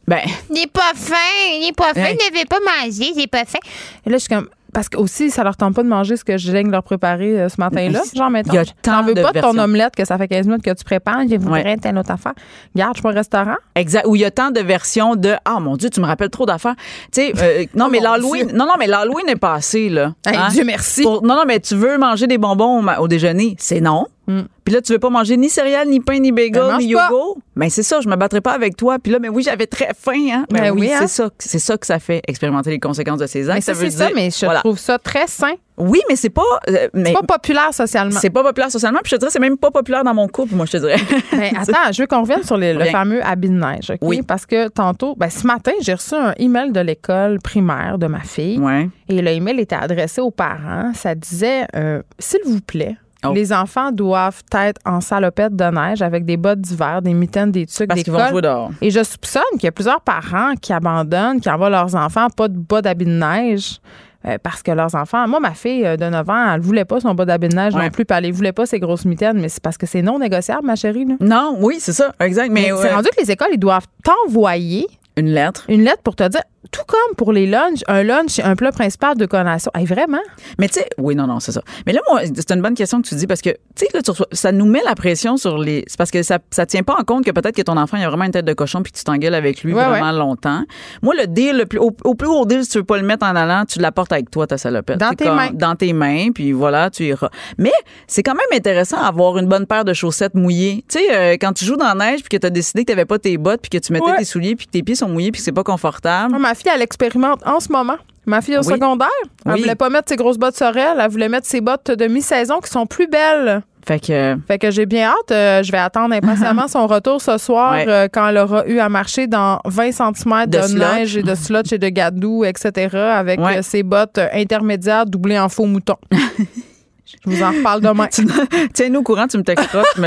Ben. Il n'est pas faim, il n'est pas faim, il n'avait pas mangé, il n'est pas faim. Et là, je suis comme, parce que aussi, ça leur tente pas de manger ce que je viens de leur préparer euh, ce matin-là. Genre, mettons, t'en veux pas de ton omelette que ça fait 15 minutes que tu prépares, je voudrais ouais. telle autre affaire. Garde, je suis pas au restaurant. Exact. Où il y a tant de versions de Ah mon Dieu, tu me rappelles trop d'affaires. Tu sais, euh, non, oh mais l'Halloween, non, non, mais l'Halloween est passé, là. Hein? Dieu merci. non, non, mais tu veux manger des bonbons au déjeuner? C'est non. Mm. Puis là, tu veux pas manger ni céréales, ni pain, ni bagel, ben, ni yogourt? Mais c'est ça, je me battrai pas avec toi. Puis là, mais oui, j'avais très faim. Hein? Ben, oui, c'est hein. ça, c'est ça que ça fait, expérimenter les conséquences de ces actes. Mais ça, c'est ça, mais je trouve ça très sain. Oui, mais c'est pas. Euh, c'est pas populaire socialement. C'est pas populaire socialement. Puis je te dirais, c'est même pas populaire dans mon couple, moi, je te dirais. Mais ben, attends, je veux qu'on revienne sur le fameux habit de neige. Oui. Parce que tantôt, ben, ce matin, j'ai reçu un email de l'école primaire de ma fille. Ouais. Et le email était adressé aux parents. Ça disait, euh, s'il vous plaît, Oh. Les enfants doivent être en salopette de neige avec des bottes d'hiver, des mitaines, des tucs, Parce des qu'ils vont jouer dehors. Et je soupçonne qu'il y a plusieurs parents qui abandonnent, qui envoient leurs enfants pas de bas d'habits de neige. Euh, parce que leurs enfants, moi, ma fille de 9 ans, elle voulait pas son bas d'habit de neige non plus, puis elle voulait pas ses grosses mitaines, mais c'est parce que c'est non négociable, ma chérie. Non, oui, c'est ça, exact. Mais, mais c'est rendu que les écoles, ils doivent t'envoyer une lettre. Une lettre pour te dire, tout comme pour les lunchs, un lunch, un plat principal de connaissance. Hey, vraiment? Mais tu sais, oui, non, non, c'est ça. Mais là, moi, c'est une bonne question que tu dis parce que, tu sais, ça nous met la pression sur les. C'est parce que ça, ça tient pas en compte que peut-être que ton enfant, il a vraiment une tête de cochon puis tu t'engueules avec lui vraiment longtemps. Moi, le deal, le plus, au, plus haut deal, si tu veux pas le mettre en allant, tu l'apportes avec toi, ta salopette. Dans tes mains. Dans tes mains, puis voilà, tu iras. Mais c'est quand même intéressant d'avoir une bonne paire de chaussettes mouillées. Tu sais, euh, quand tu joues dans la neige puis que tu as décidé que tu n'avais pas tes bottes puis que tu mettais tes souliers puis que tes pieds sont mouillés puis que c'est pas confortable. ma fille, elle expérimente en ce moment. Ma fille au secondaire, elle voulait pas mettre ses grosses bottes sorel, elle voulait mettre ses bottes de mi-saison qui sont plus belles. Fait que, fait que j'ai bien hâte. Euh, je vais attendre impatiemment son retour ce soir euh, quand elle aura eu à marcher dans 20 cm de, neige et de slotch et de gadou, etc. avec euh, ses bottes intermédiaires doublées en faux mouton. Je vous en reparle demain. Tiens-nous au courant, tu me texteras, tu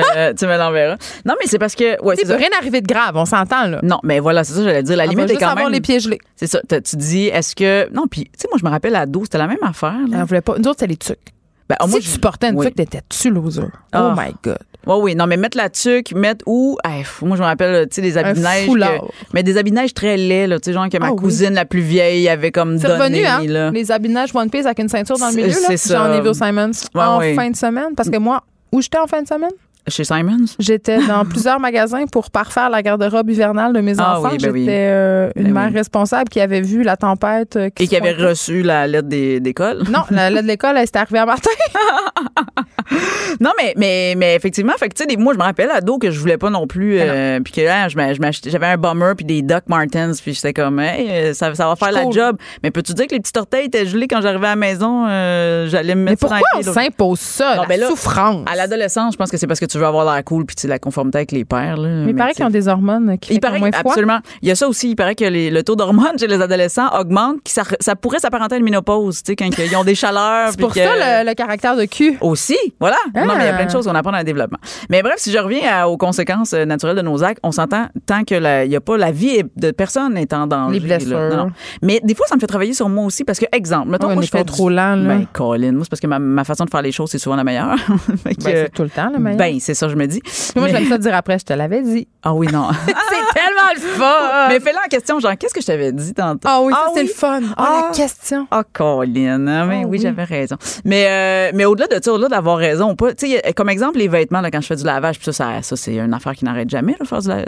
me, l'enverras. Non, mais c'est parce que. Ouais, c'est rien arrivé de grave, on s'entend, là. Non, mais voilà, c'est ça, j'allais dire. La limite est quand même. les pieds gelés. C'est ça. Tu dis, est-ce que. Non, puis, tu sais, moi, je me rappelle à 12, c'était la même affaire. Là. Elle voulait pas. Nous autres, c'était les tucs. Ben, si moi, tu portais une oui. tuque, t'étais-tu loser? Oh ah. my God. Oui, oui. Non, mais mettre la tuque, mettre où? moi, je me rappelle, tu sais, des habits neige. mais des habits neige très laids, là. Tu sais, genre que ma ah cousine la plus vieille avait comme donné. Revenu, hein? Là. Les habits neige One Piece avec une ceinture dans le milieu, là? C'est ça. Jean Neville Simons. en fin de semaine. Parce que moi, où j'étais en fin de semaine? Chez Simons? J'étais dans plusieurs magasins pour parfaire la garde-robe hivernale de mes ah enfants. Ben J'étais euh, une ben mère responsable qui avait vu la tempête. Euh, qui Et qui avait reçu la lettre d'école? Non, la lettre de l'école, elle s'était arrivée à matin. non, mais, mais, mais effectivement, fait que, moi, je me rappelle ado que je voulais pas non plus. Euh, puis que là, j'avais un bomber puis des Doc Martens, puis j'étais comme, hey, ça, ça va faire la job. Mais peux-tu dire que les petits orteils étaient gelés quand j'arrivais à la maison? J'allais me mettre Mais pourquoi on s'impose ça, la ben souffrance? À l'adolescence, je pense que c'est parce que tu tu veux avoir l'air cool puis la conformité avec les pères. Là. Mais il paraît qu'ils ont des hormones qui il paraît, moins froid. Absolument. Il y a ça aussi. Il paraît que le taux d'hormones chez les adolescents augmente, qui ça, ça pourrait s'apparenter à une ménopause, tu sais, quand ils ont des chaleurs. C'est pour ça le, caractère de cul. Aussi, voilà. Non, mais il y a plein de ah. choses qu'on apprend dans le développement. Mais bref, si je reviens aux conséquences euh, naturelles de nos actes, on s'entend tant que il y a pas la vie de personne est en danger. Les blessures. Mais des fois, ça me fait travailler sur moi aussi parce que, exemple, mettons, moi, je fais trop lent. Là. Ben, Colin, moi, c'est parce que ma, façon de faire les choses, c'est souvent la meilleure. ben, c'est tout le temps la meilleure. Ben, c'est ça, je me dis. Moi, j'aime ça dire après, je te l'avais dit. Ah oui, non. c'est tellement le fun! Mais fais-le en question, genre, qu'est-ce que je t'avais dit tantôt? Ah oui, ça, ah c'est le fun. Ah, la ah. question. Ah, Colin. Hein, mais ah oui, j'avais raison. Mais, euh, mais au-delà de ça, au-delà d'avoir raison, pas, comme exemple, les vêtements, là, quand je fais du lavage, puis ça, ça, c'est une affaire qui n'arrête jamais,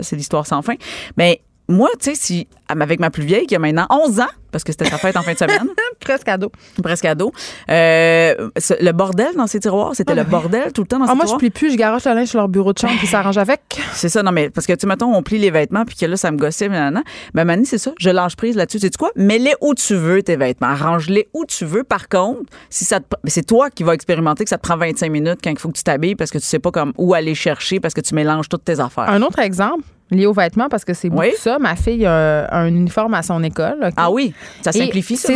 c'est l'histoire sans fin. Mais moi, tu sais, si avec ma plus vieille qui a maintenant 11 ans, parce que c'était sa fête en fin de semaine. Presque ado. Presque ado. Euh, le bordel dans ses tiroirs, c'était le bordel tout le temps dans ses ah, moi, tiroirs. Moi, je plie plus, je garoche le linge sur leur bureau de chambre puis s'arrange avec. C'est ça, non, mais parce que, tu mettons, on plie les vêtements puis que là, ça me gossait, maintenant. Ben, Mani, c'est ça, je lâche prise là-dessus. C'est quoi? Mets-les où tu veux, tes vêtements. Arrange-les où tu veux. Par contre, si ça c'est toi qui vas expérimenter que ça te prend 25 minutes quand il faut que tu t'habilles parce que tu sais pas comme où aller chercher parce que tu mélanges toutes tes affaires. Un autre exemple, lié aux vêtements parce que c'est beaucoup ça. Ma fille a un uniforme à son école. Ah oui, ça simplifie ça.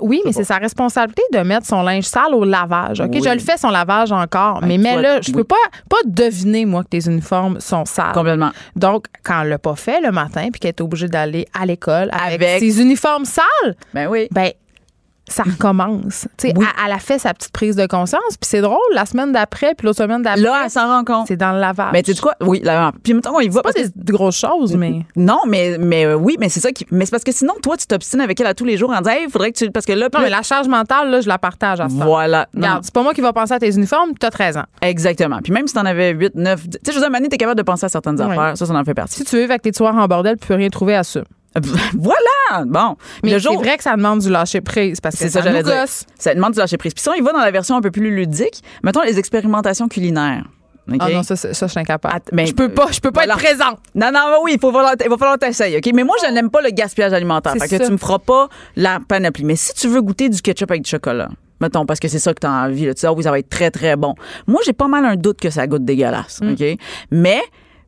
oui, mais c'est sa responsabilité de mettre son linge sale au lavage. Ok, je le fais son lavage encore, mais mais là, je peux pas pas deviner moi que tes uniformes sont sales. Complètement. Donc quand elle l'a pas fait le matin puis qu'elle est obligée d'aller à l'école avec, avec, ses uniformes sales, ben oui. Ben ça recommence. Tu sais, elle, a fait sa petite prise de conscience, puis c'est drôle, la semaine d'après, puis l'autre semaine d'après. Là, elle s'en rend compte. C'est dans le lavage. Mais tu sais quoi? Oui, là, puis mettons, il va. pas des grosses choses, mais. Non, mais, mais euh, oui, mais c'est ça qui. Mais c'est parce que sinon, toi, tu t'obstines avec elle à tous les jours en disant, il faudrait que tu. Parce que là. Non, mais la charge mentale, là, je la partage à ça. Voilà. Regarde, c'est pas moi qui va penser à tes uniformes, tu as 13 ans. Exactement. Puis même si t'en avais 8, 9. Tu sais, je veux dire, Mané, t'es capable de penser à certaines affaires. Ça, ça en fait partie. Si tu veux avec tes soirs en bordel, tu peux rien trouver à ça. voilà! Bon. Mais c'est vrai que ça demande du lâcher prise parce que ça, ça, nous Ça demande du lâcher prise. Puis ça, il va dans la version un peu plus ludique. Mettons les expérimentations culinaires. Ah non, ça, ça, je suis incapable. mais, je peux pas, je peux pas être présente. Non, non, oui, il, faut falloir, il va falloir t'essayer, OK? Mais moi, je n'aime pas le gaspillage alimentaire. Fait que tu me feras pas la panoplie. Mais si tu veux goûter du ketchup avec du chocolat, mettons, parce que c'est ça que tu as envie, tu sais, ah oui, ça va être très, très bon. Moi, j'ai pas mal un doute que ça goûte dégueulasse, mm. OK? Mais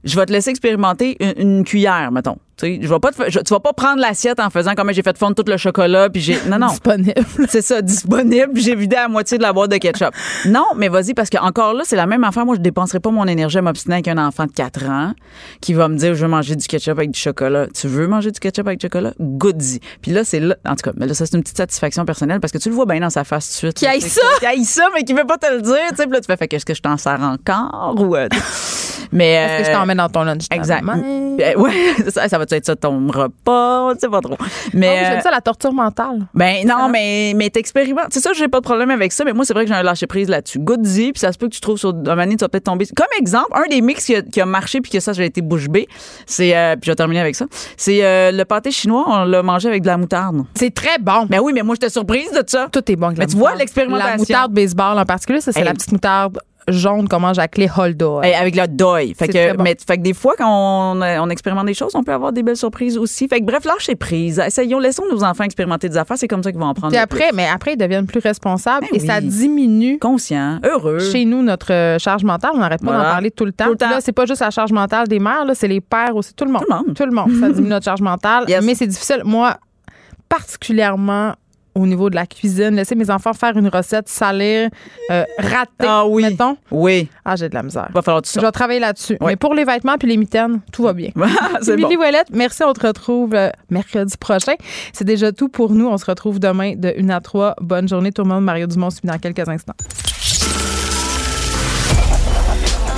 je vais te laisser expérimenter une, cuillère, mettons. Tu je vais pas tu vas pas prendre l'assiette en faisant comme j'ai fait fondre tout le chocolat puis j'ai non non. disponible. C'est ça, disponible, j'ai vidé à moitié de la boîte de ketchup. non, mais vas-y parce que encore là, c'est la même affaire. Moi, je dépenserai pas mon énergie à m'obstiner avec un enfant de 4 ans qui va me dire je veux manger du ketchup avec du chocolat. Tu veux manger du ketchup avec du chocolat? Goody. Puis là, c'est là en tout cas, mais là ça c'est une petite satisfaction personnelle parce que tu le vois bien dans sa face tout de suite. Qui aille ça Qui aille ça mais qui veut pas te le dire, tu sais, là tu fais fait qu'est-ce que je t'en sers encore ou euh, mais Est-ce que je t'emmène dans ton lunch Exact. Ben, ouais, ça, ça va être ça ton repas, tu sais pas trop. Mais oh, j'aime ça la torture mentale. Ben non, mais mais t'expérimentes. C'est ça, j'ai pas de problème avec ça, mais moi c'est vrai que j'ai un lâcher prise là-dessus. Goody, puis ça se peut que tu trouves sur un moment tu vas peut-être tomber. Comme exemple, un des mix qui a, marché puis que ça j'ai été bouche bée, c'est euh, puis je vais terminer avec ça. C'est euh, le pâté chinois, on l'a mangé avec de la moutarde. C'est très bon. Ben oui, mais moi j'étais surprise de ça. Tout est bon avec Mais tu vois l'expérimentation. La moutarde baseball en particulier, ça c'est la petite moutarde jaune qu'on mange avec les Holdo. Avec le deuil. Fait que, mais, fait que des fois, quand on, on, expérimente des choses, on peut avoir des belles surprises aussi. Fait que bref, lâchez prise. Essayons, laissons nos enfants expérimenter des affaires. C'est comme ça qu'ils vont en prendre. Puis après, mais après, ils deviennent plus responsables ben et ça diminue. Conscient, heureux. Chez nous, notre euh, charge mentale, on n'arrête pas d'en parler tout le temps. Tout le temps. Là, c'est pas juste la charge mentale des mères, là, c'est les pères aussi. Tout le monde. Tout le monde. Tout le monde. ça diminue notre charge mentale. Mais c'est difficile. Moi, particulièrement au niveau de la cuisine, laisser mes enfants faire une recette salée, euh, ratée, ah, oui. mettons. Oui. Ah, j'ai de la misère. Va falloir. Je vais travailler là-dessus. Mais pour les vêtements puis les mitaines, tout va bien. c'est Billy Ouellette, merci. On te retrouve euh, mercredi prochain. C'est déjà tout pour nous. On se retrouve demain de 1 à 3. Bonne journée tout le monde. Mario Dumont suit dans quelques instants.